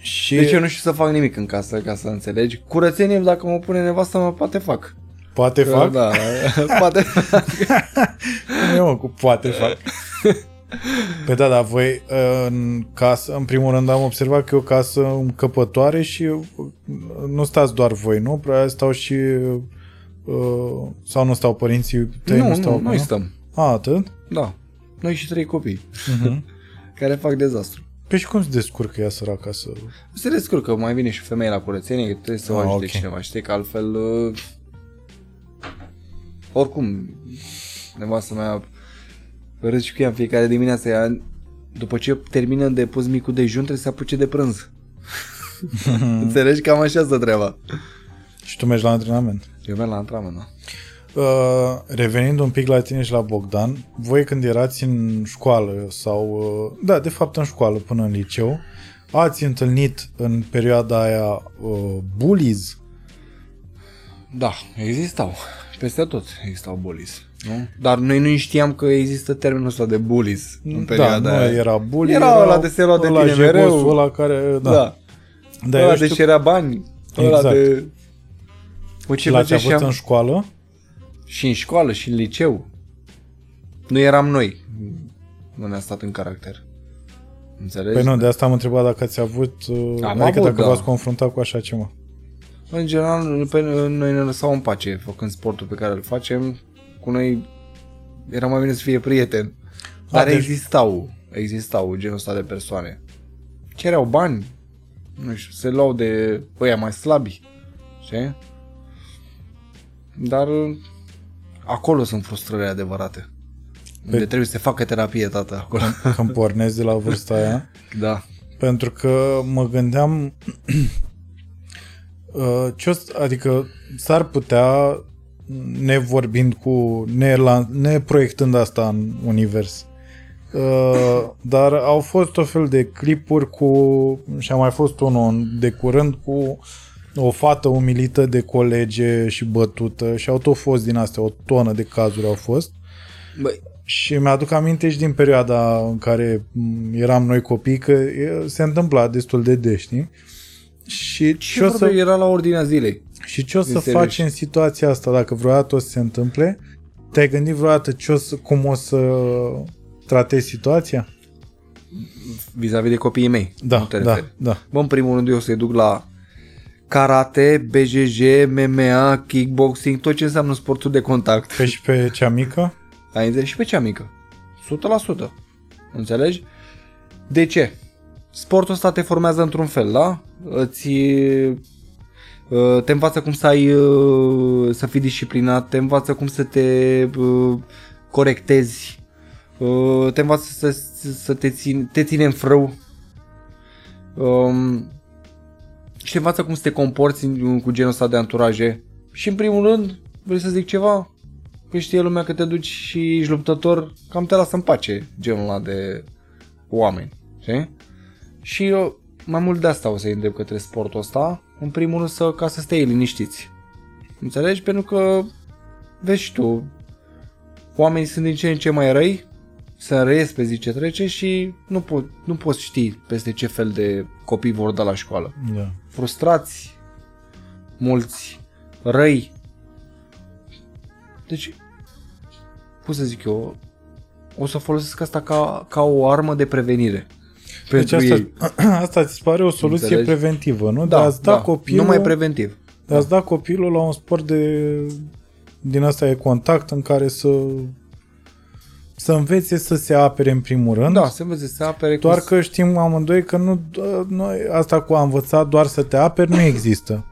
și Deci eu nu știu să fac nimic în casă, ca să înțelegi. Curățenie, dacă mă pune nevasta mă poate fac. poate fac? Da, poate fac. Nu, mă, cu poate fac. Păi da, dar voi în casă, în primul rând am observat că e o casă încăpătoare și uh, nu stați doar voi, nu? Probabil stau și uh, sau nu stau părinții tăi, nu, nu, stau nu, acolo? noi stăm. A, atât? Da. Noi și trei copii Uh-huh. care fac dezastru. Păi și cum se descurcă ea săraca să... Se descurcă, mai vine și femeia la curățenie, că trebuie să o Ah, ajute ok. cineva, știi, că altfel... Uh, oricum, nevastă mea râzi și cu ea în fiecare dimineață, ea, după ce termină de pus micul dejun, trebuie să se apuce de prânz. Înțelegi? Cam așa stă treaba. Și tu mergi la antrenament. Eu merg la antrenament, da. Uh, revenind un pic la tine și la Bogdan, voi când erați în școală sau, uh, da, de fapt în școală până în liceu, ați întâlnit în perioada aia uh, bullies? Da, existau. Peste tot existau bullies. Nu? Dar noi nu știam că există termenul ăsta de bullies în Da, perioada nu aia. era bully, Era ăla de se lua de ăla tine jegosul mereu. ăla care, da. Da. da ăla eu de știu, cerea bani. Ăla Exact. de... Cu ce l-ați avut făceam? în școală? Și în școală, și în liceu. Nu eram noi. Nu ne-a stat în caracter. Înțelegi? Păi nu, de asta am întrebat dacă ați avut, uh, Am adică avut, dacă da. v-ați confruntat cu așa ceva. În general, pe noi ne lăsau în pace făcând sportul pe care îl facem. Cu noi era mai bine să fie prieten. Dar deci- existau, existau genul ăsta de persoane. Cereau bani, nu știu, se luau de ăia mai slabi, știi? Dar acolo sunt frustrările adevărate. Unde trebuie să se facă terapie, tată, acolo. Când pornezi de la vârsta aia. Da. Pentru că mă gândeam uh, ce o să- adică s-ar putea nevorbind cu ne, ne proiectând asta în univers uh, dar au fost o fel de clipuri cu și a mai fost unul în- de curând cu o fată umilită de colege și bătută și au tot fost din astea, o tonă de cazuri au fost Băi, și mi-aduc aminte și din perioada în care m, eram noi copii că e, se întâmpla destul de des, știi? Și ce ce o vorbe să, era la ordinea zilei? și ce o să Înțelegi? faci în situația asta dacă vreodată o să se întâmple? Te-ai gândit vreodată ce o să, cum o să tratezi situația? Vis-a-vis de copiii mei. Da, nu te da, referi. da. Bă, în primul rând eu o să-i duc la karate, BJJ, MMA, kickboxing, tot ce înseamnă sportul de contact. Pe și pe cea mică? Ai înțeles? Și pe cea mică. 100%. Înțelegi? De ce? Sportul ăsta te formează într-un fel, da? Îți uh, te învață cum să ai uh, să fii disciplinat, te învață cum să te uh, corectezi, uh, te învață să, să te, ține, te ține în frâu um, și te învață cum să te comporți în- cu genul ăsta de anturaje. Și în primul rând, vrei să zic ceva? Că știe lumea că te duci și ești luptător, cam te lasă în pace genul ăla de oameni. Știi? Și eu mai mult de asta o să-i îndrept către sportul ăsta, în primul rând să, ca să stea liniștiți. Înțelegi? Pentru că, vezi și tu, oamenii sunt din ce în ce mai răi, se înrăiesc pe zi ce trece și nu, po- nu poți ști peste ce fel de copii vor da la școală. Da. Frustrați, mulți, răi. Deci, cum să zic eu, o să folosesc asta ca, ca o armă de prevenire. Deci Pentru asta, ei. asta ți se pare o soluție Înțelegi? preventivă, nu? Da, de a-ți da, da, copilul, numai preventiv. de a-ți da copilul la un sport de din asta e contact în care să să învețe să se apere în primul rând. Da, se învețe să se apere Doar cu... că știm amândoi că nu, noi, asta cu a învăța doar să te aperi nu există.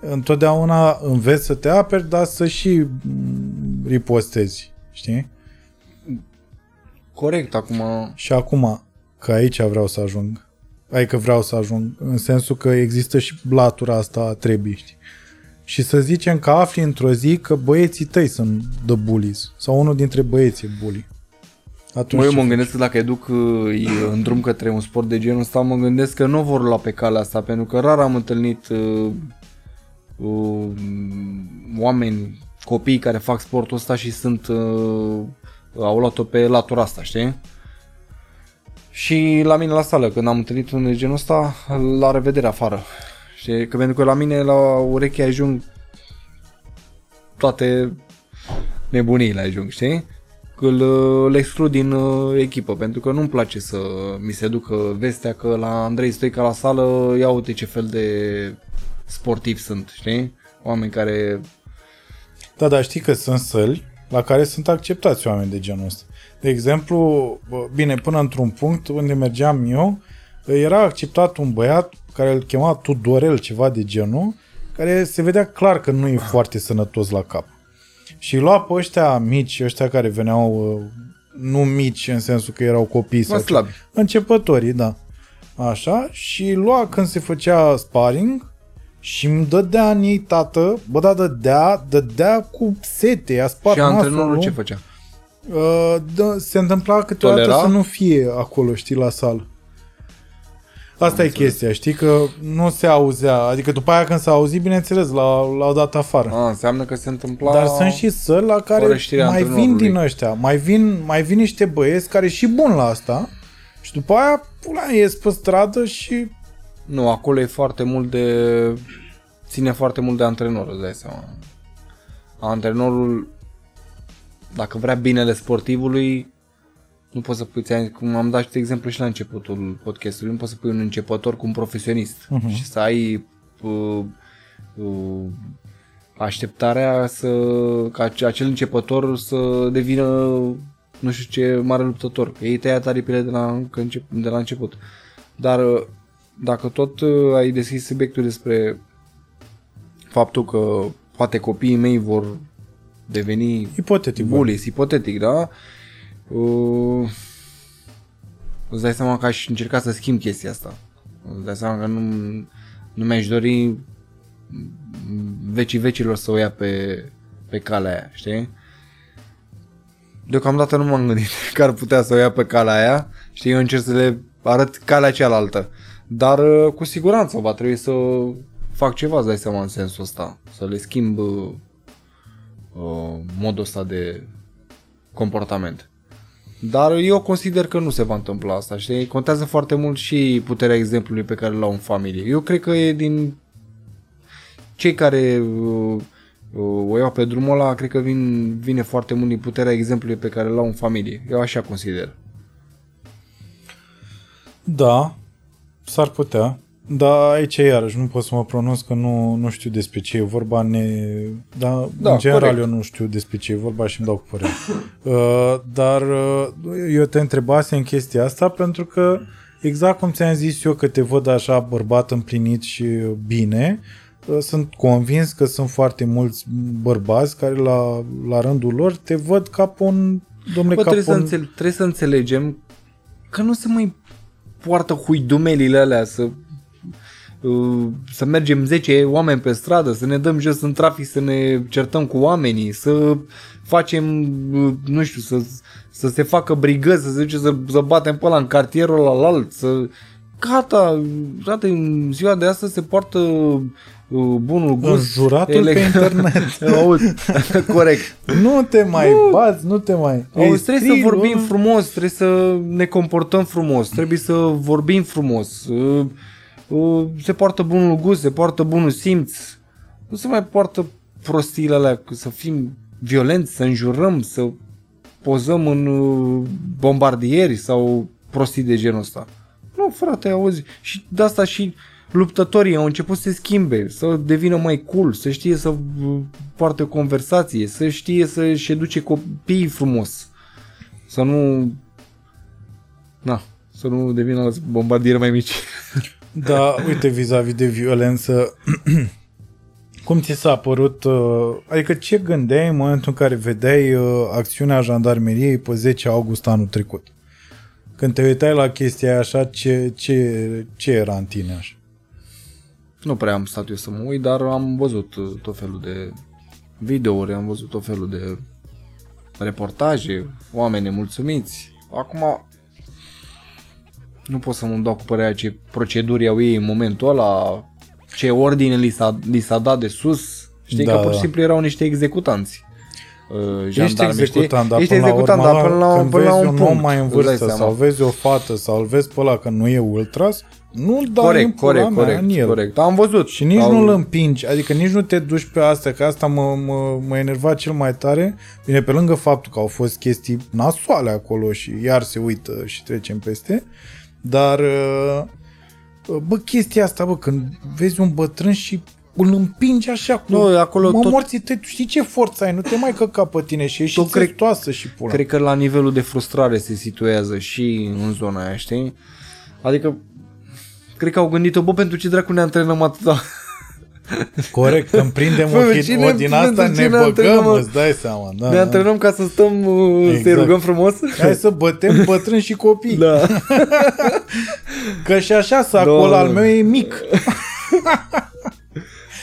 Întotdeauna înveți să te aperi, dar să și mm, ripostezi, știi? Corect, acum... Și acum, că aici vreau să ajung, adică vreau să ajung, în sensul că există și latura asta a trebii, știi? Și să zicem că afli într-o zi că băieții tăi sunt the bullies, sau unul dintre băieții e bully. Atunci Mă, eu ce mă faci? gândesc că dacă educ uh, în drum către un sport de genul ăsta, mă gândesc că nu vor lua pe calea asta, pentru că rar am întâlnit uh, uh, oameni, copii care fac sportul ăsta și sunt uh, au luat-o pe latura asta, știi? Și la mine la sală, când am întâlnit unul de genul ăsta, la revedere afară. Știi? Că pentru că la mine la ureche ajung toate nebuniile ajung, știi? îl, îl exclud din uh, echipă, pentru că nu-mi place să mi se ducă vestea că la Andrei Stoica la sală, ia uite ce fel de sportivi sunt, știi? Oameni care... Da, dar știi că sunt săli la care sunt acceptați oameni de genul ăsta. De exemplu, bă, bine, până într-un punct unde mergeam eu, era acceptat un băiat care îl chema Tudorel, ceva de genul, care se vedea clar că nu e foarte sănătos la cap. Și lua pe ăștia mici, ăștia care veneau, uh, nu mici în sensul că erau copii sau Mă slabi. începătorii, da. Așa, și lua când se făcea sparring și îmi dădea în ei tată, bă, da, dădea, dădea cu sete, a spart Și nasul, antrenorul nu? ce făcea? Uh, da, se întâmpla câteodată Tolera? să nu fie acolo, știi, la sală. Asta e chestia, știi, că nu se auzea, adică după aia când s-a auzit, bineînțeles, l-au, l-au dat afară. A, înseamnă că se întâmpla... Dar sunt și săli la care fără știrea mai vin antrenorului. din ăștia, mai vin, mai vin niște băieți care și bun la asta și după aia pula, ies pe stradă și Nu, acolo e foarte mult de... Ține foarte mult de antrenor, îți dai seama. Antrenorul, dacă vrea binele sportivului, nu poți să pui, ți-am- cum am dat și de exemplu și la începutul podcastului, nu poți să pui un începător cu un profesionist uh-huh. și să ai uh, uh, așteptarea să, ca ace- acel începător să devină nu știu ce mare luptător. Ei tăiat aripile de la, încă încep, de la început. Dar uh, dacă tot uh, ai deschis subiectul despre faptul că poate copiii mei vor deveni ipotetic. bă. bullies, ipotetic, da? Uh, îți dai seama că aș încerca să schimb chestia asta. Îți dai seama că nu, nu mi-aș dori vecii vecilor să o ia pe, pe calea aia, știi? Deocamdată nu m-am gândit că ar putea să o ia pe calea aia, știi, eu încerc să le arăt calea cealaltă. Dar uh, cu siguranță va trebui să fac ceva, îți dai seama, în sensul ăsta. Să le schimb uh, uh, modul ăsta de comportament. Dar eu consider că nu se va întâmpla asta, știi? Contează foarte mult și puterea exemplului pe care îl au în familie. Eu cred că e din cei care uh, uh, o iau pe drumul ăla, cred că vin, vine foarte mult din puterea exemplului pe care îl au în familie. Eu așa consider. Da, s-ar putea. Dar aici iarăși nu pot să mă pronunț că nu, nu știu despre ce e vorba. Ne... Dar Da, în general corect. eu nu știu despre ce e vorba și îmi dau cu părere. uh, dar uh, eu te întrebase în chestia asta pentru că exact cum ți-am zis eu că te văd așa bărbat împlinit și bine, uh, sunt convins că sunt foarte mulți bărbați care la, la rândul lor te văd ca pe un domnule Bă, ca trebuie, pe să un... înțele- trebuie să înțelegem că nu se mai poartă huidumelile alea să uh, să mergem 10 oameni pe stradă, să ne dăm jos în trafic, să ne certăm cu oamenii, să facem, uh, nu știu, să, să se facă brigăzi, să se duce să, să batem pe ăla în cartierul ăla alt, să... Gata, gata, în ziua de astăzi se poartă uh, bunul gust. Înjuratul pe internet. Auzi, corect. Nu te mai bați, nu te mai... Auzi, Ei, trebuie să strig, vorbim bă. frumos, trebuie să ne comportăm frumos, trebuie să vorbim frumos. Uh, uh, Se poartă bunul gust, se poartă bunul simț. Nu se mai poartă prostiile alea, că să fim violenți, să înjurăm, să pozăm în uh, bombardieri sau prostii de genul ăsta. Nu, frate, auzi. Și de asta și luptătorii au început să se schimbe, să devină mai cool, să știe să uh, poarte o conversație, să știe să-și educe copiii frumos. Să nu... Na, să nu devină bombardieri mai mici. Da, uite, vis-a-vis de violență, cum ți s-a părut, uh, adică ce gândeai în momentul în care vedeai uh, acțiunea jandarmeriei pe 10 august anul trecut? Când te uitai la chestia aia așa, ce, ce, ce era în tine așa? Nu prea am stat eu să mă uit, dar am văzut uh, tot felul de videouri, am văzut tot felul de reportaje, oameni nemulțumiți. Acum, nu pot să mă dau cu părerea ce proceduri au ei în momentul ăla, ce ordine li s-a, li s-a dat de sus. Știi Da, că pur și da. simplu erau niște executanți. uh, Ești jandarmi, executant, dar Ești până la executant, urmă, dar până la, când până la vezi un un punct. om mai în îți dai vârstă seama. sau vezi o fată sau îl vezi pe ăla că nu e ultras, nu-l dai în Corect, pula corect, mea, corect, în el. corect. Am văzut. Și nici Au- nu-l împingi, adică nici nu te duci pe asta, că asta mă, mă, mă enerva cel mai tare. Bine, pe lângă faptul că au fost chestii nasoale acolo și iar se uită și trecem peste, dar uh, bă, chestia asta, bă, când vezi un bătrân și îl împingi așa cu Nu, acolo mă, tot- morții, te, tu știi ce forță ai, nu te mai căca pe tine și ești Tot și cred- țestoasă și pula. Cred că la nivelul de frustrare se situează și în zona aia, știi? Adică, cred că au gândit-o, bă, pentru ce dracu ne antrenăm atâta? Corect, când prindem Bă, o, fi- cine- o din asta pentru ne cine antrenăm, băgăm, mă? îți dai seama. Da, ne da. antrenăm ca să stăm, uh, să-i Exact. rugăm frumos? Hai să bătem bătrâni și copii. Da. Că și așa sacul Da. al meu e mic.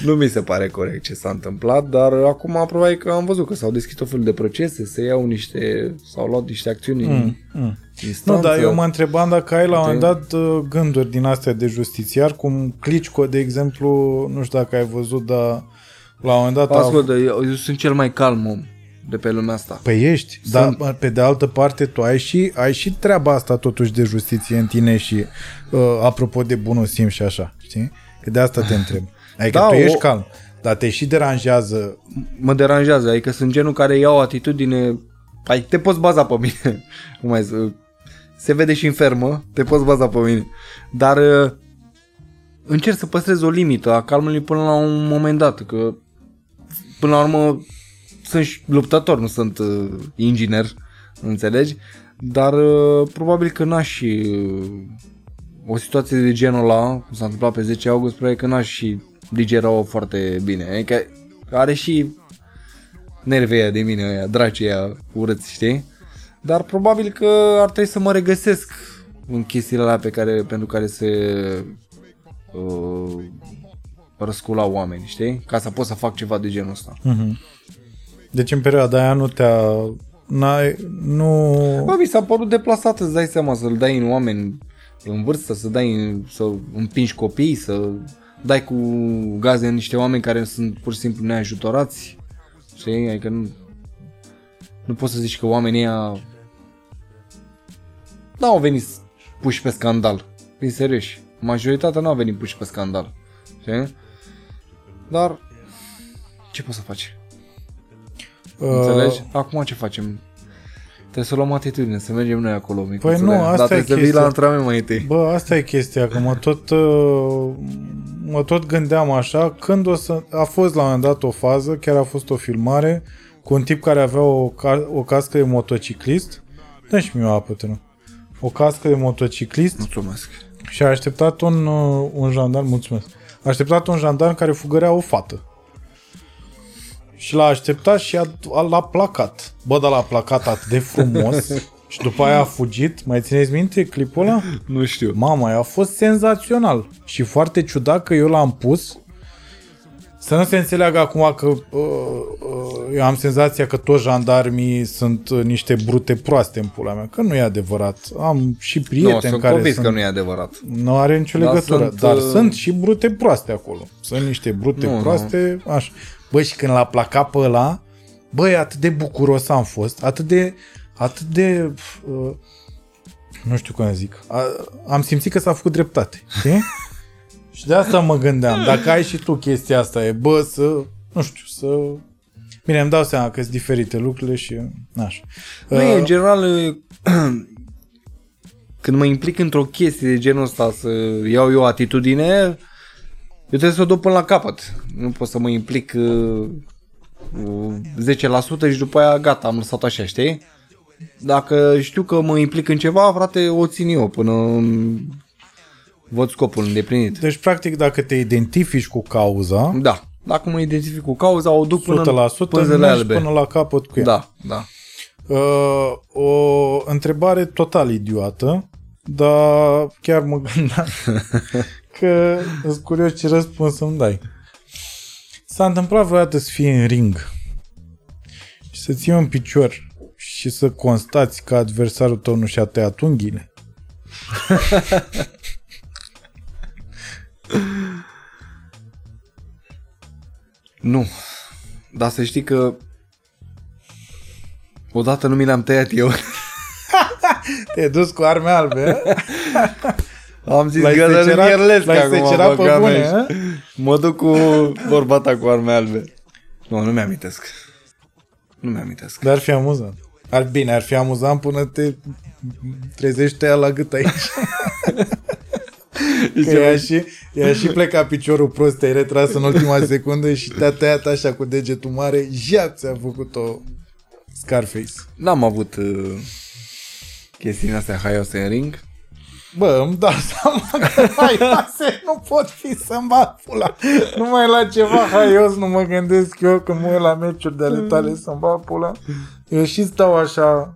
Nu mi se pare corect ce s-a întâmplat, dar acum probabil că am văzut că s-au deschis tot felul de procese, se iau niște, s-au luat niște acțiuni mm, în mm. instanță. Nu, dar eu mă întrebam dacă ai la un moment Te- dat uh, gânduri din astea de justițiar, cum Clicico, de exemplu, nu știu dacă ai văzut, dar la un moment dat... a- Ascultă, eu, eu sunt cel mai calm om de pe lumea asta. Păi ești, dar bă, pe de altă parte tu ai și, ai și treaba asta totuși de justiție în tine și uh, apropo de bunul simț și așa, știi? Că de asta te întreb. Adică Da, tu ești o- calm, dar te și deranjează. Mă deranjează, adică sunt genul care iau o atitudine, ai, te poți baza pe mine, cum mai zic, se vede și în fermă, te poți baza pe mine, dar uh, încerc să păstrez o limită a calmului până la un moment dat, că până la urmă sunt și luptător, nu sunt uh, inginer, înțelegi? Dar uh, probabil că n-aș și uh, o situație de genul ăla, cum s-a întâmplat pe 10 august, probabil că n-aș și digera-o foarte bine. Adică are și nervii aia de mine, aia, dracii aia urâți, știi? Dar probabil că ar trebui să mă regăsesc în chestiile alea pe care, pentru care se uh, răscula oameni, știi? Ca să pot să fac ceva de genul ăsta. Deci în perioada aia nu te-a... N-ai, nu... Bă, mi s-a părut deplasat, îți dai seama, să-l dai în oameni în vârstă, să dai în, să împingi copii, să dai cu gaze în niște oameni care sunt pur și simplu neajutorați. Știi? Adică nu, nu poți să zici că oamenii ăia nu au venit puși pe scandal. Fii serios. Majoritatea nu au venit puși pe scandal. Știi? Dar ce poți să faci? Înțelegi? Acum ce facem? Trebuie să luăm atitudine, să mergem noi acolo, micuțule. Păi nu, asta Dar e trebuie să vii chestia. la antrenament mai întâi. Bă, asta e chestia, că mă tot, uh, mă tot gândeam așa, când o să... A fost la un moment dat o fază, chiar a fost o filmare, cu un tip care avea o, ca, o cască de motociclist. Dă și mie o apă, te rog. O cască de motociclist Mulțumesc. și a așteptat un, uh, un jandarm, mulțumesc, a așteptat un jandarm care fugărea o fată. Și l-a așteptat și a, a, l-a placat. Bă, dar l-a placat atât de frumos și după aia a fugit. Mai țineți minte clipul ăla? Nu știu. Mama, a fost senzațional și foarte ciudat că eu l-am pus să nu se înțeleagă acum că uh, uh, eu am senzația că toți jandarmii sunt uh, niște brute proaste în pula mea, că nu e adevărat. Am și Nu, prieteni sunt care convins sunt... că nu e adevărat. Nu are nicio Dar legătură, sunt, dar uh, sunt și brute proaste acolo. Sunt niște brute Nu, nu. proaste, așa. Bă, și când l-a placat pe ăla, băi, atât de bucuros am fost, atât de, atât de, uh, nu știu cum să zic, a, am simțit că s-a făcut dreptate, știi? și de asta mă gândeam, dacă ai și tu chestia asta, e, bă, să, nu știu, să... Bine, îmi dau seama că sunt diferite lucrurile și așa. Nu, e, Uh, în general, când mă implic într-o chestie de genul ăsta să iau eu atitudine, eu trebuie să o duc până la capăt. Nu pot să mă implic uh, uh, 10% și după aia gata, am lăsat așa, știi? Dacă știu că mă implic în ceva, frate, o țin eu până îmi văd scopul îndeplinit. Deci, practic, dacă te identifici cu cauza, Da, dacă mă identific cu cauza, o duc până 100% în pânzele mergi albe. până la capăt cu ea. Da, da. Uh, o întrebare total idiotă, dar chiar mă gândeam că sunt curios ce răspuns să-mi dai. S-a întâmplat vreodată să fii în ring și să ții un picior și să constați că adversarul tău nu și-a tăiat unghiile? Nu. Dar să știi că Odată nu mi le-am tăiat eu. Te-ai dus cu arme albe, Am zis L-ai că nu secerat- mierlesc l-ai acum, secerat pe băga bune, mea. a? Mă duc cu vorba ta cu arme albe. Nu, nu mi-amintesc. Nu mi-amintesc. Dar ar fi amuzant. Ar, bine, ar fi amuzant până te trezești tăia la gât aici. Că ea și, ea și pleca piciorul prost, te-ai retras în ultima secundă și te-a tăiat așa cu degetul mare, jap, ți-a făcut o Scarface. N-am avut uh, chestiile astea haioase în ring. Bă, îmi dau seama că haioase nu pot fi să-mi bat pula. Numai la ceva haios nu mă gândesc eu când mă uit la meciuri de ale tale să-mi bat pula. Eu și stau așa,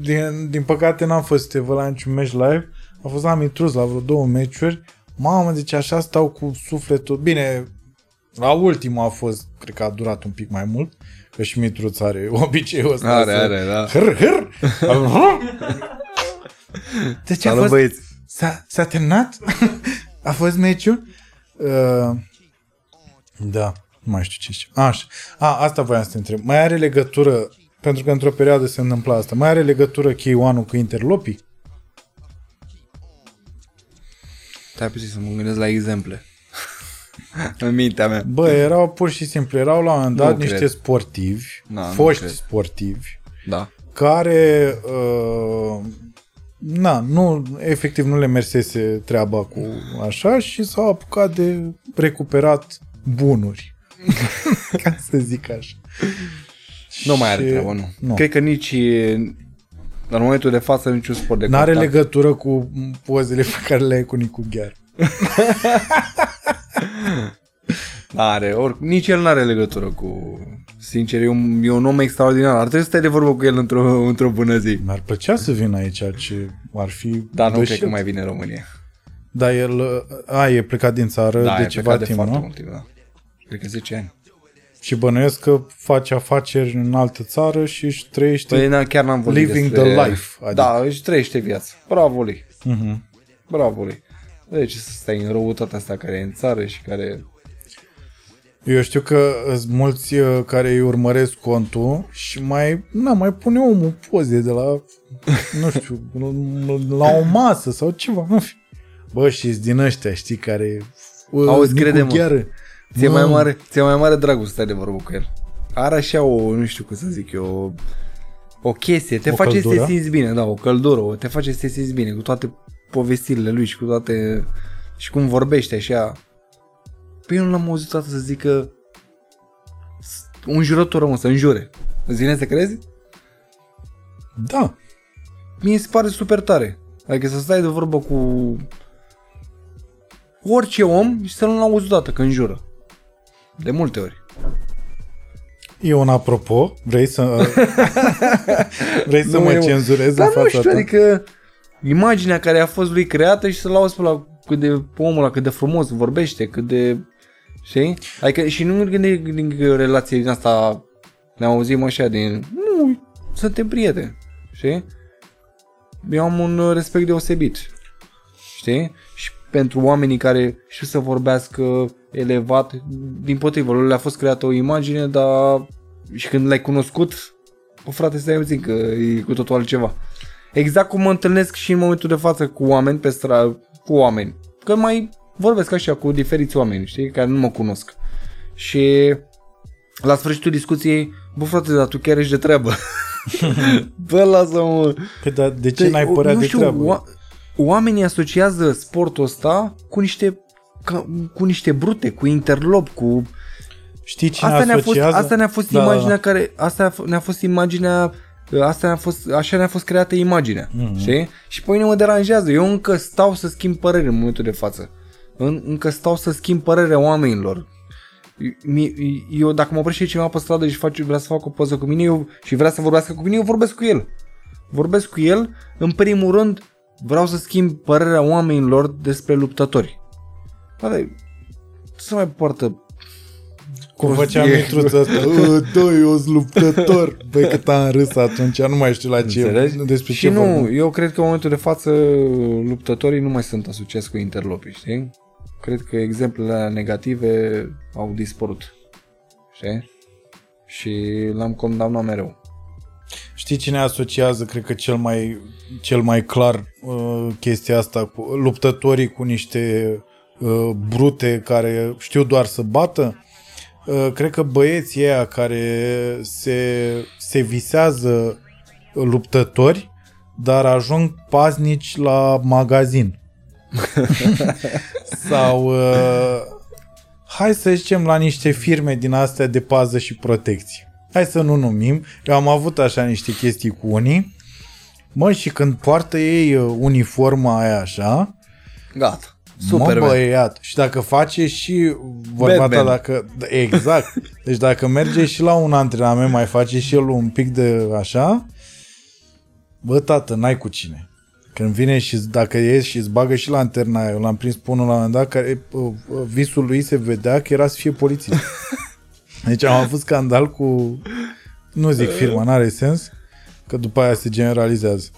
din, din păcate n-am fost să te văd la niciun meci live, a fost la Mitruz la vreo două meciuri. Mamă, deci așa stau cu sufletul. Bine, la ultimul a fost, cred că a durat un pic mai mult, că și Mitruț are obiceiul ăsta. Are, să- are, da. Hâr, hâr. Deci a Salut, fost, băieți. S-a, s-a terminat? A fost meciul? Uh, da, nu mai știu ce știu. Așa. A, asta voiam să te întreb. Mai are legătură, pentru că într-o perioadă se întâmpla asta, mai are legătură K1 cu interlopii? Stai puțin să mă gândesc la exemple. în mintea mea. Bă, erau pur și simplu, erau la un moment Nu dat niște cred. sportivi, Da, nu foști cred. sportivi, Da. care uh, na, nu, efectiv nu le mersese treaba cu așa și s-au apucat de recuperat bunuri. Ca să zic așa. Nu mai are Și- treabă, nu. nu. Cred că nici în momentul de față niciun sport de N-are contact. legătură cu pozele pe care le ai cu Nicu Ghear. Are, or, nici el nu are legătură cu... Sincer, e un, e un om extraordinar. Ar trebui să stai de vorbă cu el într-o, într-o bună zi. Mi-ar plăcea să vin aici, ce ar fi Dar nu the cred că shit. mai vine în România. Da, el, a, e plecat din țară Da, de e ceva plecat de timp, foarte nu? mult timp, da. Cred că 10 ani. Și bănuiesc că face afaceri în altă țară și își trăiește... Păi na, chiar n-am vorbit Living despre... the life, adică. Da, își trăiește viața. Bravo lui. Mhm. Bravo lui. Deci să stai în răutatea asta care e în țară și care... Eu știu că sunt mulți uh, care îi urmăresc contul și mai, na, mai pune omul poze de la, nu știu, la o masă sau ceva, nu știu. Bă, și din ăștia, știi, care... uh, Auzi, Nicu crede-mă. Gheară. Ți-e Mă, mai mare, ți-e mai mare dragul să stai de vorbă cu el. Are așa o, nu știu cum să zic eu, o, o chestie, te O face să căldură? te simți bine, da, o căldură, o, te face să te simți bine cu toate povestirile lui și cu toate, și cum vorbește așa. Păi eu nu l-am auzit toată să zică un jurător, mă, să înjure. Îți vine să crezi? Da, Mie se pare super tare. Adică să stai de vorbă cu orice om și să nu-l auzi odată că înjură. De multe ori. e un apropo, vrei să... vrei să Nu, mă eu- cenzurez Dar în nu fața știu, ta? adică imaginea care a fost lui creată și să-l auzi pe, la, cât de, pe omul ăla cât de frumos vorbește, cât de... Știi? Adică și nu gândi din relație din asta ne-am auzit mă așa din... Nu, suntem prieteni. Știi? Eu am un respect deosebit. Știi? Și pentru oamenii care știu să vorbească elevat, din potrivă, lor le-a fost creată o imagine, dar și când l-ai cunoscut, o frate, stai puțin că e cu totul altceva. Exact cum mă întâlnesc și în momentul de față cu oameni pe stradă, cu oameni. Că mai vorbesc așa cu diferiți oameni, știi, care nu mă cunosc. Și la sfârșitul discuției, bă frate, dar tu chiar ești de treabă. bă, lasă-mă. Păi, dar de ce Deci, n-ai o- părea nu de știu, treabă? Oa- oamenii asociază sportul ăsta cu niște ca, cu niște brute, cu interlop, cu Știi cine asta ne-a fost, asociază? asta ne-a fost Da, da, imaginea da. care asta ne-a fost imaginea asta ne-a fost, așa ne-a fost creată imaginea, Mhm. mm-hmm. știi? Și pe mine mă deranjează. Eu încă stau să schimb păreri în momentul de față. În, încă stau să schimb părerea oamenilor. Mi- Eu, dacă mă oprește cineva pe stradă și face, vrea să facă o poză cu mine eu, și vrea să vorbească cu mine, eu vorbesc cu el. Vorbesc cu el, în primul rând, vreau să schimb părerea oamenilor despre luptători. Dar să mai poartă Cum făcea prostie. Mitruța asta, "Ă, da, eu sunt luptător. Băi, cât am râs atunci, nu mai știu la ce, Înțelegi? despre și ce nu, vorbim. eu cred că în momentul de față luptătorii nu mai sunt asociați cu interlopii, știi? Cred că exemplele negative au dispărut, știi? Și l-am condamnat mereu. Știi cine asociază, cred că cel mai, cel mai clar uh, chestia asta cu luptătorii cu niște uh, brute care știu doar să bată? Uh, cred că băieții ăia care se, se visează luptători, dar ajung paznici la magazin. Sau uh, hai să zicem la niște firme din astea de pază și protecție. Hai să nu numim. Eu am avut așa niște chestii cu unii. Mă, și când poartă ei uh, uniforma aia așa, Gata. Super, mă băiat. Și dacă face și vorba ta, dacă... Exact. Deci dacă merge și la un antrenament, mai face și el un pic de așa, bă, tată, n-ai cu cine. Când vine și dacă ies și îți bagă și lanterna aia, eu l-am prins pe unul la un moment dat, care visul lui se vedea că era să fie polițist. Deci am avut scandal cu, nu zic firma, n-are sens, că după aia se generalizează.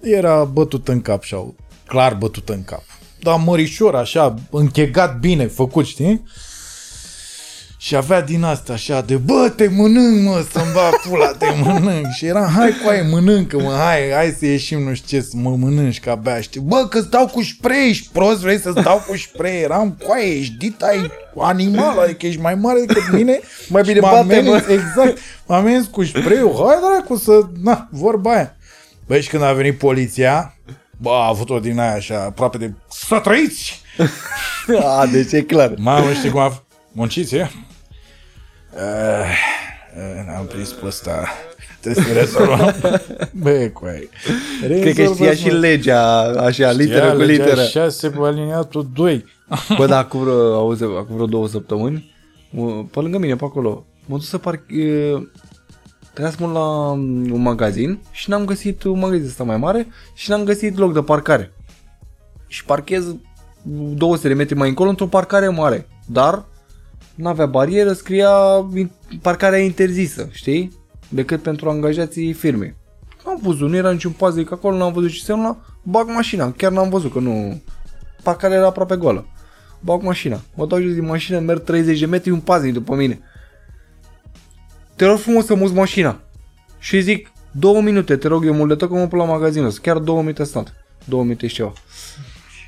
Era bătut în cap și au, clar bătut în cap. Dar mărișor, așa, închegat bine, făcut, știi? Și avea din asta așa de, bă, te mănânc, mă, să-mi va pula, te mănânc. Și era, hai cu aia, mănâncă, mă, hai, hai să ieșim, nu știu ce, să mă mănânci ca abia, știi? Bă, că stau cu spray, ești prost, vrei să stau cu spray? Eram cu aia, ești dit, ai animal, adică ești mai mare decât mine. mai bine bate, mă. Exact, mă amenzi cu spray hai dracu să, na, vorba aia. Băi, și când a venit poliția, bă, a avut o din aia așa, aproape de, să trăiți! a, deci e clar. Mamă, știi cum a munciți, e? Uh, uh, am prins pe ăsta. Trebuie să rezolvăm. Bă, coai. Cred că știa și legea, așa, știa literă cu legea literă. 6 pe aliniatul 2. Bă, da, acum vreo, auzi, acum vreo două săptămâni, pe lângă mine, pe acolo, m-am dus să parc... Trebuia să mă la un magazin și n-am găsit un magazin ăsta mai mare și n-am găsit loc de parcare. Și parchez 200 de metri mai încolo într-o parcare mare. Dar n-avea barieră, scria parcarea interzisă, știi? Decât pentru angajații firmei. N-am văzut, nu era niciun pazic acolo, n-am văzut și semnul bag mașina, chiar n-am văzut că nu... Parcarea era aproape goală. Bag mașina, mă dau jos din mașină, merg 30 de metri, un pazic după mine. Te rog frumos să muți mașina. Și zic, două minute, te rog eu mult de tot că mă la magazinul ăsta. Chiar două minute stat. Două minute și ceva.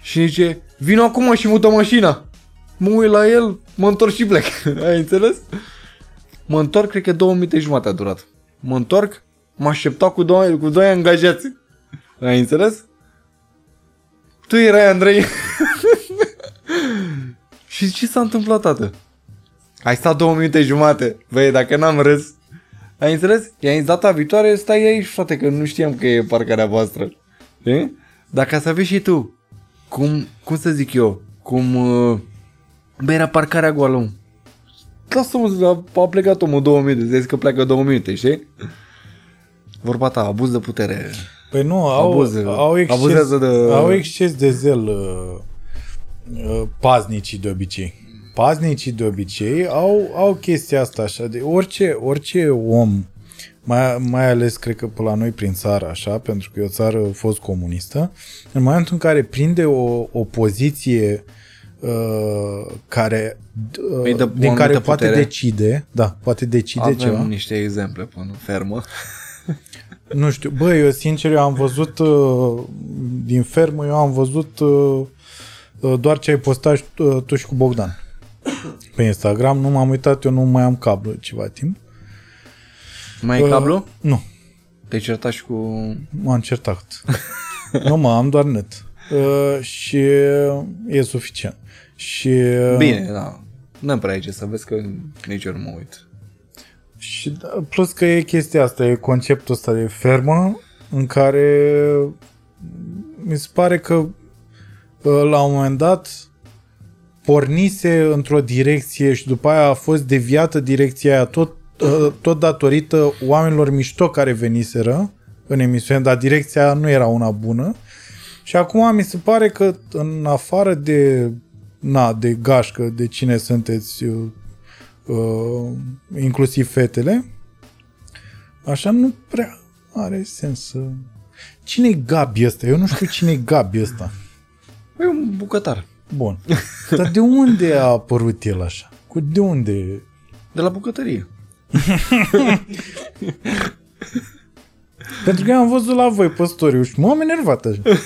Și zice, vin acum și mută mașina mă uit la el, mă întorc și plec. Ai înțeles? Mă întorc, cred că două minute jumate a durat. Mă întorc, mă aștepta cu doi, cu doi angajați. Ai înțeles? Tu erai Andrei. și ce s-a întâmplat, tată? Ai stat două minute jumate. Băi, dacă n-am râs. Ai înțeles? I-ai zis data viitoare, stai aici, frate, că nu știam că e parcarea voastră. E? Dacă să vezi și tu, cum, cum să zic eu, cum... Uh, Bă, era parcarea goală. Lasă-mă, a, a plecat omul două minute, zici că pleacă două minute, știi? Vorba ta, abuz de putere. Păi nu, au, abuz, au, exces, de... au exces de zel uh, uh, paznicii de obicei. Paznicii de obicei au, au chestia asta așa de orice, orice om mai, mai ales cred că pe la noi prin țară așa, pentru că e o țară fost comunistă, în momentul în care prinde o, o poziție Uh, care uh, de din care poate putere. decide, da, poate decide Avem ceva. niște exemple până fermă. nu știu, bă, eu sincer eu am văzut uh, din fermă, eu am văzut uh, uh doar ce ai postat uh, tu și cu Bogdan pe Instagram, nu m-am uitat, eu nu mai am cablu ceva timp. Mai ai uh, cablu? Nu. Te-ai certat și cu... M-am certat. nu mă, am doar net. Uh, și e suficient. Și, uh, Bine, da. Nu prea ce să vezi că nici eu nu mă uit. Și da, plus că e chestia asta, e conceptul ăsta de fermă în care mi se pare că uh, la un moment dat pornise într-o direcție și după aia a fost deviată direcția aia tot, uh, tot datorită oamenilor mișto care veniseră în emisiune, dar direcția nu era una bună. Și acum mi se pare că în afară de na, de gașcă, de cine sunteți, uh, uh, inclusiv fetele, așa nu prea are sens să... cine e Gabi ăsta? Eu nu știu cine e Gabi ăsta. E un bucătar. Bun. Dar de unde a apărut el așa? Cu de unde? De la bucătărie. Pentru că eu am văzut la voi pe story și m-am enervat așa.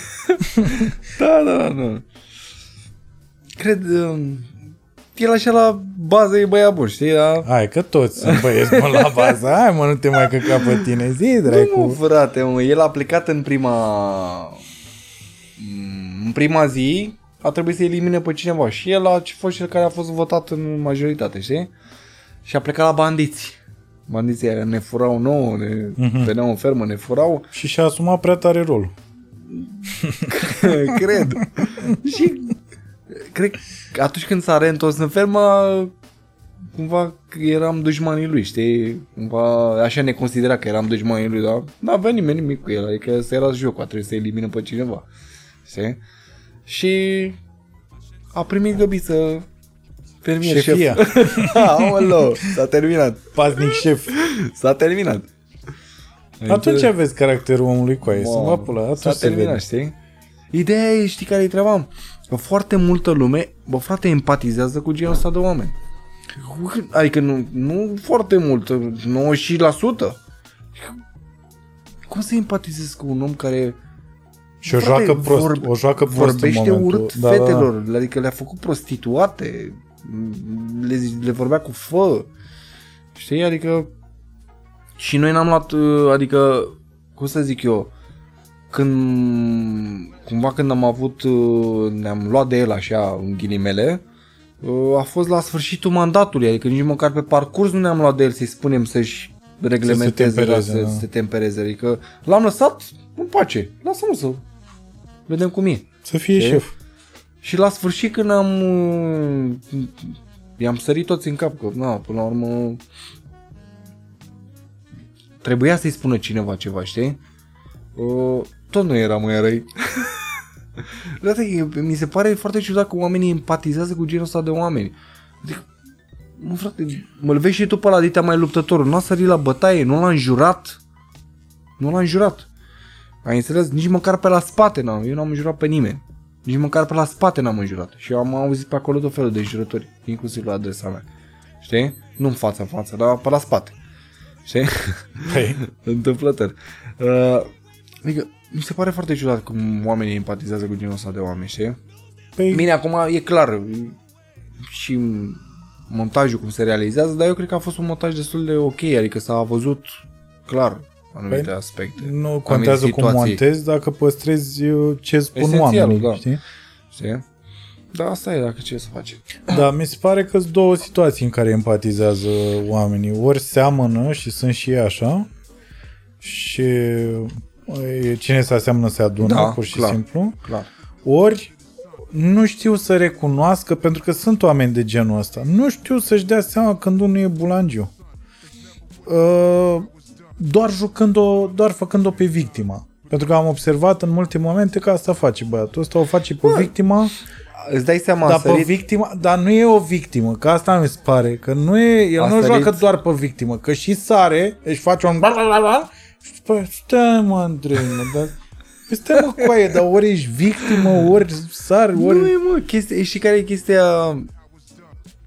Da, da, da. Cred, um, el așa la bază e băiat bun, știi? Da? Hai că toți sunt băieți mă la bază. Hai mă, nu te mai căca pe tine. Zi, Nu, mă, dracu. frate, mă, el a plecat în prima... În prima zi a trebuit să elimine pe cineva și el a fost cel care a fost votat în majoritate, știi? Și a plecat la bandiți. Bandiții aia ne furau nouă, ne Mhm. veneau în fermă, ne furau. Și și-a asumat prea tare rolul. cred. și cred că atunci când s-a reîntors în fermă, cumva eram dușmanii lui, știi? Cumva așa ne considera că eram dușmanii lui, dar nu avea nimeni nimic cu el, adică ăsta era jocul, trebuie să elimine pe cineva. Știi? Și a primit găbiță fermier Șefia. șef. Aoleu, s-a terminat. Paznic șef. S-a terminat. Atunci aveți caracterul omului cu aia. Să Mamă, mă pula, atunci S-a se vede. terminat, știi? Ideea e, știi care e treaba? Că foarte multă lume, bă, frate, empatizează cu genul ăsta de oameni. Adică nu, nu foarte mult, 90%. Cum să empatizezi cu un om care Și o frate, joacă prost. o joacă prost în vorbește momentul. urât Da, da, da. fetelor, adică le-a făcut prostituate, le, le vorbea cu fă, știi, adică și noi n-am luat, uh, adică, cum să zic eu, când, cumva când am avut, uh, ne-am luat de el așa, în ghilimele, uh, a fost la sfârșitul mandatului, adică nici măcar pe parcurs nu ne-am luat de el să-i spunem să-și reglementeze, tempereze, să, da. să se tempereze, adică l-am lăsat în pace, lasă-mă să vedem cum e. Să fie Ce? șef. Și la sfârșit când am uh, i-am sărit toți în cap că, na, până la urmă trebuia să-i spună cineva ceva, știi? Uh, tot nu era mai răi. Frate, e- mi se pare foarte ciudat că oamenii empatizează cu genul ăsta de oameni. Adică, mă, frate, mă vezi și tu pe la ditea mai luptătorul. Nu a sărit la bătaie, nu l-a înjurat. Nu l-a înjurat. Ai înțeles? Nici măcar pe la spate n-am. Eu n-am înjurat pe nimeni. Nici măcar pe la spate n-am înjurat. Și eu am auzit pe acolo tot felul de jurături, inclusiv la adresa mea. Știi? Nu în fața în față, dar pe la spate. Știi? Păi, Întâmplător. Uh, adică, mi se pare foarte ciudat cum oamenii empatizează cu genul ăsta de oameni, știi? păi Bine, acum e clar și montajul cum se realizează, dar eu cred că a fost un montaj destul de ok, adică s-a văzut clar anumite Păi, aspecte. nu contează cum situații. montezi dacă păstrezi uh, ce spun Esențialul, oamenii, da. știi? Știi? Da, asta e dacă ce să faci. Da, mi se pare că sunt două situații în care empatizează oamenii. Ori seamănă și sunt și ei așa și e, cine se aseamnă se adună, Da, pur și clar. simplu. Clar. Ori nu știu să recunoască, pentru că sunt oameni de genul ăsta, nu știu să-și dea seama când unul e bulangiu. Uh, doar jucând-o, doar făcând-o pe victima. Pentru că am observat în multe momente că asta face băiatul ăsta, o face pe victima, Îți dai seama, dar a pe sărit, victima, dar nu e o victimă, că asta mi se pare, că nu e, el A nu sărit- joacă doar pe victimă, că și sare, își face un bla bla bla bla și spune, stai mă, Andrei, mă, dar Păi stai mă cu aia, dar ori ești victimă, ori sari, ori... Nu e, mă, chestia, știi care e chestia...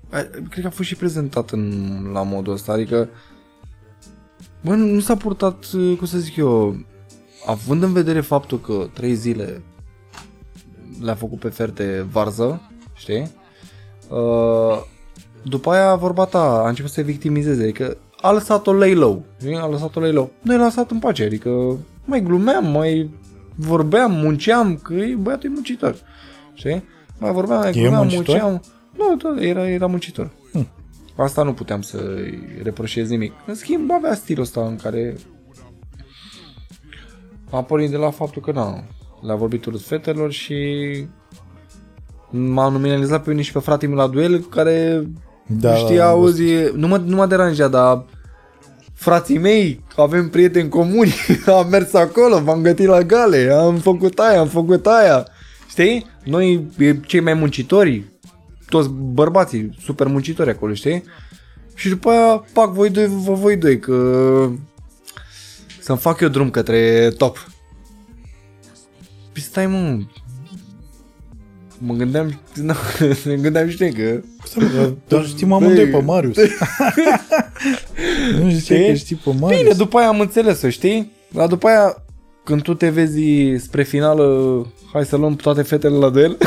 A- Cred că a fost și prezentat în, la modul ăsta, adică... Bă, nu, nu s-a purtat, uh, cum să zic eu, având în vedere faptul că trei zile le-a făcut pe ferte varză, știi? Uh, după aia vorba ta a început să se victimizeze, adică a lăsat-o lay low, știi? a lăsat-o lay low. Noi l-a lăsat în pace, adică mai glumeam, mai vorbeam, munceam, că e, băiatul e muncitor, știi? Mai vorbeam, mai E glumeam, muncitor? munceam. Nu, da, era, era muncitor. Hm. Asta nu puteam să-i reproșez nimic. În schimb, avea stilul ăsta în care a pornit de la faptul că, na, le-a vorbit urât fetelor și m-a nominalizat pe mine și pe fratele meu la duel, care Da, știi, da, am auzi, nu mă, nu mă deranja, dar frații mei, avem prieteni comuni, am mers acolo, v-am gătit la gale, am făcut aia, am făcut aia, știi? Noi, e, cei mai muncitori, toți bărbații, super muncitori acolo, știi? Și după aia, pac, voi doi, vă voi doi, că să-mi fac eu drum către top. Păi stai mă, mă gândeam, nu, mă gândeam știi că Stai, mă, dar- Dar știm amândoi pe Marius. nu știi că știi pe Marius. Bine, după aia am înțeles-o, știi? Dar după aia, când tu te vezi spre finală, hai să luăm toate fetele la duel,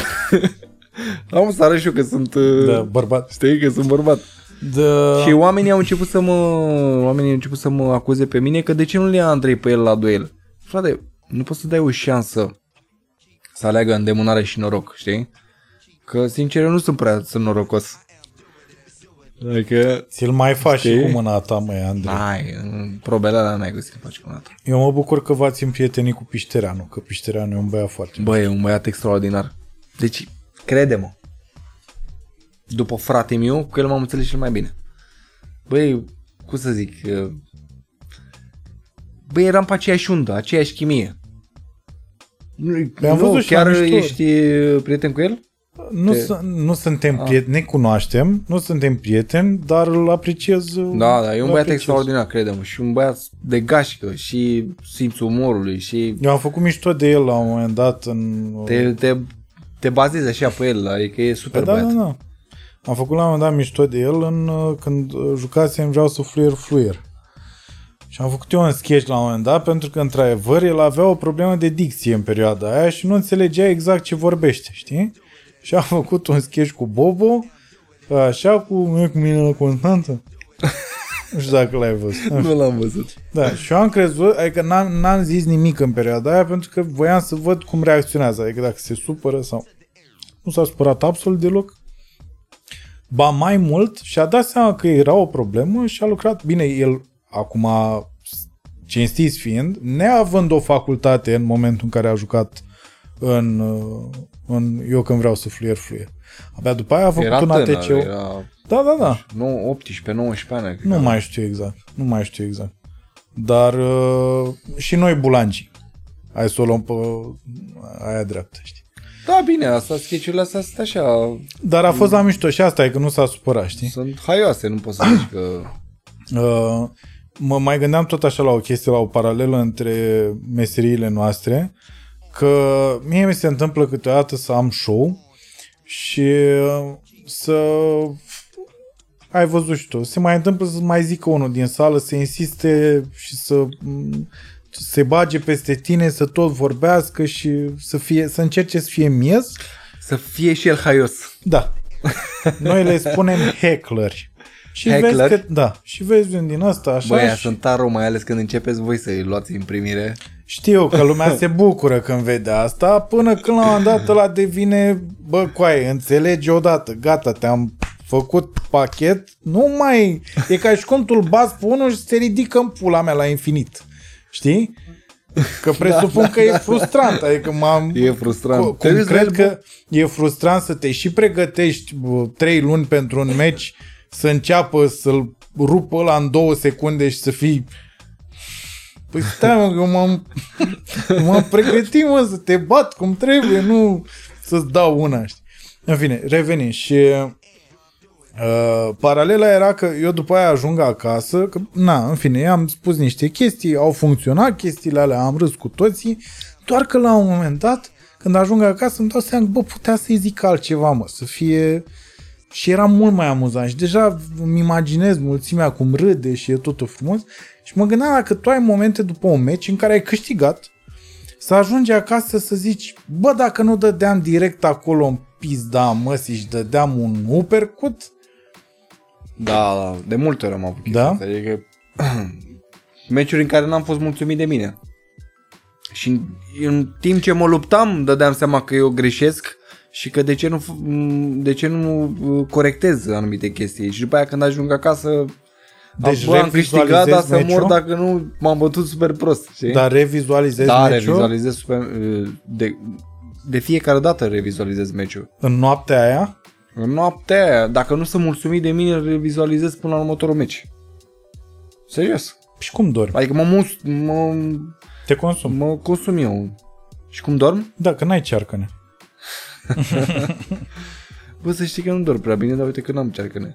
am să arăt și eu că sunt, uh, Da, bărbat. știi, că sunt bărbat. Da. Și oamenii au început să mă oamenii au început să mă acuze pe mine că de ce nu le ia Andrei pe el la duel? Frate, nu poți să dai o șansă să aleagă îndemânare și noroc, știi? Că, sincer, eu nu sunt prea sunt norocos. Adică, Ți-l mai faci și Știi? cu mâna ta, măi, Andrei. ai, în probele alea n-ai găsit să faci cu dată. Eu mă bucur că v-ați împrietenit cu Piștereanu, că Piștereanu e un băiat foarte Bă, e un băiat extraordinar. Deci, crede-mă, după frate meu, cu el m-am înțeles cel mai bine. Băi, cum să zic, uh, băi, eram pe aceeași undă, aceeași chimie. Nu, Păi am nu, văzut și la chiar mișto. ești uh, prieten cu el? Nu, Te- su- nu suntem prieteni, ne cunoaștem, nu suntem prieteni, dar îl apreciez. Da, da, e un îl băiat apreciez. extraordinar, crede-mă, și un băiat de gașcă și simțul umorului și Eu am făcut mișto de el la un moment dat în... te, te, te bazezi așa pe el, adică e super Păi da, băiat. da, da. Am făcut la un moment dat mișto de el în, uh, când uh, jucasem Vreau să fluier, fluier. Și am făcut eu un sketch la un moment dat pentru că, într-adevăr, el avea o problemă de dicție în perioada aia și nu înțelegea exact ce vorbește, știi? Și am făcut un sketch cu Bobo, așa, cu, e cu mine la Constanța. nu știu dacă l-ai văzut. Nu l-am văzut. Da, și eu am crezut, adică n-am, n-am zis nimic în perioada aia pentru că voiam să văd cum reacționează, adică dacă se supără sau... Nu s-a supărat absolut deloc. Ba mai mult și-a dat seama că era o problemă și a lucrat bine. El, acum, cinstiți fiind, neavând o facultate în momentul în care a jucat în, uh, în Eu când vreau să fluier, fluier. Abia după aia a făcut Era un tânăr, ATC. era Da, da, da. nu, 18-19 ani. cred Nu că. mai știu exact. Nu mai știu exact. Dar uh, și noi bulanci. Hai să o luăm pe aia dreaptă, știi? Da, bine, asta, sketch-urile astea sunt așa, Dar a fost la mișto și asta e că nu s-a supărat, știi? sunt haioase, nu poți să zici că... Uh, mă mai gândeam tot așa la o chestie, la o paralelă între meseriile noastre, că mie mi se întâmplă câteodată să am show și uh, să ai văzut și tu, se mai întâmplă să mai zică unul din sală, să insiste și să m, se bage peste tine, să tot vorbească și să, fie, să încerce să fie miez. Să fie și el haios. Da. Noi le spunem heckleri. Și Heckleri? vezi că, da, și vezi un din asta așa Băi, aia și sunt taro, mai ales când începeți voi să-i luați în primire. știu că lumea se bucură când vede asta, până când la un moment dat ăla devine, bă, coaie, înțelegi odată, gata, te-am făcut pachet, nu mai, e ca și cum tu îl bați pe unul și se ridică în pula mea la infinit. Știi? Că presupun da, da, că e frustrant, adică m-am... E frustrant. Cu- Cum Trebuie să cred vezi, că e frustrant să te și pregătești bă, trei luni pentru un meci, să înceapă să-l rupă ăla în două secunde și să fii Păi stai mă, că m-am, m-am pregătit mă să te bat cum trebuie, nu să-ți dau una, știi? În fine, revenim și uh, paralela era că eu după aia ajung acasă, că, na, în fine, am spus niște chestii, au funcționat chestiile alea, am râs cu toții, doar că la un moment dat, când ajung acasă, îmi dau seama că, bă, putea să-i zic altceva, mă, să fie... Și era mult mai amuzant și deja îmi imaginez mulțimea cum râde și e totul frumos și mă gândeam dacă tu ai momente după un meci în care ai câștigat să ajungi acasă să zici, bă, dacă nu dădeam direct acolo în pizda măsii și dădeam un uppercut, Da, da, de multe ori am avut chestia Da? asta. Adică meciuri în care n-am fost mulțumit de mine. Și în, în timp ce mă luptam, dădeam seama că eu greșesc și că de ce nu, f- m, de ce nu uh, corectez anumite chestii. Și după aia când ajung acasă, Deci deci bă, am câștigat, dar revizualizezi să mor meciul? dacă nu m-am bătut super prost. Știi? dar revizualizezi da, meciul revizualizez super, uh, de, de fiecare dată revizualizez meciul. în noaptea aia, În noaptea aia, dacă nu sunt mulțumit de mine, revizualizez până la următorul meci. Serios. și cum dormi? Adică mă, mus, mă, Te consumi. mă consum eu. Și cum dorm? Da, că n-ai cearcăne. Bă, să știi că nu dorm prea bine, dar uite că n-am cearcăne.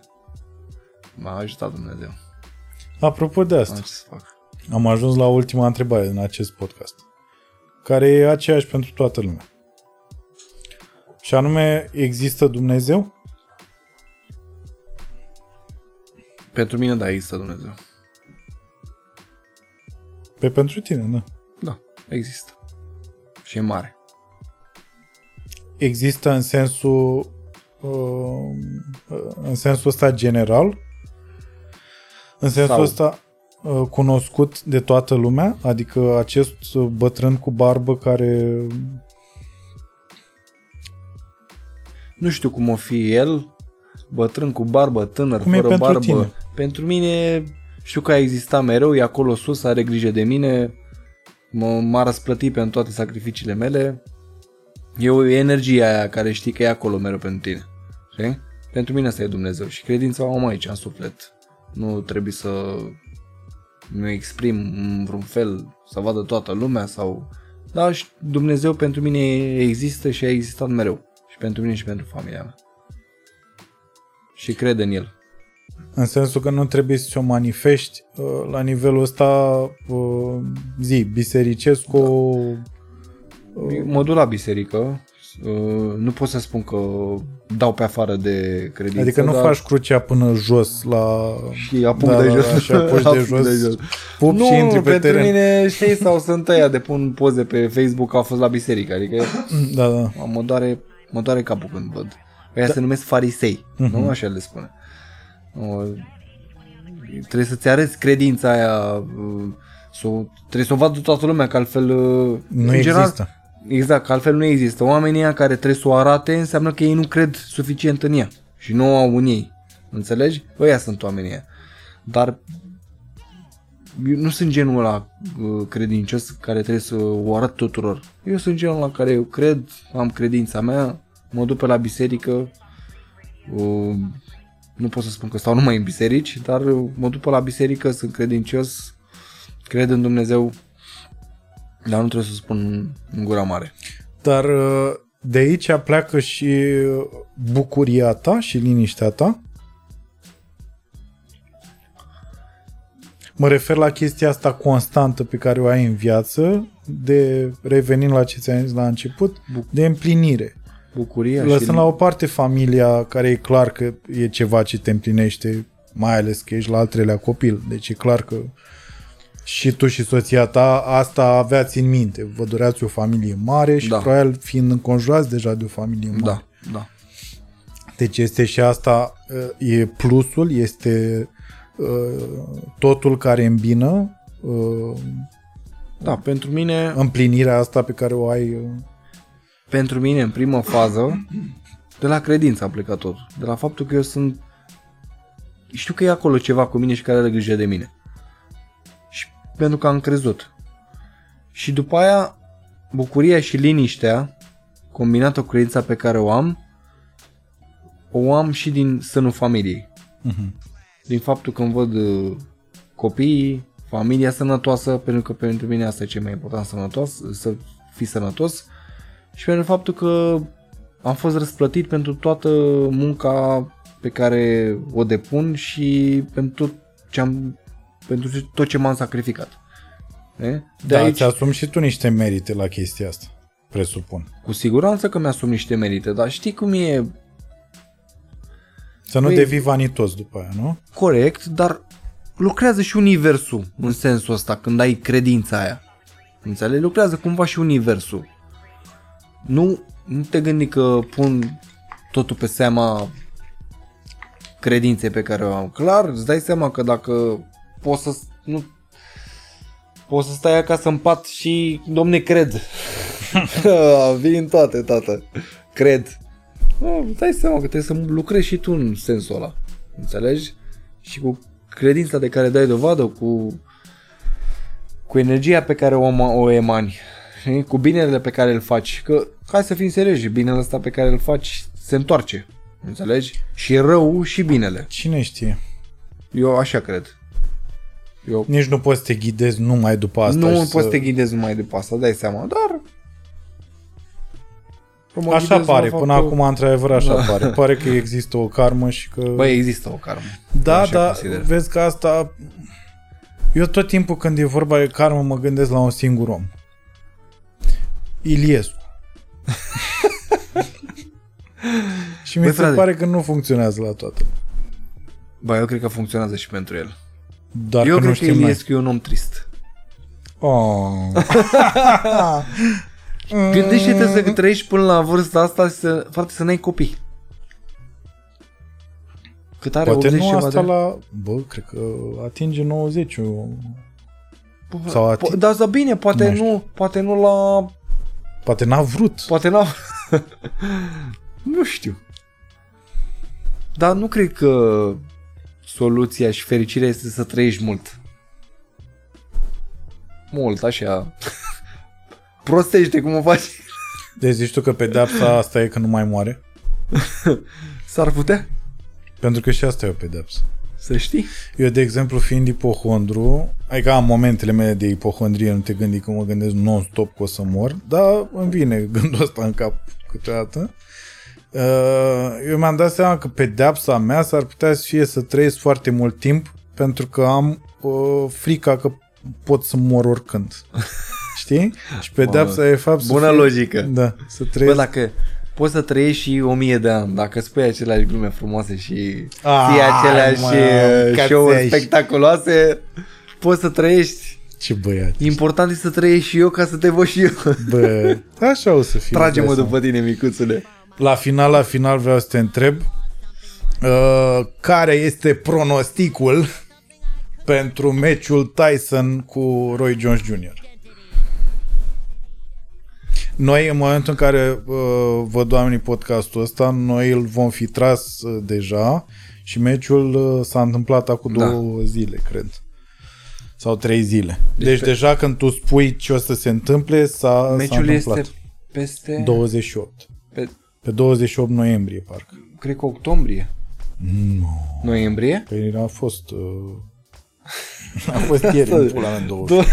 M-a ajutat Dumnezeu. Apropo de asta, Am ce să fac. am ajuns la ultima întrebare din acest podcast, care e aceeași pentru toată lumea. Și anume, există Dumnezeu? Pentru mine, da, există Dumnezeu. Pe pentru tine, da. Da, există. Și e mare. Există în sensul uh, în sensul ăsta general? În sensul Sau- ăsta uh, cunoscut de toată lumea? Adică acest bătrân cu barbă care Nu știu cum o fi el, bătrân cu barbă, tânăr, Cum e fără pentru barbă. tine? Pentru mine știu că a existat mereu, e acolo sus, are grijă de mine, mă, m-a răsplătit pentru toate sacrificiile mele. E o energie aia care știi că e acolo mereu pentru tine. Știi? Pentru mine asta e Dumnezeu și credința o am aici, în suflet. Nu trebuie să mi exprim în vreun fel, să vadă toată lumea sau... Da, și Dumnezeu pentru mine există și a existat mereu. Și pentru mine și pentru familia mea. Și cred în el. în sensul că nu trebuie să o manifesti uh, la nivelul ăsta uh, zi, bisericesc o Mă duc la biserică, uh, nu pot să spun că dau pe afară de credință, Adică nu dar faci crucea până jos la... și apuc Da, de da, jos. da, și apuci de Apuc jos, pup nu, și intri pe pentru teren. mine, știi, sau sunt ăia de pun poze pe Facebook că au fost la biserică, adică Da, da. mă doare, mă doare capul când văd. Ăia se numesc farisei, Mhm. nu așa le spune. O, trebuie să-ți arăți credința aia, uh, să o, trebuie să o vadă toată lumea, că altfel... uh, Nu în general, există. Exact, că altfel nu există. Oamenii ăia care trebuie să o arate înseamnă că ei nu cred suficient în ea și nu o au în ei. Înțelegi? Ăia sunt oamenii ăia. Dar eu nu sunt genul ăla uh, credincios care trebuie să o arăt tuturor. Eu sunt genul ăla care eu cred, am credința mea, mă duc pe la biserică, uh, nu pot să spun că stau numai în biserici, dar uh, mă duc pe la biserică, sunt credincios, cred în Dumnezeu, dar nu trebuie să spun în gura mare. Dar uh, de aici pleacă și bucuria ta și liniștea ta? Mă refer la chestia asta constantă pe care o ai în viață, de revenind la ce ți-am zis la început, de împlinire. Bucuria Lăsând și... la o parte familia, care e clar că e ceva ce te împlinește, mai ales că ești la al treilea copil. Deci e clar că și tu și soția ta asta aveați în minte. Vă doreați o familie mare și Da. probabil fiind înconjurați deja de o familie mare. Da, da. Deci este și asta, uh, e plusul, este uh, totul care îmbină uh, Da, pentru mine, împlinirea asta pe care o ai. uh, pentru mine, în primă fază, de la credință a plecat tot. De la faptul că eu sunt... Știu că e acolo ceva cu mine și care are grijă de mine. Și pentru că am crezut. Și după aia, bucuria și liniștea, combinată cu credința pe care o am, o am și din sânul familiei. Din faptul că îmi văd uh, copiii, familia sănătoasă, pentru că pentru mine asta e cel mai important, sănătos, să fii sănătos, și pentru faptul că am fost răsplătit pentru toată munca pe care o depun și pentru tot ce am, pentru tot ce m-am sacrificat. E? De Da, aici, ți asumi și tu niște merite la chestia asta, presupun. cu siguranță că mi-asum niște merite, dar știi cum e Să nu Păi- devii vanitos după aia, nu? corect, dar lucrează și universul în sensul ăsta, când ai credința aia. Înțelegi? Lucrează cumva și universul. Nu, nu te gândi că pun totul pe seama credinței pe care o am. Clar, îți dai seama că dacă poți să nu poți să stai acasă în pat și domne cred. Vin toate, tată. Cred. Nu, îți dai seama că trebuie să lucrezi și tu în sensul ăla. Înțelegi? Și cu credința de care dai dovadă, cu, cu energia pe care o, o emani, știi? cu binele pe care îl faci. Că, hai să fim serioși, binele ăsta pe care îl faci se întoarce. Înțelegi? Și rău și binele. Cine știe? Eu așa cred. Eu Nici nu poți să te ghidezi numai după asta. nu și poți să... să te ghidezi numai după asta, dai seama, dar... că mă Așa ghidez la pare, faptul- până acum, într-adevăr, așa Da. pare. Pare că există o karmă și că... Băi, există o karmă. da, așa da, consider. vezi că asta... Eu tot timpul când e vorba de karmă mă gândesc la un singur om. Iliescu. și mi Băi, se frate. pare că nu funcționează la toată. Bă, eu cred că funcționează și pentru el. Doar eu că nu cred că știm noi. Iliescu e un om trist. Oh. Gândește-te să trăiești până la vârsta asta și să, frate, să n-ai copii. Cât are? Poate 80 nu ceva asta de... la... Bă, cred că atinge 90 Bă, sau po- ati- Da, da, bine, poate Nu știu. nu, poate nu la... Poate n-a vrut. Poate n-am... nu știu. Dar nu cred că soluția și fericirea este să trăiești mult. Mult, așa. Prostește cum o faci. Deci zici tu că pedeapsa asta e că nu mai moare? S-ar putea Pentru că și asta e o pedeapsă. să știi. Eu, de exemplu, fiind ipohondru, adică am momentele mele de ipohondrie, nu te gândi că mă gândesc non-stop că o să mor, dar îmi vine gândul ăsta în cap câteodată. Uh, Eu mi-am dat seama că pedeapsa mea s-ar putea să fie să trăiesc foarte mult timp pentru că am uh, frica că pot să mor oricând. Știi? Și pedeapsa e fapt să Bună fie, logică. Da, să Bă, trăiesc. dacă poți să trăiești și o mie de ani, dacă spui aceleași glume frumoase și Ai, ții aceleași mă, uh, show-uri cățești. spectaculoase, poți să trăiești. Ce băiat. Important e să trăiești și eu ca să te văd și eu. Bă, așa o să fie. Trage-mă dai seama. după tine, micuțule. La final, la final vreau să te întreb uh, care este pronosticul pentru meciul Tyson cu Roy Jones Jr. Noi, în momentul în care uh, văd oamenii podcastul ăsta, noi îl vom fi tras uh, deja și meciul uh, s-a întâmplat acum Da. două zile, cred. Sau trei zile. Deci, deci pe- deja când tu spui ce o să se întâmple, s-a, s-a Meciul întâmplat. este peste... 28. Pe, Pe 28 noiembrie, parcă. cred că octombrie. Nu. Noiembrie? Păi a fost... Uh... A fost ieri în pula mea în 20.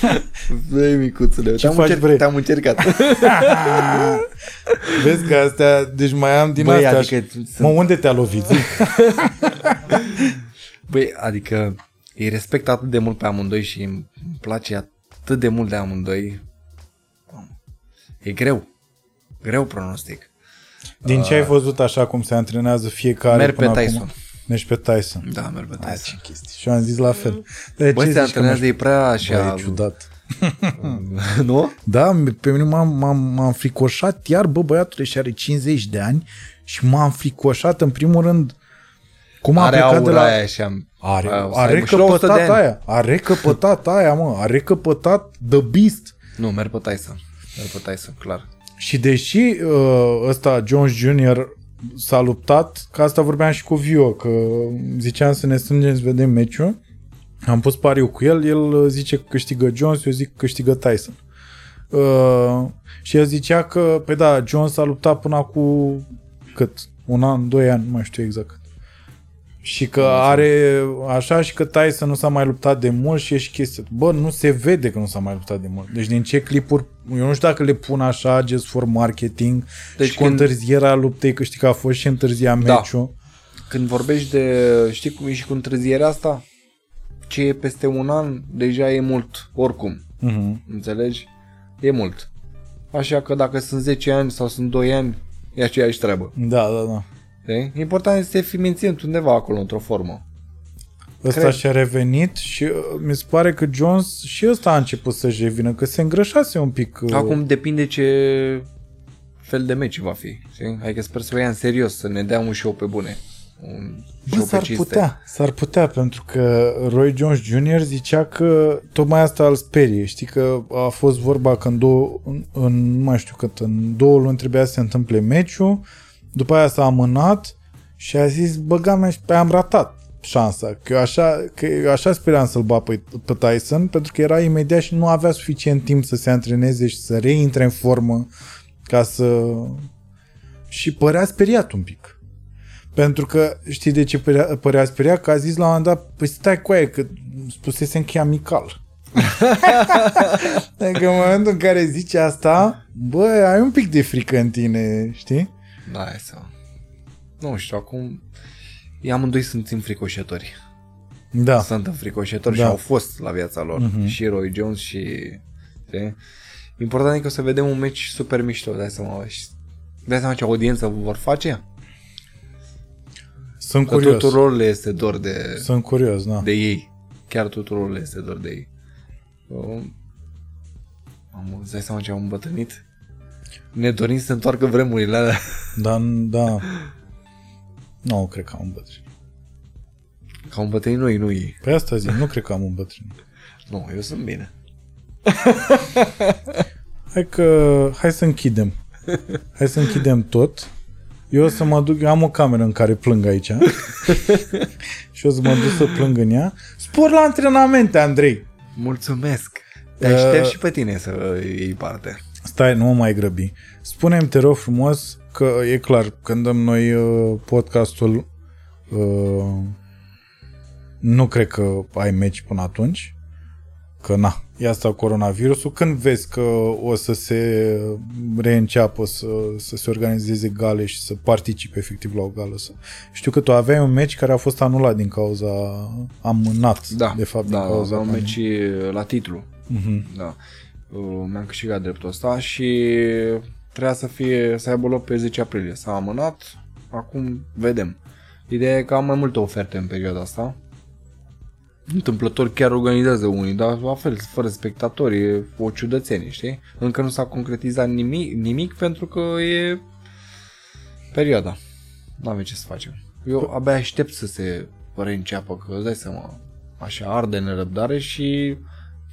Băi, micuțule, te-am, faci, încerc, bre? te-am încercat. Vezi că astea, deci mai am din Băi, astea. adică Adică sunt- Mă, unde te-a lovit? Zi. Băi, adică îi respect atât de mult pe amândoi și îmi place atât de mult de amândoi. E greu. Greu pronostic. Din ce ai văzut așa cum se antrenează fiecare Merg până pe acum? Tyson. Mergi pe Tyson. Da, merg pe Hai, Tyson. ce chestii. Și eu am zis la fel. De Băi, ce se zici că antrenează, mergi- e prea Bă, așa... e ciudat. nu? Da, pe mine m-am, m-am, m-am fricoșat iar, bă, băiatul și are 50 de ani și m-am fricoșat în primul rând cum a Are plecat de aura la... aia așa. Are, Aia, o să are aibă și la 100 de căpătat ani. aia. Are căpătat aia, mă. Are căpătat The Beast. Nu, merg pe Tyson. Merg pe Tyson, clar. Și deși uh, ăsta, Jones Jr. s-a luptat, că asta vorbeam și cu Vio, că ziceam să ne strângem să vedem meciul, am pus pariu cu el, el uh, zice că câștigă Jones, eu zic că câștigă Tyson. Uh, și el zicea că, pe da, Jones a luptat până acum cât? Un an, doi ani, nu mai știu exact. Cât. Și că are așa și că Tyson nu s-a mai luptat de mult și e și chestia. Bă, nu se vede că nu s-a mai luptat de mult. Deci din ce clipuri, eu nu știu dacă le pun așa just for marketing deci Deci și cu când- întârzierea luptei, că știi că a fost și întârzia Da. meciul. Când vorbești de, știi cum e și cu întârzierea asta? Ce e peste un an, deja e mult, oricum. Mhm. Înțelegi? E mult. Așa că dacă sunt 10 ani sau sunt 2 ani, e aceeași treabă. Da, da, da. Știi? Important este să fii menținut undeva acolo, într-o formă. Ăsta Cred. și-a revenit și uh, mi se pare că Jones și ăsta a început să-și revină, că se îngrășase un pic. uh, Acum depinde ce fel de meci va fi. Știi? Adică sper să o ia în serios, să ne dea un show pe bune. Un Bă, show pe s-ar cinste. putea, s-ar putea, pentru că Roy Jones Jr. zicea că tocmai asta îl sperie. Știi că a fost vorba că în două, în, în, nu mai știu cât, în două luni trebuia să se întâmple meciul, după aia s-a amânat și a zis, băga mea și pe aia am ratat șansa. Că eu așa, că eu așa speram să-l bat pe, pe Tyson, pentru că era imediat și nu avea suficient timp să se antreneze și să reintre în formă ca să... Și părea speriat un pic. Pentru că știi de ce părea, părea speriat? Că a zis la un moment dat, păi stai cu aia, că spusesem că e amical. adică în momentul în care zice asta, bă, ai un pic de frică în tine, știi? Da, hai să... Nu știu, acum... Ei amândoi sunt înfricoșători. Da. Sunt înfricoșători Da. și au fost la viața lor. Mhm. Și Roy Jones și... Știi? Important e că o să vedem un meci super mișto, dai seama. Și dai seama ce audiență vor face? Sunt Că curios. tuturor le este dor de, Sunt curios, da. de ei. Chiar tuturor le este dor de ei. Uh, am, îți dai seama ce am îmbătrânit? Ne dorim să se întoarcă vremurile alea. Dar, da... Nu, cred că am îmbătrânit. Că am îmbătrânit noi, nu ei. Pe asta zic, nu cred că am îmbătrânit. Nu, eu sunt bine. Hai că... Hai să închidem. Hai să închidem tot. Eu o să mă duc... Eu am o cameră în care plâng aici. și o să mă duc să plâng în ea. Spor la antrenamente, Andrei! Mulțumesc! Te aștept uh, și pe tine să iei parte. Stai, nu mă mai grăbi. Spune-mi, te rog frumos, că e clar, când dăm noi uh, podcastul, uh, nu cred că ai meci până atunci, că na, e asta coronavirusul. Când vezi că o să se reînceapă să, să se organizeze gale și să participe efectiv la o gală? Să... Știu că tu aveai un meci care a fost anulat din cauza amânat, da, de fapt, da, din cauza un meci la titlu. Uh-huh. Da. Uh, mi-am câștigat dreptul ăsta și trebuia să fie să aibă loc pe 10 aprilie. S-a amânat, acum vedem. Ideea e că am mai multe oferte în perioada asta întâmplător chiar organizează unii, dar la fel, fără spectatori, e o ciudățenie, știi? Încă nu s-a concretizat nimic, nimic pentru că e perioada. Nu avem ce să facem. Eu abia aștept să se reînceapă, că îți dai seama, așa arde nerăbdare și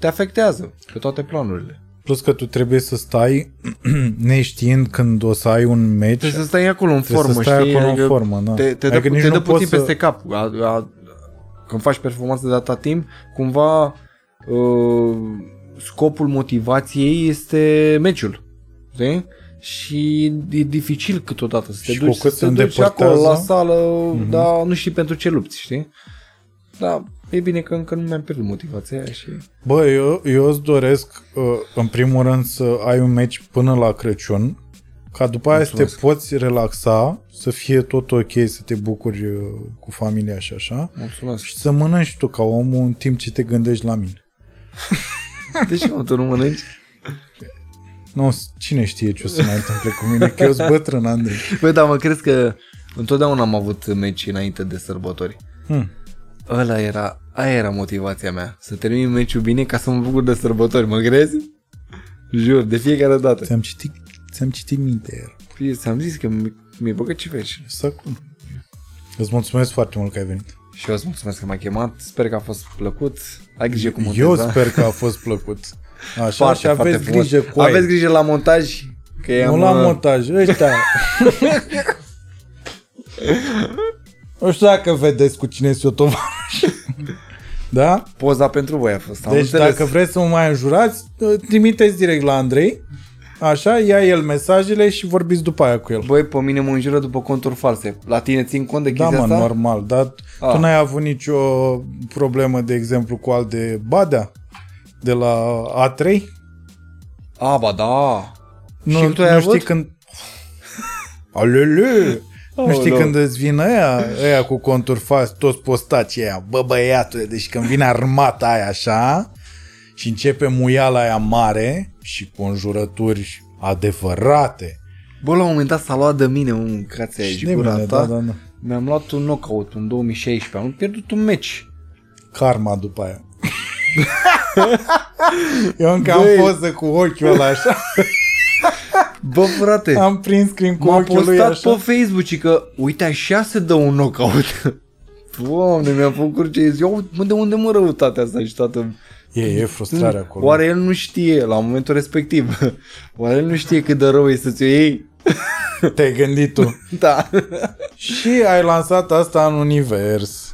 te afectează pe toate planurile. Plus că tu trebuie să stai neștiind când o să ai un meci. Trebuie să stai acolo în formă, să stai știi? acolo în Adică formă, da. Te, te Adică dă, nici te nu dă puțin poți să- peste cap. A, a, când faci performanță de data timp, cumva uh, scopul motivației este meciul. Știi? Și e dificil câteodată să te Și cu duci, cât să se te duci îndepărtează- acolo la sală, Mhm. dar nu știi pentru ce lupți, știi? Da, e bine că încă nu mi-am pierdut motivația aia și... Bă, eu, eu îți doresc, uh, în primul rând, să ai un meci până la Crăciun, ca după aia să te Mulțumesc. poți relaxa, să fie tot ok, să te bucuri uh, cu familia și așa, Mulțumesc. și să mănânci tu ca omul în timp ce te gândești la mine. De ce mă, tu nu mănânci? Nu, cine știe ce o să mai întâmple cu mine, că eu sunt bătrân, Andrei. Băi, dar mă crezi că întotdeauna am avut meci înainte de sărbători. Hmm. Ăla era, aia era motivația mea. Să termin meciul bine ca să mă bucur de sărbători, mă crezi? Jur, de fiecare dată. Ți-am citit, ți-am citit mintea iar. Fie, Ți-am zis că mi- mi-e băgat ce veci. Să cum. Îți mulțumesc foarte mult că ai venit. Și eu îți mulțumesc că m-ai chemat. Sper că a fost plăcut. Ai grijă cu Eu monteza. sper că a fost plăcut. Așa, Foarte, și aveți foarte frumos. grijă cu aia. Aveți grijă la montaj. Că Nu am, la uh, montaj, ăștia. nu știu dacă vedeți cu cine sunt eu tovarăș. Da? Poza pentru voi a fost. Am Deci înțeles. dacă vreți să mă mai înjurați, trimiteți direct la Andrei. Așa, ia el mesajele și vorbiți după aia cu el. Băi, pe mine mă înjură după conturi false. La tine țin cont de Da, chestia mă, asta? normal, dar Ah. tu n-ai avut nicio problemă, de exemplu, cu al de Badea? De la A3? A, ba da. Nu, Și tu ai nu avut? știi când... Alele! Nu știi Aoleu. când îți vin ăia, ăia cu conturi false, toți postaci ăia, bă băiatule, deci când vine armata aia așa și începe muiala aia mare și cu înjurături adevărate. Bă, la un moment dat s-a luat de mine un cațe aici, Și de gura mine, ta. da, da, da. Mi-am luat un knockout în 2016. Am pierdut un meci. Karma după aia. Eu încă am Băi. poză cu ochiul ăla așa. Bă, frate, Am prins screen cu m-a ochiul lui postat așa. pe Facebook și că, uite, așa se dă un knockout. Doamne, mi-a făcut cruce. Zic, "Ia uite, mă, de unde mă răutatea asta și toată... E, e frustrare acolo. Oare el nu știe, la momentul respectiv, oare el nu știe cât de rău e să-ți o iei? Te-ai gândit tu. Da. Și ai lansat asta în univers.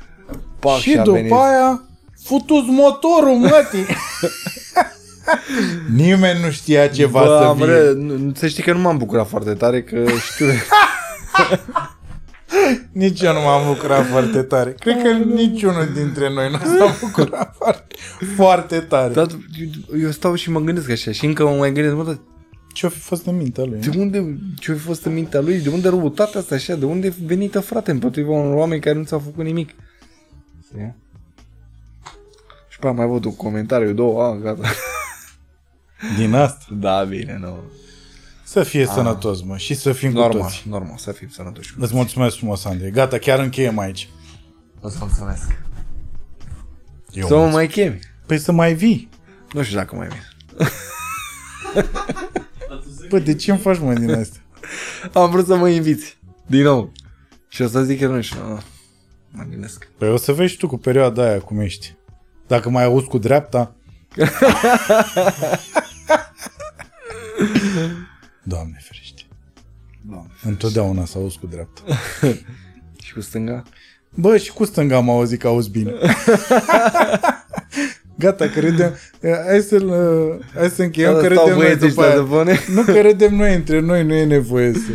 Pac, și a după venit. aia futus motorul, mătii. Nimeni nu știa ce va Bă, să am fie. re... nu- Să știi că nu m-am bucurat foarte tare, că știu... Nici eu nu m-am bucurat foarte tare. Cred că niciunul dintre noi nu s-a bucurat foarte, foarte tare. Dar eu stau și mă gândesc așa și încă mă mai gândesc, mă, dar Ce-o fi fost în mintea lui? de unde, ce a fost în mintea lui, de unde răutatea asta așa, de unde e venită frate împotriva unor oameni care nu ți-au făcut nimic. Știi? Și pe aia mai văd un comentariu, două, a, gata. Din asta. Da, bine, nu. Să fie sănătos, mă, și să fim cu Normal, toți. normal, să fim sănătoși. Îți mulțumesc frumos, Andrei. Gata, chiar încheiem aici. Îți mulțumesc. Eu Să mă mulțumesc. mai chemi. Păi să mai vii. Nu știu dacă mai vin. Bă, de ce îmi faci mă din asta? Am vrut să mă inviți. Din nou. Și o să zic că nu știu. nu. Mă gândesc. Păi o să vezi tu cu perioada aia cum ești. Dacă mai auzi cu dreapta... Doamne ferește. Doamne. Întotdeauna să auzi cu dreapta. Și cu stânga? Bă, și cu stânga am auzit că auzi bine. Gata, că râdem. Hai să, hai să încheiem, că Stau râdem noi băieții după ăștia aia. de bune. Nu că râdem noi între noi, nu e nevoie să...